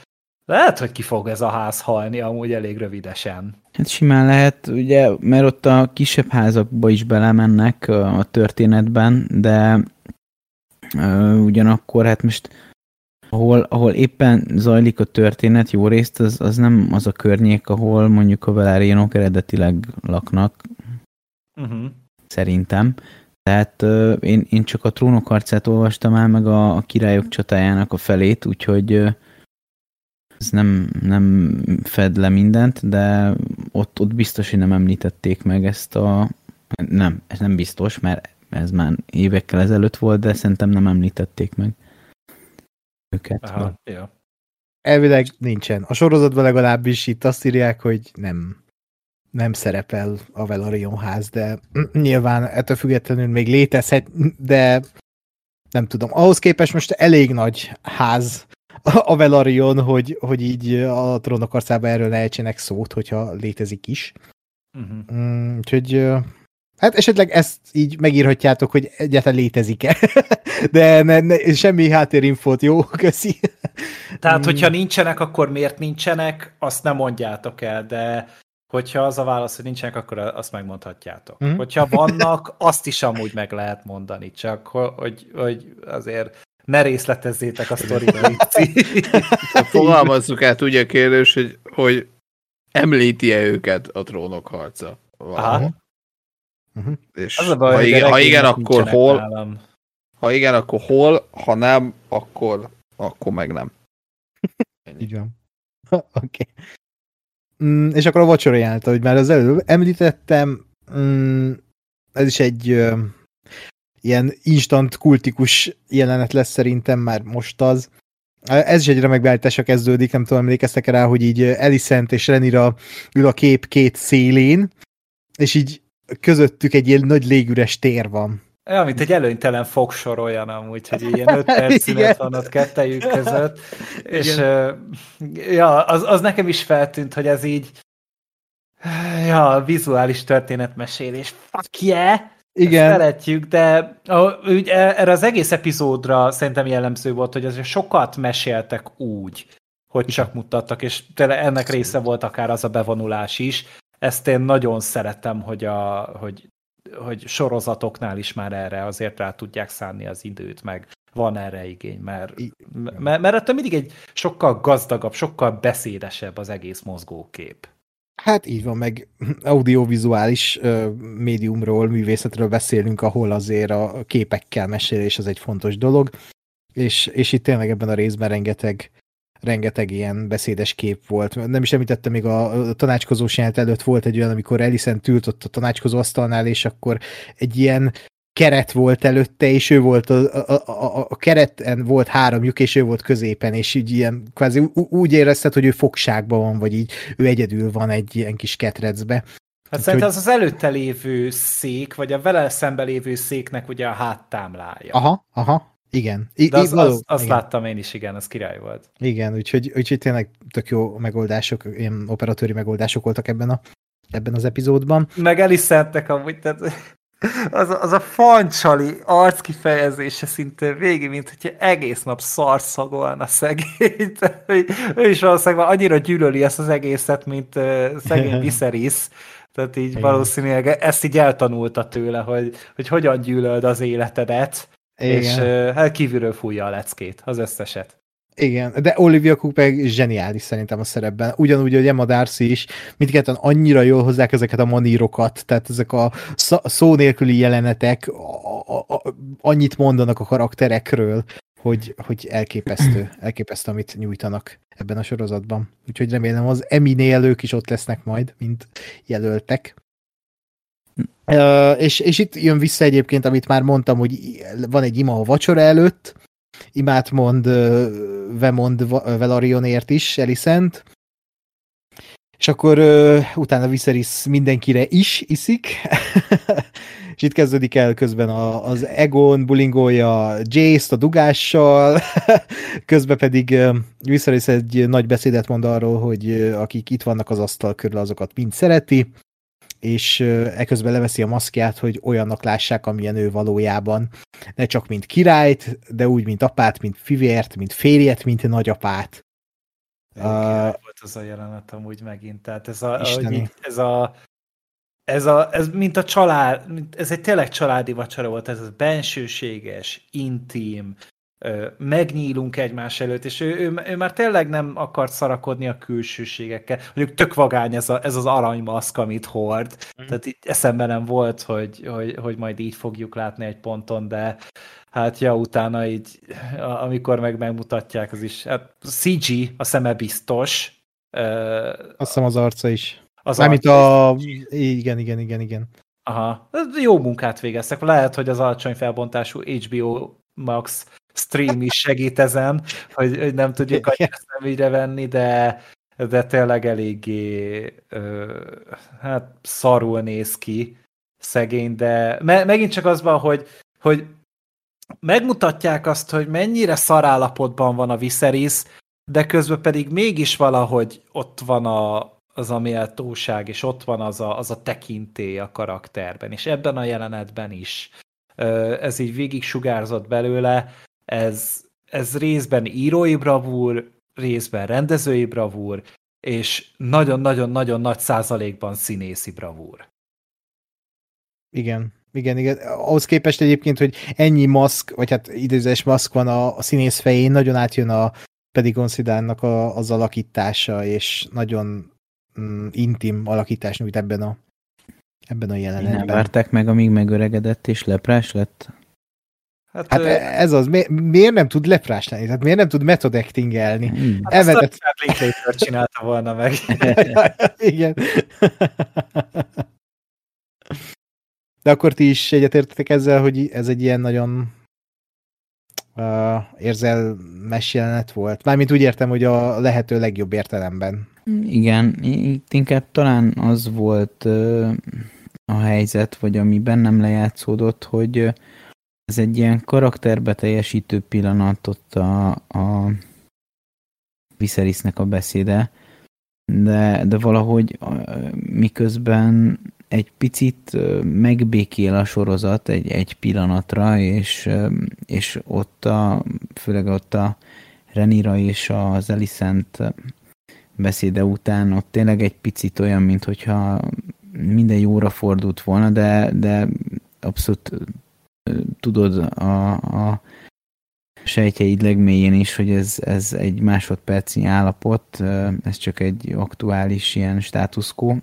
lehet, hogy ki fog ez a ház halni amúgy elég rövidesen. Hát simán lehet, ugye, mert ott a kisebb házakba is belemennek a történetben, de uh, ugyanakkor hát most ahol, ahol éppen zajlik a történet jó részt, az, az nem az a környék, ahol mondjuk a Velárianok eredetileg laknak. Uh-huh. Szerintem. Tehát uh, én, én csak a trónok arcát olvastam el, meg a, a királyok csatájának a felét, úgyhogy uh, ez nem, nem fed le mindent, de ott, ott biztos, hogy nem említették meg ezt a... Nem, ez nem biztos, mert ez már évekkel ezelőtt volt, de szerintem nem említették meg őket. Aha, ja. elvileg nincsen. A sorozatban legalábbis itt azt írják, hogy nem, nem szerepel a Velaryon ház, de nyilván ettől függetlenül még létezhet, de nem tudom. Ahhoz képest most elég nagy ház a Velaryon, hogy, hogy így a trónok arcába erről ne ejtsenek szót, hogyha létezik is. Uh-huh. Mm, úgyhogy hát esetleg ezt így megírhatjátok, hogy egyáltalán létezik-e. De ne, ne, semmi háttérinfót, jó? Köszi. Tehát, hogyha nincsenek, akkor miért nincsenek, azt nem mondjátok el, de hogyha az a válasz, hogy nincsenek, akkor azt megmondhatjátok. Mhm. Hogyha vannak, azt is amúgy meg lehet mondani, csak ho- hogy, hogy azért ne részletezzétek a sztoriba. Fogalmazzuk át ugye a kérdés, hogy, hogy említi-e őket a trónok harca. Aha. Mhm. És Az a baj, ha, hogy igen, ha igen, akkor hol, nálam. ha igen, akkor hol, ha nem, akkor, akkor meg nem. Így van. Oké. Okay. Mm, és akkor a vacsora jelent, hogy már az előbb említettem, mm, ez is egy ilyen instant kultikus jelenet lesz szerintem, már most az. Ez is egy remek beállításra kezdődik, nem tudom, emlékeztek rá, hogy így Elisent és Renira ül a kép két szélén, és így közöttük egy ilyen nagy légüres tér van. Ja, mint egy előnytelen fogsor olyan amúgy, hogy ilyen öt perc szünet van ott kettejük között, és Igen. ja, az, az nekem is feltűnt, hogy ez így ja, vizuális történetmesélés, fuck yeah! Igen. Ezt szeretjük, de ugye, erre az egész epizódra szerintem jellemző volt, hogy azért sokat meséltek úgy, hogy csak mutattak, és tényleg ennek része volt akár az a bevonulás is. Ezt én nagyon szeretem, hogy, a, hogy, hogy sorozatoknál is már erre azért rá tudják szánni az időt, meg van erre igény, mert, mert, mert ettől mindig egy sokkal gazdagabb, sokkal beszédesebb az egész mozgókép. Hát így van, meg audiovizuális médiumról, művészetről beszélünk, ahol azért a képekkel mesélés az egy fontos dolog, és, és itt tényleg ebben a részben rengeteg, rengeteg ilyen beszédes kép volt. Nem is említettem, még a, a tanácskozós jelent előtt volt egy olyan, amikor Elisent ült ott a tanácskozó asztalnál, és akkor egy ilyen keret volt előtte, és ő volt a, a, a, a kereten volt három lyuk, és ő volt középen, és így ilyen kvázi úgy érezted, hogy ő fogságban van, vagy így ő egyedül van egy ilyen kis ketrecbe. Hát szerintem az az előtte lévő szék, vagy a vele szembe lévő széknek ugye a háttámlája. Aha, aha, igen. I, De az, való- az, azt igen. láttam én is, igen, az király volt. Igen, úgyhogy, úgyhogy tényleg tök jó megoldások, ilyen operatőri megoldások voltak ebben, a, ebben az epizódban. Meg Elisentnek amúgy, tehát az, a- az a fancsali arckifejezése szinte végig, mint hogyha egész nap szarszagolna szegény. Ő is valószínűleg annyira gyűlöli ezt az egészet, mint szegény Viserys. Tehát így Igen. valószínűleg ezt így eltanulta tőle, hogy, hogy hogyan gyűlöld az életedet, Igen. és hát kívülről fújja a leckét, az összeset. Igen, de Olivia Cook meg zseniális szerintem a szerepben. Ugyanúgy, hogy Emma Darcy is, mindketten annyira jól hozzák ezeket a manírokat, tehát ezek a szó- nélküli jelenetek a, a, a, annyit mondanak a karakterekről, hogy, hogy elképesztő, elképesztő, amit nyújtanak ebben a sorozatban. Úgyhogy remélem az Eminél ők is ott lesznek majd, mint jelöltek. Uh, és, és itt jön vissza egyébként, amit már mondtam, hogy van egy ima a vacsora előtt, imát mond Vemond Velarionért is, Elisent, és akkor utána Viserys mindenkire is iszik, és itt kezdődik el közben a, az Egon bulingolja Jace-t a dugással, közben pedig uh, Viserys egy nagy beszédet mond arról, hogy uh, akik itt vannak az asztal körül, azokat mind szereti, és eközben leveszi a maszkját, hogy olyannak lássák, amilyen ő valójában. Ne csak mint királyt, de úgy, mint apát, mint fivért, mint férjet, mint nagyapát. Uh, volt az a jelenet amúgy megint, tehát ez a, így, ez a ez, a, ez mint a család, mint- ez egy tényleg családi vacsora volt, ez a bensőséges, intim, megnyílunk egymás előtt, és ő, ő, ő már tényleg nem akart szarakodni a külsőségekkel. Mondjuk tök vagány ez, a, ez az aranymaszk, amit hord. Mhm. Tehát itt eszembe nem volt, hogy, hogy, hogy majd így fogjuk látni egy ponton, de hát ja, utána így, amikor meg megmutatják, az is, hát CG, a szeme biztos. Azt hiszem az arca is. az Mármint a... Igen, igen, igen, igen. Aha, jó munkát végeztek. Lehet, hogy az alacsony felbontású HBO Max stream is segít ezen, hogy, hogy nem tudjuk annyira személyre venni, de, de tényleg eléggé ö, hát szarul néz ki szegény, de me, megint csak az van, hogy, hogy megmutatják azt, hogy mennyire szarállapotban van a Viserys, de közben pedig mégis valahogy ott van a, az a méltóság, és ott van az a, az a tekintély a karakterben, és ebben a jelenetben is. Ez így végig sugárzott belőle, ez, ez részben írói bravúr, részben rendezői bravúr, és nagyon-nagyon-nagyon nagy százalékban színészi bravúr. Igen, igen, igen. Ahhoz képest egyébként, hogy ennyi maszk, vagy hát időzés maszk van a, a színész fején, nagyon átjön a Pedigon Szidánnak a, az alakítása, és nagyon mm, intim alakítás nyújt ebben a, ebben a jelenetben. Nem várták meg, amíg megöregedett és leprás lett? Hát, hát ö... ez az, mi, miért nem tud leprás lenni? Tehát miért nem tud method actingelni? Hmm. Hát Emedet... Linklater csinálta volna meg. Igen. De akkor ti is egyetértetek ezzel, hogy ez egy ilyen nagyon uh, érzelmes jelenet volt? Mármint úgy értem, hogy a lehető legjobb értelemben. Igen, itt inkább talán az volt uh, a helyzet, vagy ami bennem lejátszódott, hogy ez egy ilyen karakterbe teljesítő pillanat ott a, a Viserysnek a beszéde, de, de valahogy miközben egy picit megbékél a sorozat egy, egy pillanatra, és, és ott a, főleg ott a Renira és az Elisent beszéde után ott tényleg egy picit olyan, mint hogyha minden jóra fordult volna, de, de abszolút tudod a, a sejtjeid legmélyén is, hogy ez, ez egy másodpercnyi állapot, ez csak egy aktuális ilyen státuszkó,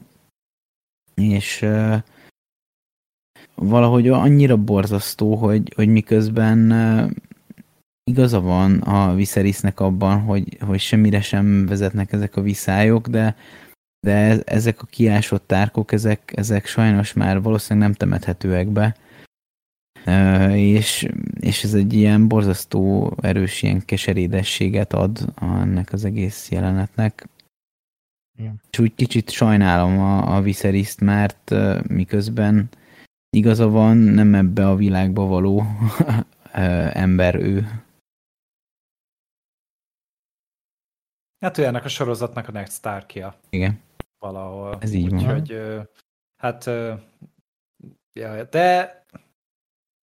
és valahogy annyira borzasztó, hogy, hogy miközben igaza van a Viserysnek abban, hogy, hogy semmire sem vezetnek ezek a viszályok, de, de ezek a kiásott tárkok, ezek, ezek sajnos már valószínűleg nem temethetőek be. És, és ez egy ilyen borzasztó erős ilyen keserédességet ad ennek az egész jelenetnek. Igen. És úgy kicsit sajnálom a, a Viseryszt, mert miközben igaza van, nem ebbe a világba való ember ő. Hát ő ennek a sorozatnak a Next Starkja. Igen. Valahol. Ez így van. Úgyhogy, hát, ja, de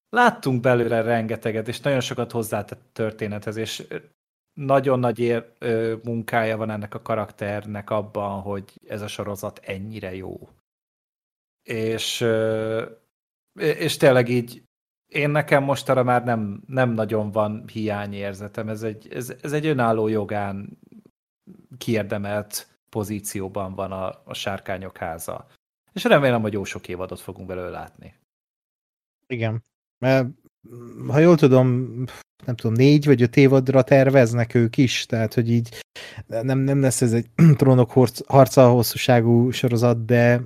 láttunk belőle rengeteget, és nagyon sokat hozzátett történethez, és nagyon nagy ér, ö, munkája van ennek a karakternek abban, hogy ez a sorozat ennyire jó. És, ö, és tényleg így én nekem mostanra már nem, nem nagyon van hiányérzetem. Ez egy, ez, ez egy önálló jogán kiérdemelt pozícióban van a, a sárkányok háza. És remélem, hogy jó sok évadot fogunk belőle látni. Igen. Mert ha jól tudom, nem tudom, négy vagy öt évadra terveznek ők is, tehát hogy így nem, nem lesz ez egy trónok harca hosszúságú sorozat, de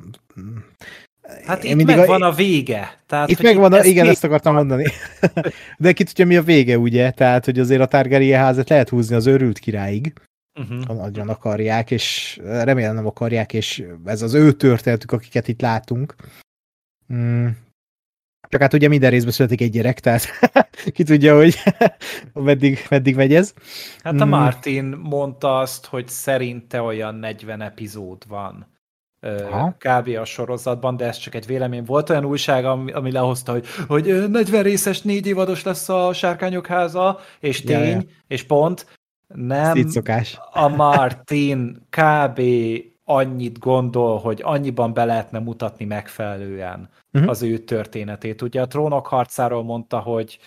Hát itt mindig megvan a, a vége. Tehát, itt megvan, a, igen, ezt akartam van. mondani. De ki tudja, mi a vége, ugye? Tehát, hogy azért a Targaryen házat lehet húzni az őrült királyig, uh-huh. ha nagyon akarják, és remélem nem akarják, és ez az ő történetük, akiket itt látunk. Csak hát ugye minden részben születik egy gyerek, tehát ki tudja, hogy meddig, meddig megy ez. Hát a mm. Martin mondta azt, hogy szerinte olyan 40 epizód van Aha. kb. a sorozatban, de ez csak egy vélemény. Volt olyan újság, ami, ami lehozta, hogy, hogy 40 részes, négy évados lesz a Sárkányok háza, és tény, ja, ja. és pont. Nem, a Martin kb annyit gondol, hogy annyiban be lehetne mutatni megfelelően uh-huh. az ő történetét. Ugye a trónok harcáról mondta, hogy,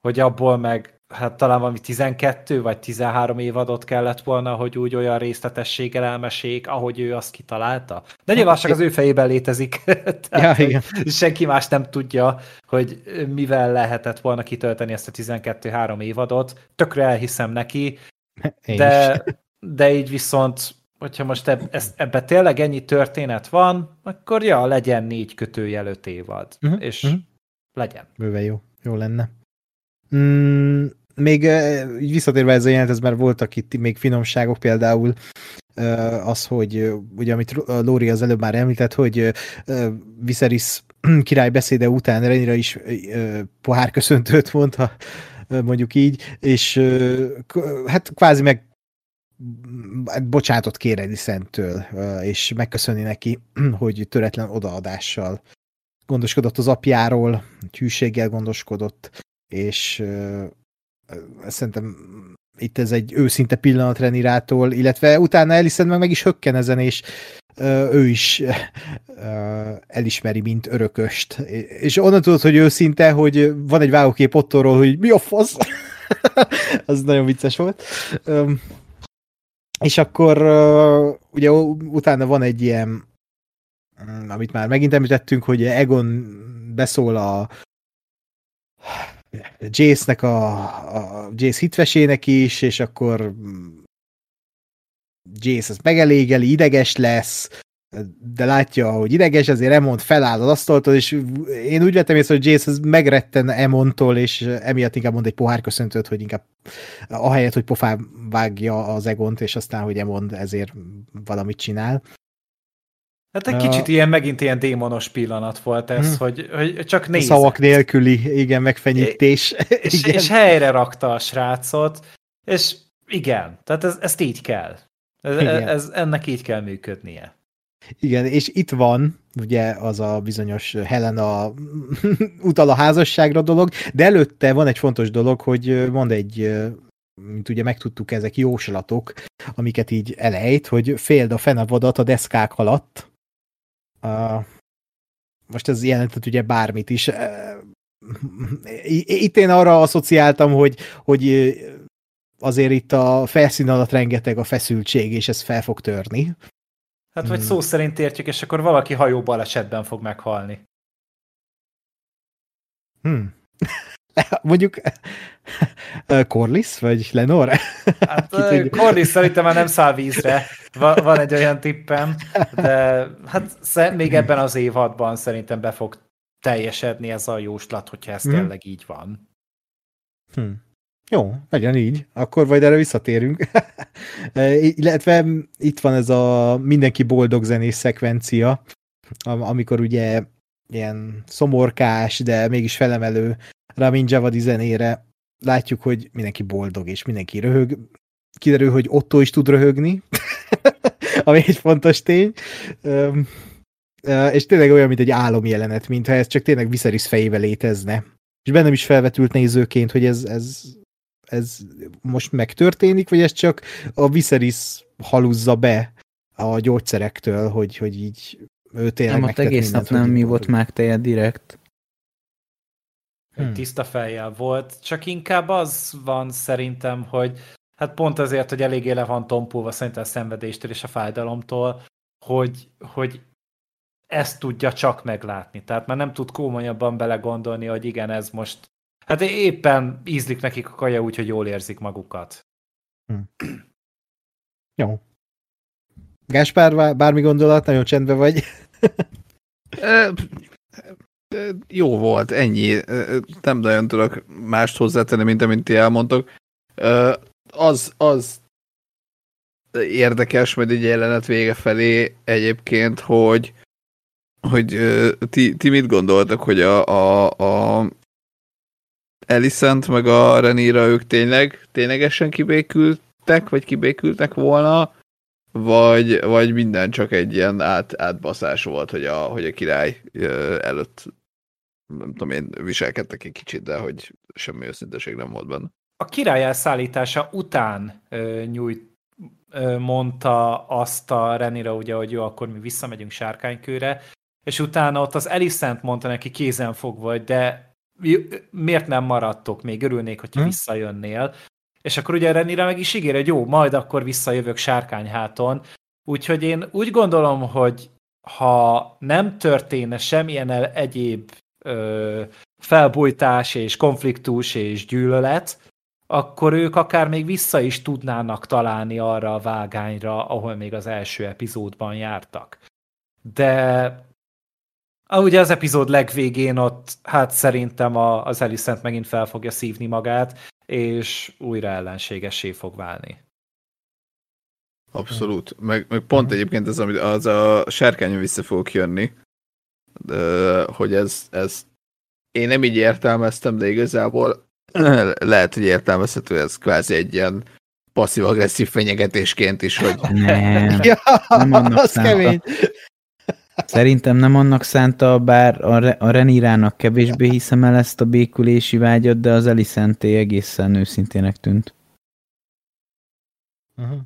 hogy abból meg hát talán valami 12 vagy 13 évadot kellett volna, hogy úgy olyan részletességgel elmesék, ahogy ő azt kitalálta. De nyilván csak az ő fejében létezik. Tehát, ja, igen. Senki más nem tudja, hogy mivel lehetett volna kitölteni ezt a 12-3 évadot. Tökre elhiszem neki, de, de így viszont hogyha most eb, ez, ebbe tényleg ennyi történet van, akkor ja, legyen négy kötőjel öt évad, uh-huh, és uh-huh. legyen. Bőven jó, jó lenne. Mm, még így visszatérve ez a jelent, ez már voltak itt még finomságok, például az, hogy ugye amit Lóri az előbb már említett, hogy Viserys király beszéde után Renira is pohárköszöntőt mondta, mondjuk így, és hát kvázi meg bocsátot kér Edisentől, és megköszöni neki, hogy töretlen odaadással gondoskodott az apjáról, hűséggel gondoskodott, és szerintem itt ez egy őszinte pillanat Renirától, illetve utána Elisent meg meg is hökken ezen, és ő is elismeri, mint örököst. És onnan tudod, hogy őszinte, hogy van egy vágókép ottorról, hogy mi a fasz? az nagyon vicces volt. És akkor ugye utána van egy ilyen, mm, amit már megint említettünk, hogy Egon beszól a Jace-nek a, a Jace hitvesének is, és akkor Jace az megelégeli, ideges lesz, de látja, hogy ideges, ezért Emond feláll az asztaltól, és én úgy vettem észre, hogy Jace az megretten Emondtól, és emiatt inkább mond egy pohárköszöntőt, hogy inkább ahelyett, hogy pofán vágja az Egont, és aztán, hogy Emond ezért valamit csinál. Hát egy kicsit ilyen, megint ilyen démonos pillanat volt ez, hmm. hogy, hogy csak néz. Szavak nélküli, igen, megfenyítés. És, igen. és helyre rakta a srácot, és igen, tehát ez, ezt így kell. Ez, ez, ennek így kell működnie. Igen, és itt van ugye az a bizonyos Helena utal a házasságra dolog, de előtte van egy fontos dolog, hogy mond egy, mint ugye megtudtuk, ezek jóslatok, amiket így elejt, hogy féld a fenavadat a deszkák alatt. Uh, most ez jelentett ugye bármit is. Itt én arra asszociáltam, hogy, hogy azért itt a felszín alatt rengeteg a feszültség, és ez fel fog törni. Hát, vagy hmm. szó szerint értjük, és akkor valaki hajó balesetben fog meghalni. Hmm. Mondjuk Corliss, vagy Lenor? Hát Corliss szerintem már nem száll vízre. Van egy olyan tippem, de hát még ebben az évadban szerintem be fog teljesedni ez a jóslat, hogyha ez hmm. tényleg így van. Hmm. Jó, legyen így. Akkor majd erre visszatérünk. Illetve itt van ez a mindenki boldog zenés szekvencia, amikor ugye ilyen szomorkás, de mégis felemelő Ramin Javadi zenére látjuk, hogy mindenki boldog, és mindenki röhög. Kiderül, hogy Otto is tud röhögni, ami egy fontos tény. És tényleg olyan, mint egy álomjelenet, mintha ez csak tényleg Viserys fejével létezne. És bennem is felvetült nézőként, hogy ez, ez ez most megtörténik, vagy ez csak a Viserys haluzza be a gyógyszerektől, hogy, hogy így ő tényleg Nem, ott egész mindent, nap nem mi volt megteje direkt. Hmm. Tiszta fejjel volt, csak inkább az van szerintem, hogy hát pont azért, hogy eléggé le van tompulva szerintem a szenvedéstől és a fájdalomtól, hogy, hogy ezt tudja csak meglátni. Tehát már nem tud komolyabban belegondolni, hogy igen, ez most Hát éppen ízlik nekik a kaja úgy, hogy jól érzik magukat. Hm. Jó. Gáspár, bármi gondolat? Nagyon csendben vagy. Jó volt, ennyi. Nem nagyon tudok mást hozzátenni, mint amit ti elmondtok. Az, az érdekes, majd egy jelenet vége felé egyébként, hogy hogy ti, ti mit gondoltak, hogy a, a, a Elisent meg a Renira ők tényleg, ténylegesen kibékültek, vagy kibékültek volna, vagy, vagy minden csak egy ilyen át, átbaszás volt, hogy a, hogy a király előtt nem tudom én, viselkedtek egy kicsit, de hogy semmi őszinteség nem volt benne. A király elszállítása után ö, nyújt, ö, mondta azt a Renira, ugye, hogy jó, akkor mi visszamegyünk sárkánykőre, és utána ott az Elisent mondta neki kézen fogva, de miért nem maradtok még, örülnék, hogyha hmm. visszajönnél. És akkor ugye Renire meg is ígér, hogy jó, majd akkor visszajövök sárkányháton. Úgyhogy én úgy gondolom, hogy ha nem történne semmilyen egyéb ö, felbújtás és konfliktus és gyűlölet, akkor ők akár még vissza is tudnának találni arra a vágányra, ahol még az első epizódban jártak. De ugye az epizód legvégén ott, hát szerintem a, az Alicent megint fel fogja szívni magát, és újra ellenségesé fog válni. Abszolút. Meg, meg pont egyébként ez, amit az a sárkányon vissza fogok jönni, de, hogy ez, ez én nem így értelmeztem, de igazából lehet, hogy értelmezhető ez kvázi egy ilyen passzív-agresszív fenyegetésként is, hogy Nem, Ja, Nem az kemény. Szerintem nem annak szánta, bár a, Re- a Renirának kevésbé hiszem el ezt a békülési vágyat, de az Elisenté egészen őszintének tűnt. Uh-huh.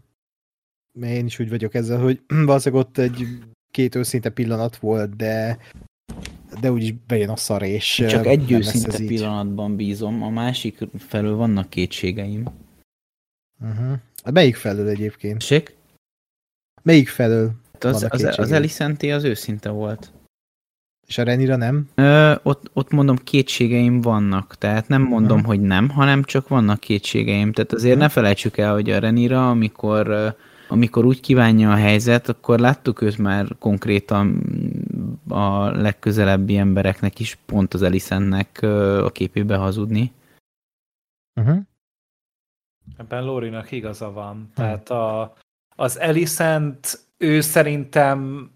Én is úgy vagyok ezzel, hogy valószínűleg ott egy két őszinte pillanat volt, de de úgyis bejön a szar, és Csak egy őszinte pillanatban bízom, a másik felől vannak kétségeim. Uh-huh. Melyik felől egyébként? Tessék? Melyik felől? Az, az, az. Elisenté az őszinte volt. És a Renira nem? Ö, ott, ott mondom, kétségeim vannak, tehát nem mondom, Mhm. hogy nem, hanem csak vannak kétségeim. Tehát azért Mhm. ne felejtsük el, hogy a Renira, amikor, amikor úgy kívánja a helyzet, akkor láttuk őt már konkrétan a legközelebbi embereknek is, pont az Elisennek a képébe hazudni. Uh-huh. Ebben Lórinak igaza van. Tehát a, az Elisent, ő szerintem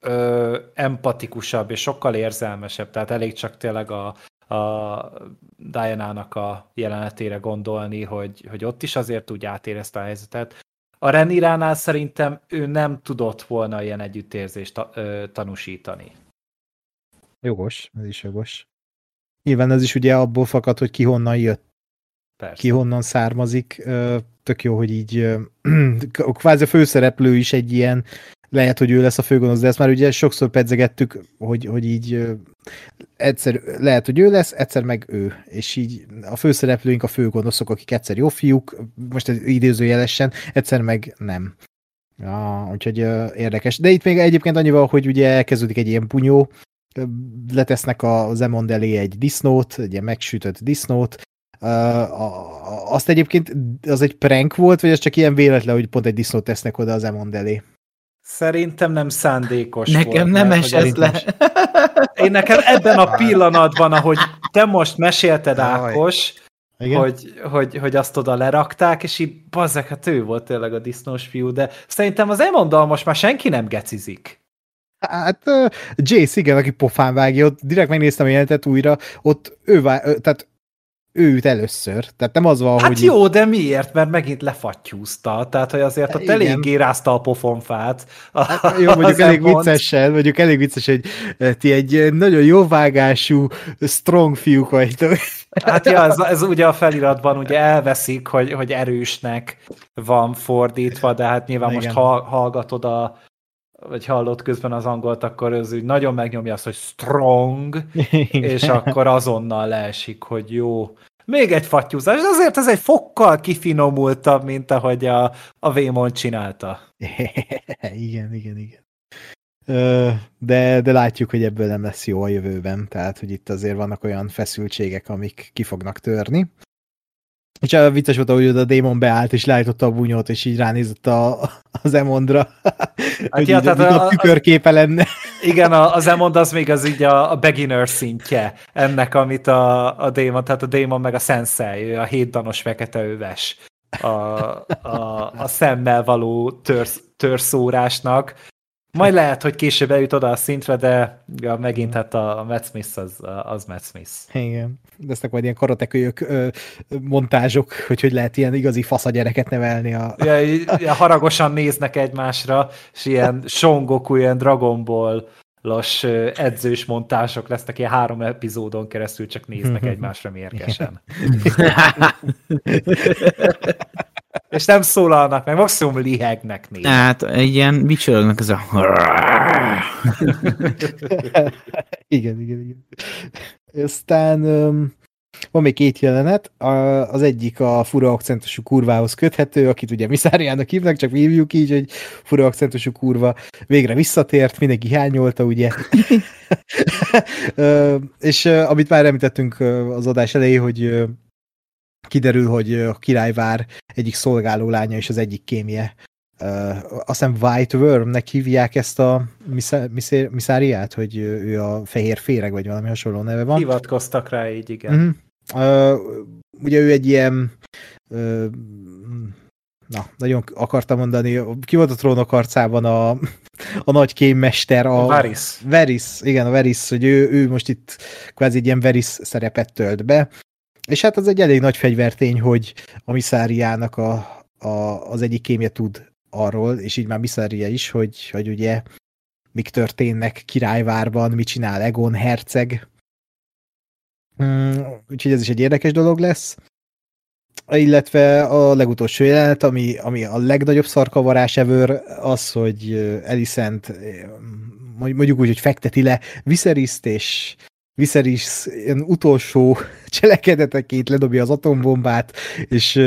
ö, empatikusabb és sokkal érzelmesebb, tehát elég csak tényleg a, a Diana-nak a jelenetére gondolni, hogy, hogy ott is azért úgy átérezte a helyzetet. A Reniránál szerintem ő nem tudott volna ilyen együttérzést ta, ö, tanúsítani. Jogos, ez is jogos. Nyilván ez is ugye abból fakad, hogy ki honnan jött, Persze. ki honnan származik. Tök jó, hogy így kvázi a főszereplő is egy ilyen, lehet, hogy ő lesz a főgonosz, de ezt már ugye sokszor pedzegettük, hogy, hogy így egyszer lehet, hogy ő lesz, egyszer meg ő. És így a főszereplőink a főgonoszok, akik egyszer jó fiúk, most idézőjelesen, egyszer meg nem. Ja, úgyhogy érdekes. De itt még egyébként annyival, hogy ugye elkezdődik egy ilyen bunyó, letesznek a Zemond elé egy disznót, egy ilyen megsütött disznót, Azt egyébként az egy prank volt, vagy az csak ilyen véletlen, hogy pont egy disznót tesznek oda az Emond elé? Szerintem nem szándékos Nekem volt. nem mert esett le. Én nekem ebben a pillanatban, ahogy te most mesélted, Jaj. Ákos, Igen? hogy, hogy, hogy azt oda lerakták, és így bazzek, hát ő volt tényleg a disznós fiú, de szerintem az Emondal most már senki nem gecizik. Hát ö, Jace, igen, aki pofán vágja, ott direkt megnéztem a jelentet újra, ott ő, vá- tehát ő üt először. Tehát nem az van, Hát hogy... jó, de miért? Mert megint lefattyúzta, tehát hogy azért ott Igen. eléggé rázta a pofonfát. Hát, jó, mondjuk elég Emond. viccesen, mondjuk elég vicces, hogy eh, ti egy eh, nagyon jó vágású, strong fiúk vagytok. Hát ja, ez, ez ugye a feliratban ugye elveszik, hogy, hogy erősnek van fordítva, de hát nyilván Igen. most ha, hallgatod a vagy hallott közben az angolt, akkor ez úgy nagyon megnyomja azt, hogy strong, és akkor azonnal leesik, hogy jó. Még egy fattyúzás, azért ez egy fokkal kifinomultabb, mint ahogy a, a Vémon csinálta. igen, igen, igen. De, de látjuk, hogy ebből nem lesz jó a jövőben, tehát hogy itt azért vannak olyan feszültségek, amik ki fognak törni. És a vicces volt, hogy a démon beállt, és leállította a bunyót, és így ránézett a, az Emondra, hogy ja, tehát a- a tükörképe lenne. Igen, a, az Emond az még az így a, a beginner szintje ennek, amit a, a Démon, tehát a Démon meg a Sensei, ő a hétdanos fekete öves a, a, a szemmel való törsz, törszórásnak. Majd lehet, hogy később eljut oda a szintre, de ja, megint hát a, Matt Smith az, az Matt Smith. Igen. Lesznek majd ilyen karatekölyök montázsok, hogy hogy lehet ilyen igazi fasz a gyereket nevelni. A... Ja, ja, haragosan néznek egymásra, és ilyen Son Goku, ilyen Dragon Ball los edzős montások lesznek, ilyen három epizódon keresztül csak néznek egymásra mérgesen. És nem szólalnak meg, maximum lihegnek néha. Hát egy ilyen vicsorognak ez a... igen, igen, igen. Aztán van még két jelenet, a- az egyik a fura akcentusú kurvához köthető, akit ugye Miszáriának hívnak, csak hívjuk így, hogy fura akcentusú kurva végre visszatért, mindenki hiányolta, ugye. És amit már említettünk az adás elején, hogy kiderül, hogy a királyvár egyik szolgáló lánya és az egyik kémje. Uh, azt hiszem White Wormnek hívják ezt a Miszáriát, hogy ő a fehér féreg, vagy valami hasonló neve van. Hivatkoztak rá így, igen. Uh-huh. Uh, ugye ő egy ilyen ö, na, nagyon akartam mondani, ki volt a trónok arcában a, a nagy kémmester, a... Varys. Veris, igen, a Veris, hogy ő, ő most itt kvázi egy ilyen Veris szerepet tölt be, és hát az egy elég nagy fegyvertény, hogy a Missáriának a, a, az egyik kémje tud arról, és így már Missária is, hogy, hogy ugye mik történnek királyvárban, mit csinál Egon herceg. Mm, úgyhogy ez is egy érdekes dolog lesz. Illetve a legutolsó jelenet, ami, ami a legnagyobb szarkavarás ever, az, hogy Elisent mondjuk úgy, hogy fekteti le Viseryszt, és Viserys utolsó cselekedetekét ledobja az atombombát, és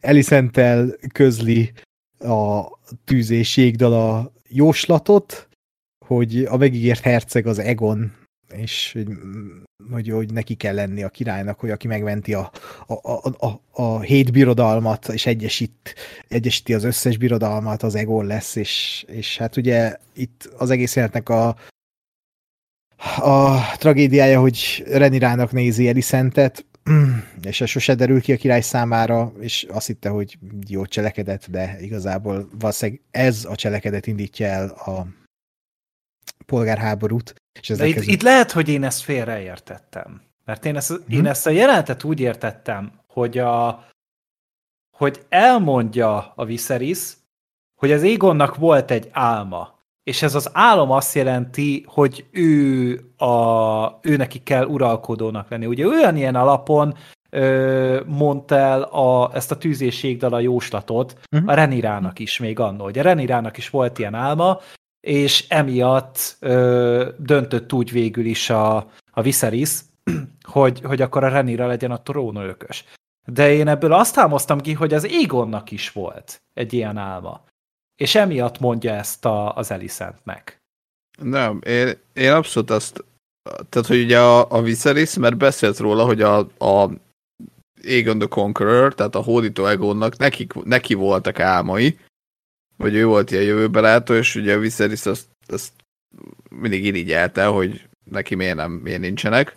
Elisenttel közli a tűz és jégdala jóslatot, hogy a megígért herceg az Egon, és hogy, hogy neki kell lenni a királynak, hogy aki megmenti a, a, a, a, a hét birodalmat, és egyesít, egyesíti az összes birodalmat, az Egon lesz, és, és hát ugye itt az egész életnek a, a tragédiája, hogy Renirának nézi Eliszentet, és ez sose derül ki a király számára, és azt hitte, hogy jó cselekedet, de igazából valószínűleg ez a cselekedet indítja el a polgárháborút. És de itt, itt lehet, hogy én ezt félreértettem. Mert én ezt, hmm. én ezt a jelenetet úgy értettem, hogy, a, hogy elmondja a Viserys, hogy az Égonnak volt egy álma, és ez az álom azt jelenti, hogy ő, a, ő neki kell uralkodónak lenni. Ugye olyan ilyen alapon mondta el a, ezt a tűzésségdal a jóslatot uh-huh. a Renirának is még annól. Ugye Renirának is volt ilyen álma, és emiatt ö, döntött úgy végül is a, a Viserys, hogy, hogy akkor a Renira legyen a trónölkös. De én ebből azt támoztam ki, hogy az Égonnak is volt egy ilyen álma. És emiatt mondja ezt a, az Elisentnek. Nem, én, én abszolút azt, tehát hogy ugye a, a Viserys, mert beszélt róla, hogy a, a Aegon the Conqueror, tehát a hódító Egonnak neki, neki voltak álmai, vagy ő volt ilyen jövőben látó, és ugye a Viserys azt, azt mindig irigyelte, hogy neki miért, nem, miért nincsenek.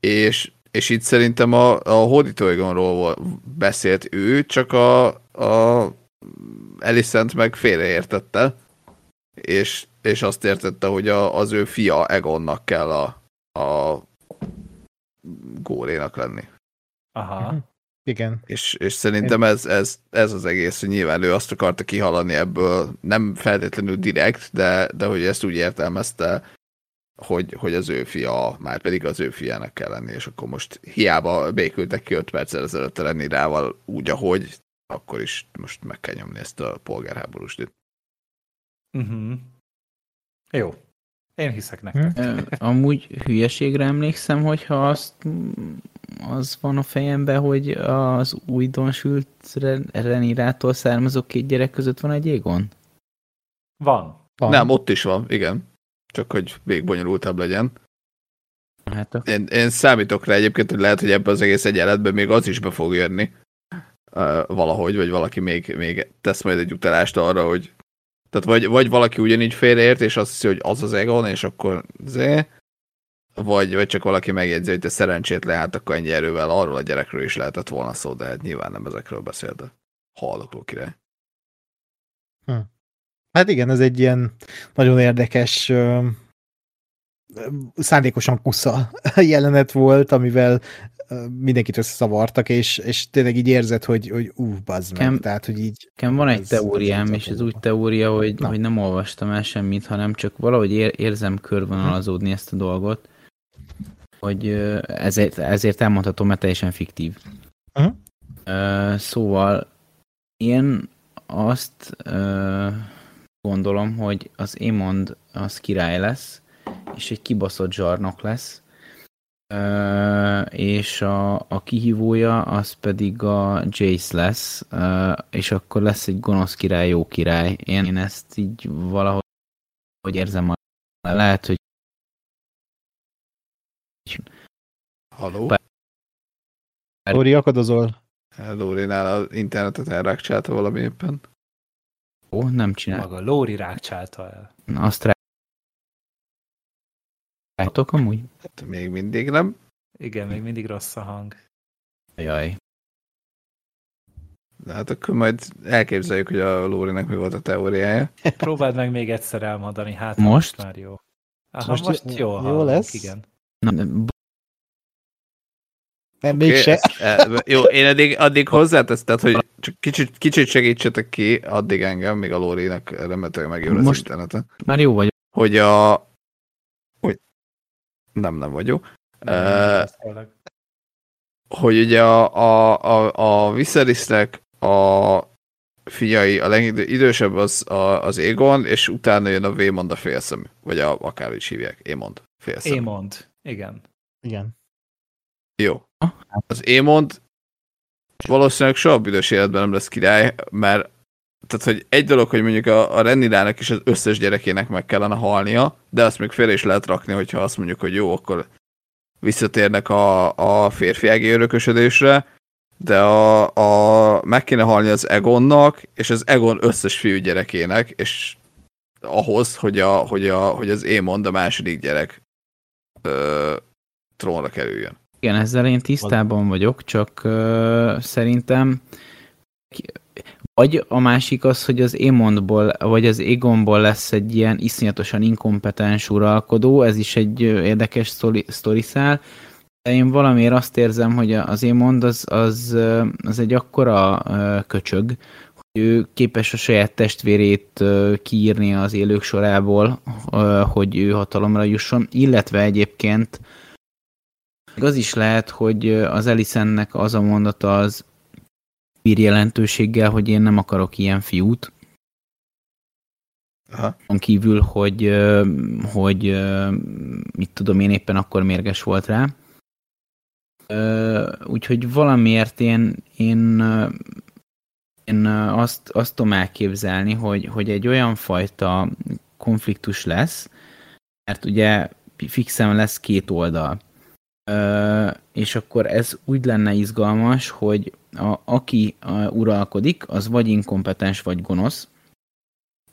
És, és itt szerintem a, a hódító Egonról beszélt ő, csak a, a Elisent meg félreértette, és, és azt értette, hogy a, az ő fia Egonnak kell a, a górénak lenni. Aha. Mhm. Igen. És, és szerintem ez, ez, ez az egész, hogy nyilván ő azt akarta kihalani ebből, nem feltétlenül direkt, de, de hogy ezt úgy értelmezte, hogy, hogy az ő fia, már pedig az ő fiának kell lenni, és akkor most hiába békültek ki 5 perccel ezelőtt lenni rával úgy, ahogy, akkor is most meg kell nyomni ezt a polgárháborúst itt. Uh-huh. Jó. Én hiszek nektek. Amúgy hülyeségre emlékszem, hogyha azt az van a fejemben, hogy az újdonsült Renirától származó két gyerek között van egy Égon? Van. van. Nem, ott is van, igen. Csak hogy még bonyolultabb legyen. Hát a... én, én számítok rá egyébként, hogy lehet, hogy ebben az egész egyenletben még az is be fog jönni valahogy, vagy valaki még, még tesz majd egy utalást arra, hogy tehát vagy, vagy valaki ugyanígy félreért, és azt hiszi, hogy az az Egon, és akkor zé, vagy, vagy csak valaki megjegyzi, hogy te szerencsét lehet, akkor ennyi erővel arról a gyerekről is lehetett volna szó, de hát nyilván nem ezekről beszélt a hallokló király. Hm. Hát igen, ez egy ilyen nagyon érdekes szándékosan kusza jelenet volt, amivel mindenkit összeszavartak, és, és tényleg így érzed, hogy, hogy ú, bazd meg, tehát, hogy így... Nekem van egy teóriám, és ez úgy teória, hogy, hogy nem olvastam el semmit, hanem csak valahogy ér, érzem körvonalazódni ezt a dolgot, hogy ezért, ezért elmondhatom, mert teljesen fiktív. Uh-huh. Uh, szóval én azt uh, gondolom, hogy az Émond az király lesz, és egy kibaszott zsarnok lesz, és a, a kihívója az pedig a Jace lesz, és akkor lesz egy gonosz király, jó király. Én, én ezt így valahogy hogy érzem, lehet, hogy Haló? Lóri, akadozol? Lórinál az internetet elrákcsálta valami éppen. Ó, nem csinál. Maga Lóri rákcsálta el. Azt rá Látok amúgy? Hát még mindig nem. Igen, még mindig rossz a hang. Jaj. De hát akkor majd elképzeljük, hogy a Lórinak mi volt a teóriája. Próbáld meg még egyszer elmondani, hát Most? már jó. Aha, Most most, jó- jó, hallunk, lesz? Igen. Na, Nem, Oké, mégse. ezt- e, jó, én addig, addig hozzáteszem, hogy csak kicsit, kicsit segítsetek ki, addig engem, még a Lórinak remetően megjön az Most- interneten, már jó vagy. hogy a... Nem, nem vagyok. Ö, hogy ugye a, a, a, a Viserysnek a fiai, a legidősebb az a, az Égon, és utána jön a Vémond a félszemű, vagy a, akár is hívják, Émond félszemű. Émond, igen. Igen. Jó. Az Émond valószínűleg soha büdös életben nem lesz király, mert tehát, hogy egy dolog, hogy mondjuk a, a Rennirának is az összes gyerekének meg kellene halnia, de azt még félre is lehet rakni, hogyha azt mondjuk, hogy jó, akkor visszatérnek a, a férfiági örökösödésre, de a, a, meg kéne halni az Egonnak, és az Egon összes fiú gyerekének, és ahhoz, hogy, a, hogy, a, hogy az Émond a második gyerek ö, trónra kerüljön. Igen, ezzel én tisztában vagyok, csak uh, szerintem vagy a másik az, hogy az Émondból, vagy az Égonból lesz egy ilyen iszonyatosan inkompetens uralkodó, ez is egy érdekes sztori, sztoriszál, de én valamiért azt érzem, hogy az Émond az, az, az egy akkora köcsög, hogy ő képes a saját testvérét kiírni az élők sorából, hogy ő hatalomra jusson, illetve egyébként az is lehet, hogy az Elisennek az a mondata az bír jelentőséggel, hogy én nem akarok ilyen fiút. Aha. On kívül, hogy, hogy mit tudom én éppen akkor mérges volt rá. Úgyhogy valamiért én, én, én azt, azt tudom elképzelni, hogy, hogy egy olyan fajta konfliktus lesz, mert ugye fixen lesz két oldal. Ö, és akkor ez úgy lenne izgalmas, hogy a, aki a, uralkodik, az vagy inkompetens, vagy gonosz.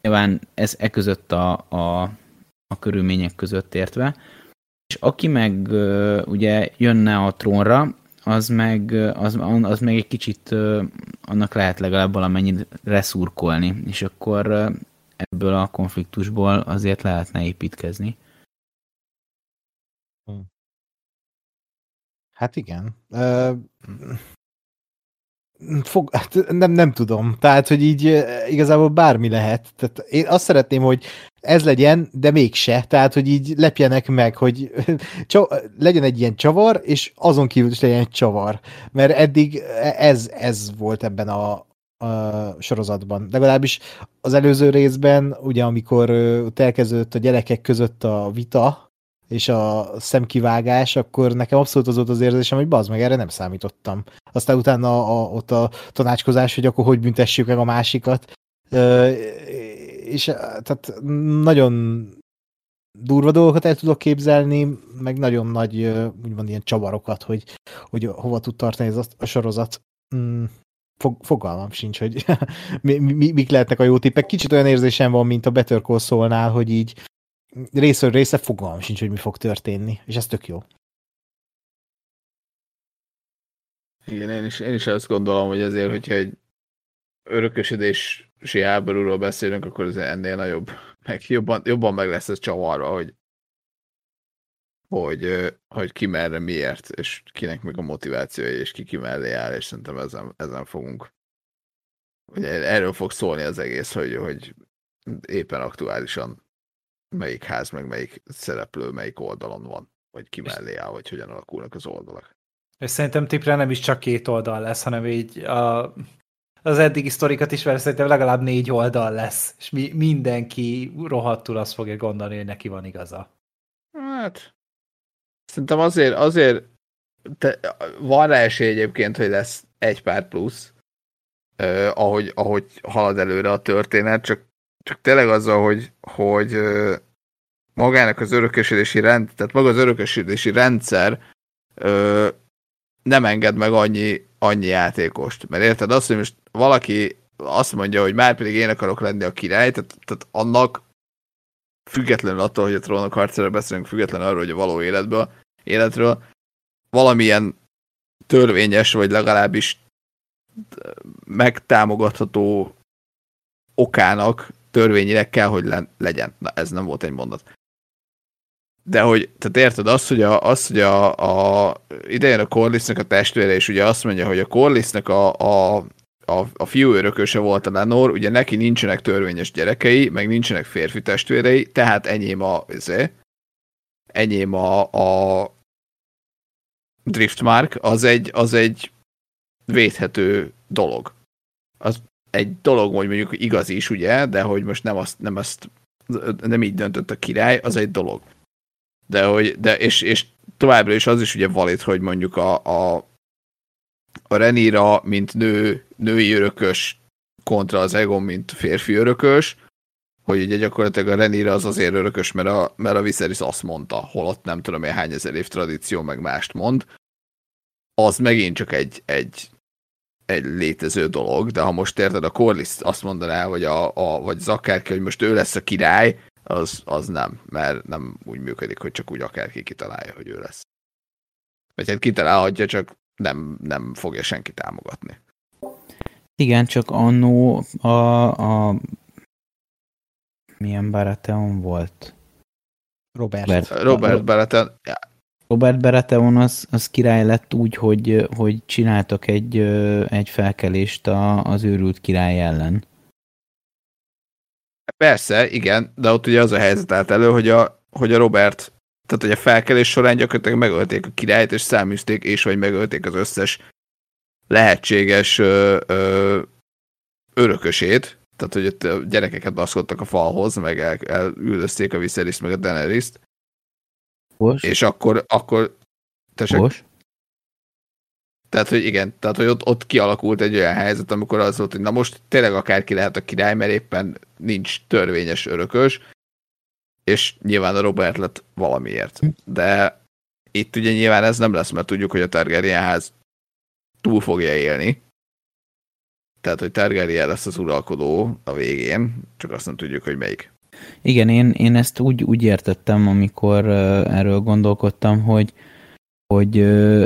Nyilván ez e között a, a, a körülmények között értve. És aki meg ugye jönne a trónra, az meg, az, az meg egy kicsit annak lehet legalább valamennyit reszurkolni, és akkor ebből a konfliktusból azért lehetne építkezni. Hát igen. Fog, hát nem, nem tudom. Tehát, hogy így eh, igazából bármi lehet. Tehát én azt szeretném, hogy ez legyen, de mégse. Tehát, hogy így lepjenek meg, hogy legyen egy ilyen csavar, és azon kívül is legyen egy csavar. Mert eddig ez, ez volt ebben a, a sorozatban. Legalábbis az előző részben, ugye amikor ott elkezdődött a gyerekek között a vita, és a szemkivágás, akkor nekem abszolút az volt az érzésem, hogy bazd meg, erre nem számítottam. Aztán utána a, a, ott a tanácskozás, hogy akkor hogy büntessük meg a másikat. Ö, és tehát nagyon durva dolgokat el tudok képzelni, meg nagyon nagy, úgymond ilyen csavarokat, hogy, hogy hova tud tartani ez a sorozat. Mm, fog, fogalmam sincs, hogy mi, mi, mik lehetnek a jó tippek. Kicsit olyan érzésem van, mint a Better Call Saul-nál, hogy így részről része fogalmam sincs, hogy mi fog történni, és ez tök jó. Igen, én is, én is azt gondolom, hogy azért, hogyha egy örökösödési háborúról beszélünk, akkor ez ennél nagyobb, meg jobban, jobban meg lesz ez csavarva, hogy, hogy, hogy ki merre miért, és kinek meg a motivációja, és ki ki mellé áll, és szerintem ezen, ezen fogunk. Ugye erről fog szólni az egész, hogy, hogy éppen aktuálisan melyik ház, meg melyik szereplő, melyik oldalon van, vagy ki mellé áll, vagy hogyan alakulnak az oldalak. És szerintem tipre nem is csak két oldal lesz, hanem így a, az eddigi sztorikat is, mert szerintem legalább négy oldal lesz, és mi, mindenki rohadtul azt fogja gondolni, hogy neki van igaza. Hát, szerintem azért, azért te, van rá esély egyébként, hogy lesz egy pár plusz, eh, ahogy, ahogy halad előre a történet, csak, csak tényleg azzal, hogy, hogy magának az örökösödési rend, tehát maga az örökösödési rendszer eh, nem enged meg annyi, annyi játékost. Mert érted azt, hogy most valaki azt mondja, hogy már pedig én akarok lenni a király, tehát, tehát annak függetlenül attól, hogy a trónok harcára beszélünk, függetlenül arról, hogy a való életből, életről, valamilyen törvényes, vagy legalábbis megtámogatható okának törvényileg kell, hogy le, legyen. Na, ez nem volt egy mondat. De hogy, tehát érted, az, hogy a, az, hogy a, a idején a Corlissnek a testvére, és ugye azt mondja, hogy a Corlissnek a, a, a, a fiú örököse volt a Lenor, ugye neki nincsenek törvényes gyerekei, meg nincsenek férfi testvérei, tehát enyém a, ezé, enyém a, a Driftmark, az egy, az egy védhető dolog. Az egy dolog, hogy mondjuk igaz is, ugye, de hogy most nem azt, nem azt nem így döntött a király, az egy dolog. De hogy, de és, és továbbra is az is ugye valid, hogy mondjuk a, a, a Renira, mint nő, női örökös kontra az Egon, mint férfi örökös, hogy ugye gyakorlatilag a Renira az azért örökös, mert a, mert a Viserys azt mondta, holott nem tudom én hány ezer év tradíció meg mást mond, az megint csak egy, egy, egy létező dolog, de ha most érted, a Corlys azt mondaná, hogy a, a vagy az akárki, hogy most ő lesz a király, az, az nem, mert nem úgy működik, hogy csak úgy akárki kitalálja, hogy ő lesz. Vagy hát kitalálhatja, csak nem, nem fogja senki támogatni. Igen, csak annó a, a milyen Baratheon volt? Robert. Robert, Robert Baratheon, Robert Baratheon az, az király lett úgy, hogy, hogy csináltak egy, egy felkelést a, az őrült király ellen. Persze, igen, de ott ugye az a helyzet állt elő, hogy a, hogy a Robert, tehát hogy a felkelés során gyakorlatilag megölték a királyt, és száműzték, és vagy megölték az összes lehetséges ö, ö, örökösét, tehát hogy ott a gyerekeket baszkodtak a falhoz, meg el, elüldözték a Viserys meg a Daenerys-t, Most? és akkor, akkor tessék, Most? Tehát, hogy igen, tehát, hogy ott, ott kialakult egy olyan helyzet, amikor az volt, hogy na most tényleg akárki lehet a király, mert éppen nincs törvényes örökös, és nyilván a Robert lett valamiért. De itt ugye nyilván ez nem lesz, mert tudjuk, hogy a Targaryen ház túl fogja élni. Tehát, hogy Targaryen lesz az uralkodó a végén, csak azt nem tudjuk, hogy melyik. Igen, én, én ezt úgy, úgy értettem, amikor erről gondolkodtam, hogy hogy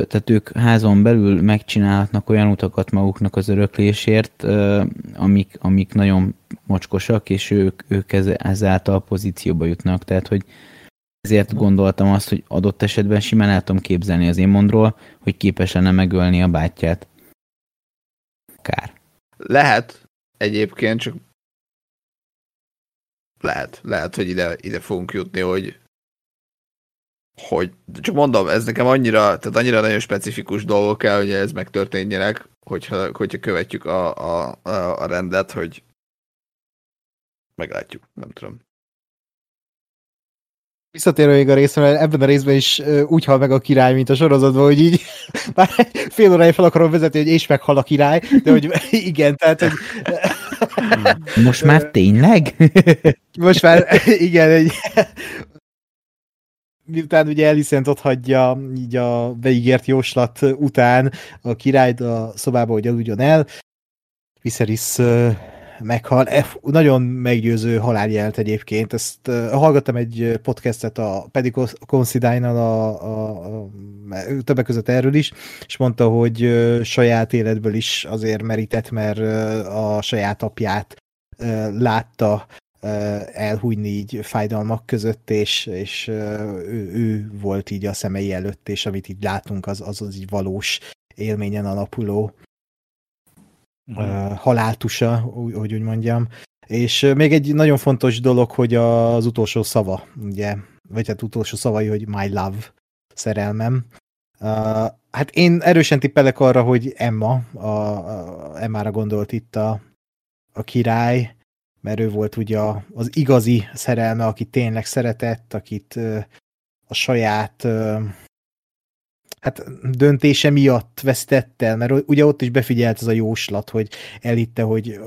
tehát ők házon belül megcsinálhatnak olyan utakat maguknak az öröklésért, amik, amik nagyon mocskosak, és ők, ők ez, ezáltal pozícióba jutnak. Tehát, hogy ezért gondoltam azt, hogy adott esetben simán el tudom képzelni az Émondról, hogy képes lenne megölni a bátyját. Kár. Lehet egyébként, csak lehet, lehet, hogy ide, ide fogunk jutni, hogy hogy, csak mondom, ez nekem annyira, tehát annyira nagyon specifikus dolgok kell, hogy ez megtörténjenek, hogyha, hogyha követjük a, a, a, rendet, hogy meglátjuk, nem tudom. Visszatérve még a részre, ebben a részben is úgy hal meg a király, mint a sorozatban, hogy így már fél órája fel akarom vezetni, hogy és meghal a király, de hogy igen, tehát hogy Most már tényleg? most már igen, egy miután ugye Elisent ott hagyja így a beígért jóslat után a királyt a szobába, hogy aludjon el, Viserys meghal. E, nagyon meggyőző haláljelet egyébként. Ezt uh, hallgattam egy podcastet a Paddy Considine-nal a, a, a, többek között erről is, és mondta, hogy uh, saját életből is azért merített, mert uh, a saját apját uh, látta elhújni így fájdalmak között, és, és ő, ő volt így a szemei előtt, és amit így látunk, az az, az így valós élményen alapuló uh, haláltusa, úgy, hogy úgy mondjam. És még egy nagyon fontos dolog, hogy az utolsó szava, ugye, vagy hát utolsó szavai, hogy my love, szerelmem. Uh, hát én erősen tippelek arra, hogy Emma, a, a Emmára gondolt itt a, a király, mert ő volt ugye az igazi szerelme, aki tényleg szeretett, akit a saját hát döntése miatt vesztett el, mert ugye ott is befigyelt ez a jóslat, hogy elitte, hogy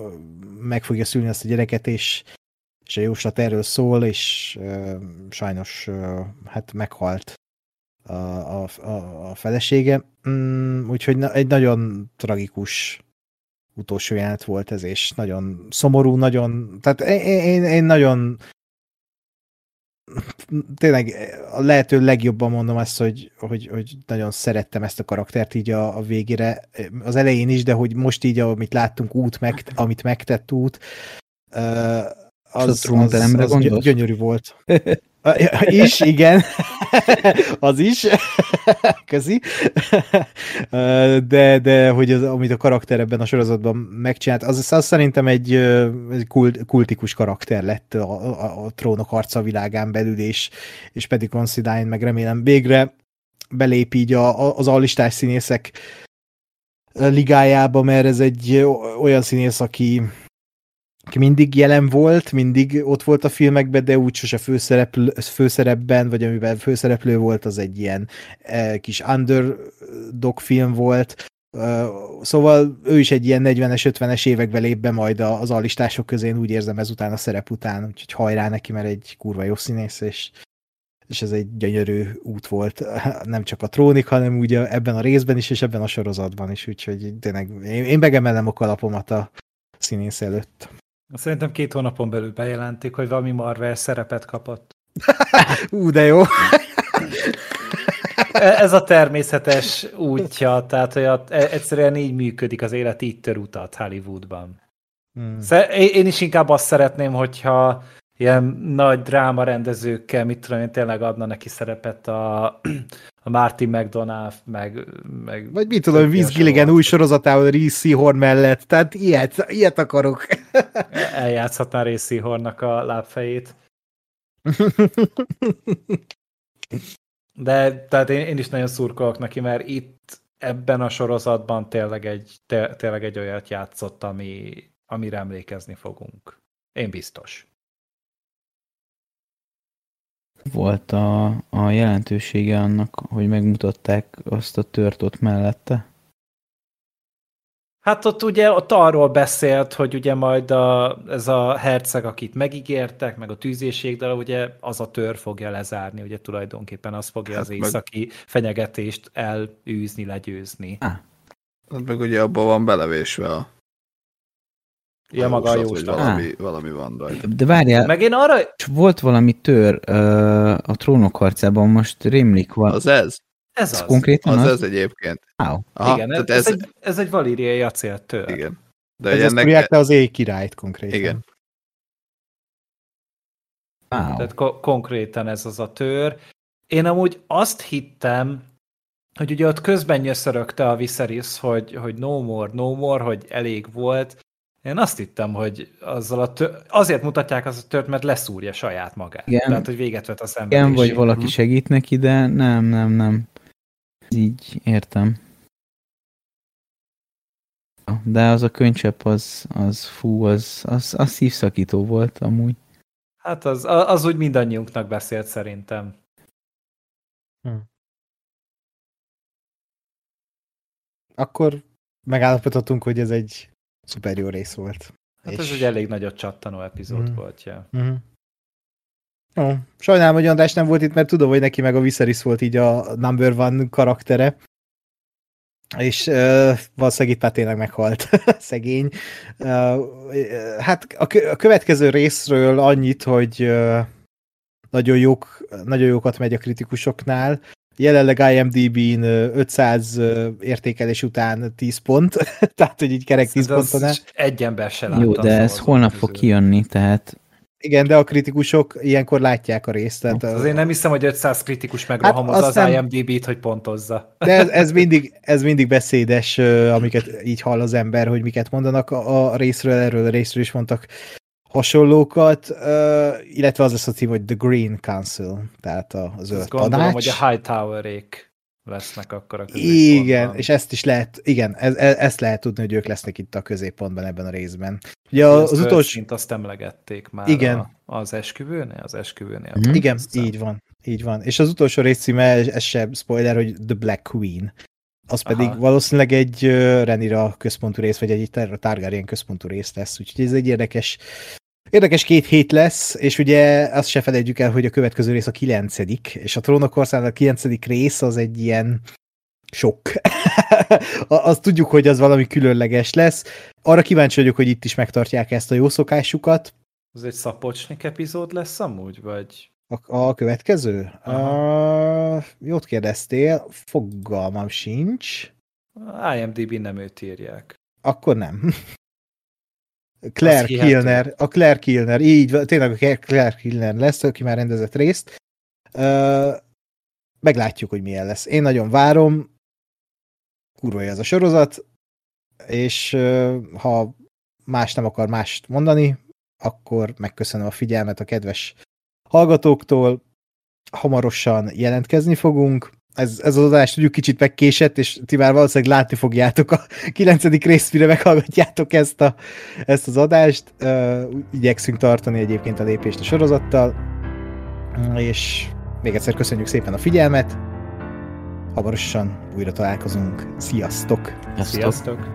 meg fogja szülni azt a gyereket, és, és a jóslat erről szól, és uh, sajnos uh, hát meghalt a, a, a, a felesége. Mm, úgyhogy na, egy nagyon tragikus utolsó jelenet volt ez, és nagyon szomorú, nagyon, tehát én, én, én nagyon tényleg a lehető legjobban mondom azt, hogy, hogy, hogy nagyon szerettem ezt a karaktert így a, a végére, az elején is, de hogy most így, amit láttunk út, meg, amit megtett út, az, az, az, az gyönyörű volt. Is, igen. az is. Közi. de, de hogy az, amit a karakter ebben a sorozatban megcsinált, az, az szerintem egy, egy kult, kultikus karakter lett a, a, a trónok arca világán belül, és, és pedig Considine, meg remélem végre belép így a, az allistás színészek ligájába, mert ez egy olyan színész, aki aki mindig jelen volt, mindig ott volt a filmekben, de úgy sose főszereplő, főszerepben, vagy amiben főszereplő volt, az egy ilyen e, kis underdog film volt. Uh, szóval ő is egy ilyen 40-es, 50-es években lép be majd az alistások közé, én úgy érzem ezután a szerep után, úgyhogy hajrá neki, mert egy kurva jó színész, és, és ez egy gyönyörű út volt, nem csak a trónik, hanem úgy ebben a részben is, és ebben a sorozatban is, úgyhogy tényleg én, én megemelem a kalapomat a színész előtt. Szerintem két hónapon belül bejelentik, hogy valami Marvel szerepet kapott. Ú, de jó. E, ez a természetes útja, tehát hogy a, e, egyszerűen így működik az élet, így tör utat Hollywoodban. Hmm. Én is inkább azt szeretném, hogyha ilyen nagy dráma rendezőkkel, mit tudom én, tényleg adna neki szerepet a, a Martin McDonough, meg... meg Vagy mit tudom, Vince Gilligan új sorozatával Reese Seahorn mellett, tehát ilyet, ilyet akarok. Eljátszhatná Reese Seahornnak a lábfejét. De tehát én, én is nagyon szurkolok neki, mert itt ebben a sorozatban tényleg egy, tényleg egy olyat játszott, ami, amire emlékezni fogunk. Én biztos volt a, a jelentősége annak, hogy megmutatták azt a tört ott mellette? Hát ott ugye ott arról beszélt, hogy ugye majd a, ez a herceg, akit megígértek, meg a tűzéség, de ugye az a tör fogja lezárni, ugye tulajdonképpen az fogja hát az északi meg... fenyegetést elűzni, legyőzni. Ah. Hát meg ugye abban van belevésve a Ja, maga a jóslat. Valami, valami van rajta. De várjál, Meg én arra... volt valami tör uh, a trónok harcában, most rémlik van. Az ez? Ez az. Konkrétan az? Az ez egyébként. Wow. Aha, Igen, ez, ez, egy, ez egy valíriai acéltör. Igen. De ez ennek... az éj királyt konkrétan. Igen. Wow. Tehát ko- konkrétan ez az a tör. Én amúgy azt hittem, hogy ugye ott közben nyöszörögte a Viserys, hogy, hogy no more, no more, hogy elég volt, én azt hittem, hogy azzal a tör... azért mutatják az a tört, mert leszúrja saját magát. Igen. Tehát, hogy véget vet a szenvedésig. Igen, vagy valaki mhm. segít neki, de nem, nem, nem. Így értem. De az a könycsepp, az, az fú, az, az, az szívszakító volt amúgy. Hát az, az úgy mindannyiunknak beszélt szerintem. Hm. Akkor megállapítottunk, hogy ez egy szuper jó rész volt. Hát és... ez egy elég nagyot csattanó epizód mm. volt, ja. Mm. Jó, sajnálom, hogy András nem volt itt, mert tudom, hogy neki meg a Viserys volt így a number one karaktere. És uh, valószínűleg itt már tényleg meghalt szegény. Uh, hát a, a következő részről annyit, hogy uh, nagyon, jók, nagyon jókat megy a kritikusoknál. Jelenleg IMDb-n 500 értékelés után 10 pont, tehát hogy így kerek 10 ponton Egy ember se látta. Jó, de ez holnap fog kijönni, tehát igen, de a kritikusok ilyenkor látják a részt. Tehát az én nem hiszem, hogy 500 kritikus megrohamozza hát az nem... IMDb-t, hogy pontozza. De ez, ez, mindig, ez mindig beszédes, amiket így hall az ember, hogy miket mondanak a részről, erről a részről is mondtak hasonlókat, illetve az lesz a cím, hogy The Green Council, tehát a zöld Ezt gondolom, tanács. hogy a High Tower-ék lesznek akkor a Igen, és ezt is lehet, igen, ez, e, ezt lehet tudni, hogy ők lesznek itt a középpontban ebben a részben. Ugye az, az utolsó... azt emlegették már igen. A, az esküvőnél, az esküvőnél. Mm-hmm. Igen, így van, így van. És az utolsó rész címe, ez sem spoiler, hogy The Black Queen. Az Aha. pedig valószínűleg egy Renira központú rész, vagy egy Targaryen központú rész lesz, úgyhogy ez egy érdekes Érdekes két hét lesz, és ugye azt se felejtjük el, hogy a következő rész a kilencedik, és a Trónok országnak a kilencedik rész az egy ilyen sok. azt tudjuk, hogy az valami különleges lesz. Arra kíváncsi vagyok, hogy itt is megtartják ezt a jó szokásukat. Ez egy szapocsnik epizód lesz amúgy, vagy? A, a következő? Uh, jót kérdeztél, fogalmam sincs. IMDb nem őt írják. Akkor nem. Claire Kilner, a Claire Kilner, így, tényleg a Claire Kilner lesz, aki már rendezett részt. Uh, meglátjuk, hogy milyen lesz. Én nagyon várom, kurva ez a sorozat, és uh, ha más nem akar mást mondani, akkor megköszönöm a figyelmet a kedves hallgatóktól. Hamarosan jelentkezni fogunk. Ez, ez az adás tudjuk kicsit megkésett, és ti már valószínűleg látni fogjátok a kilencedik részt, mire meghallgatjátok ezt, a, ezt az adást. Uh, igyekszünk tartani egyébként a lépést a sorozattal, és még egyszer köszönjük szépen a figyelmet. Hamarosan újra találkozunk. Sziasztok! Sziasztok! Sziasztok.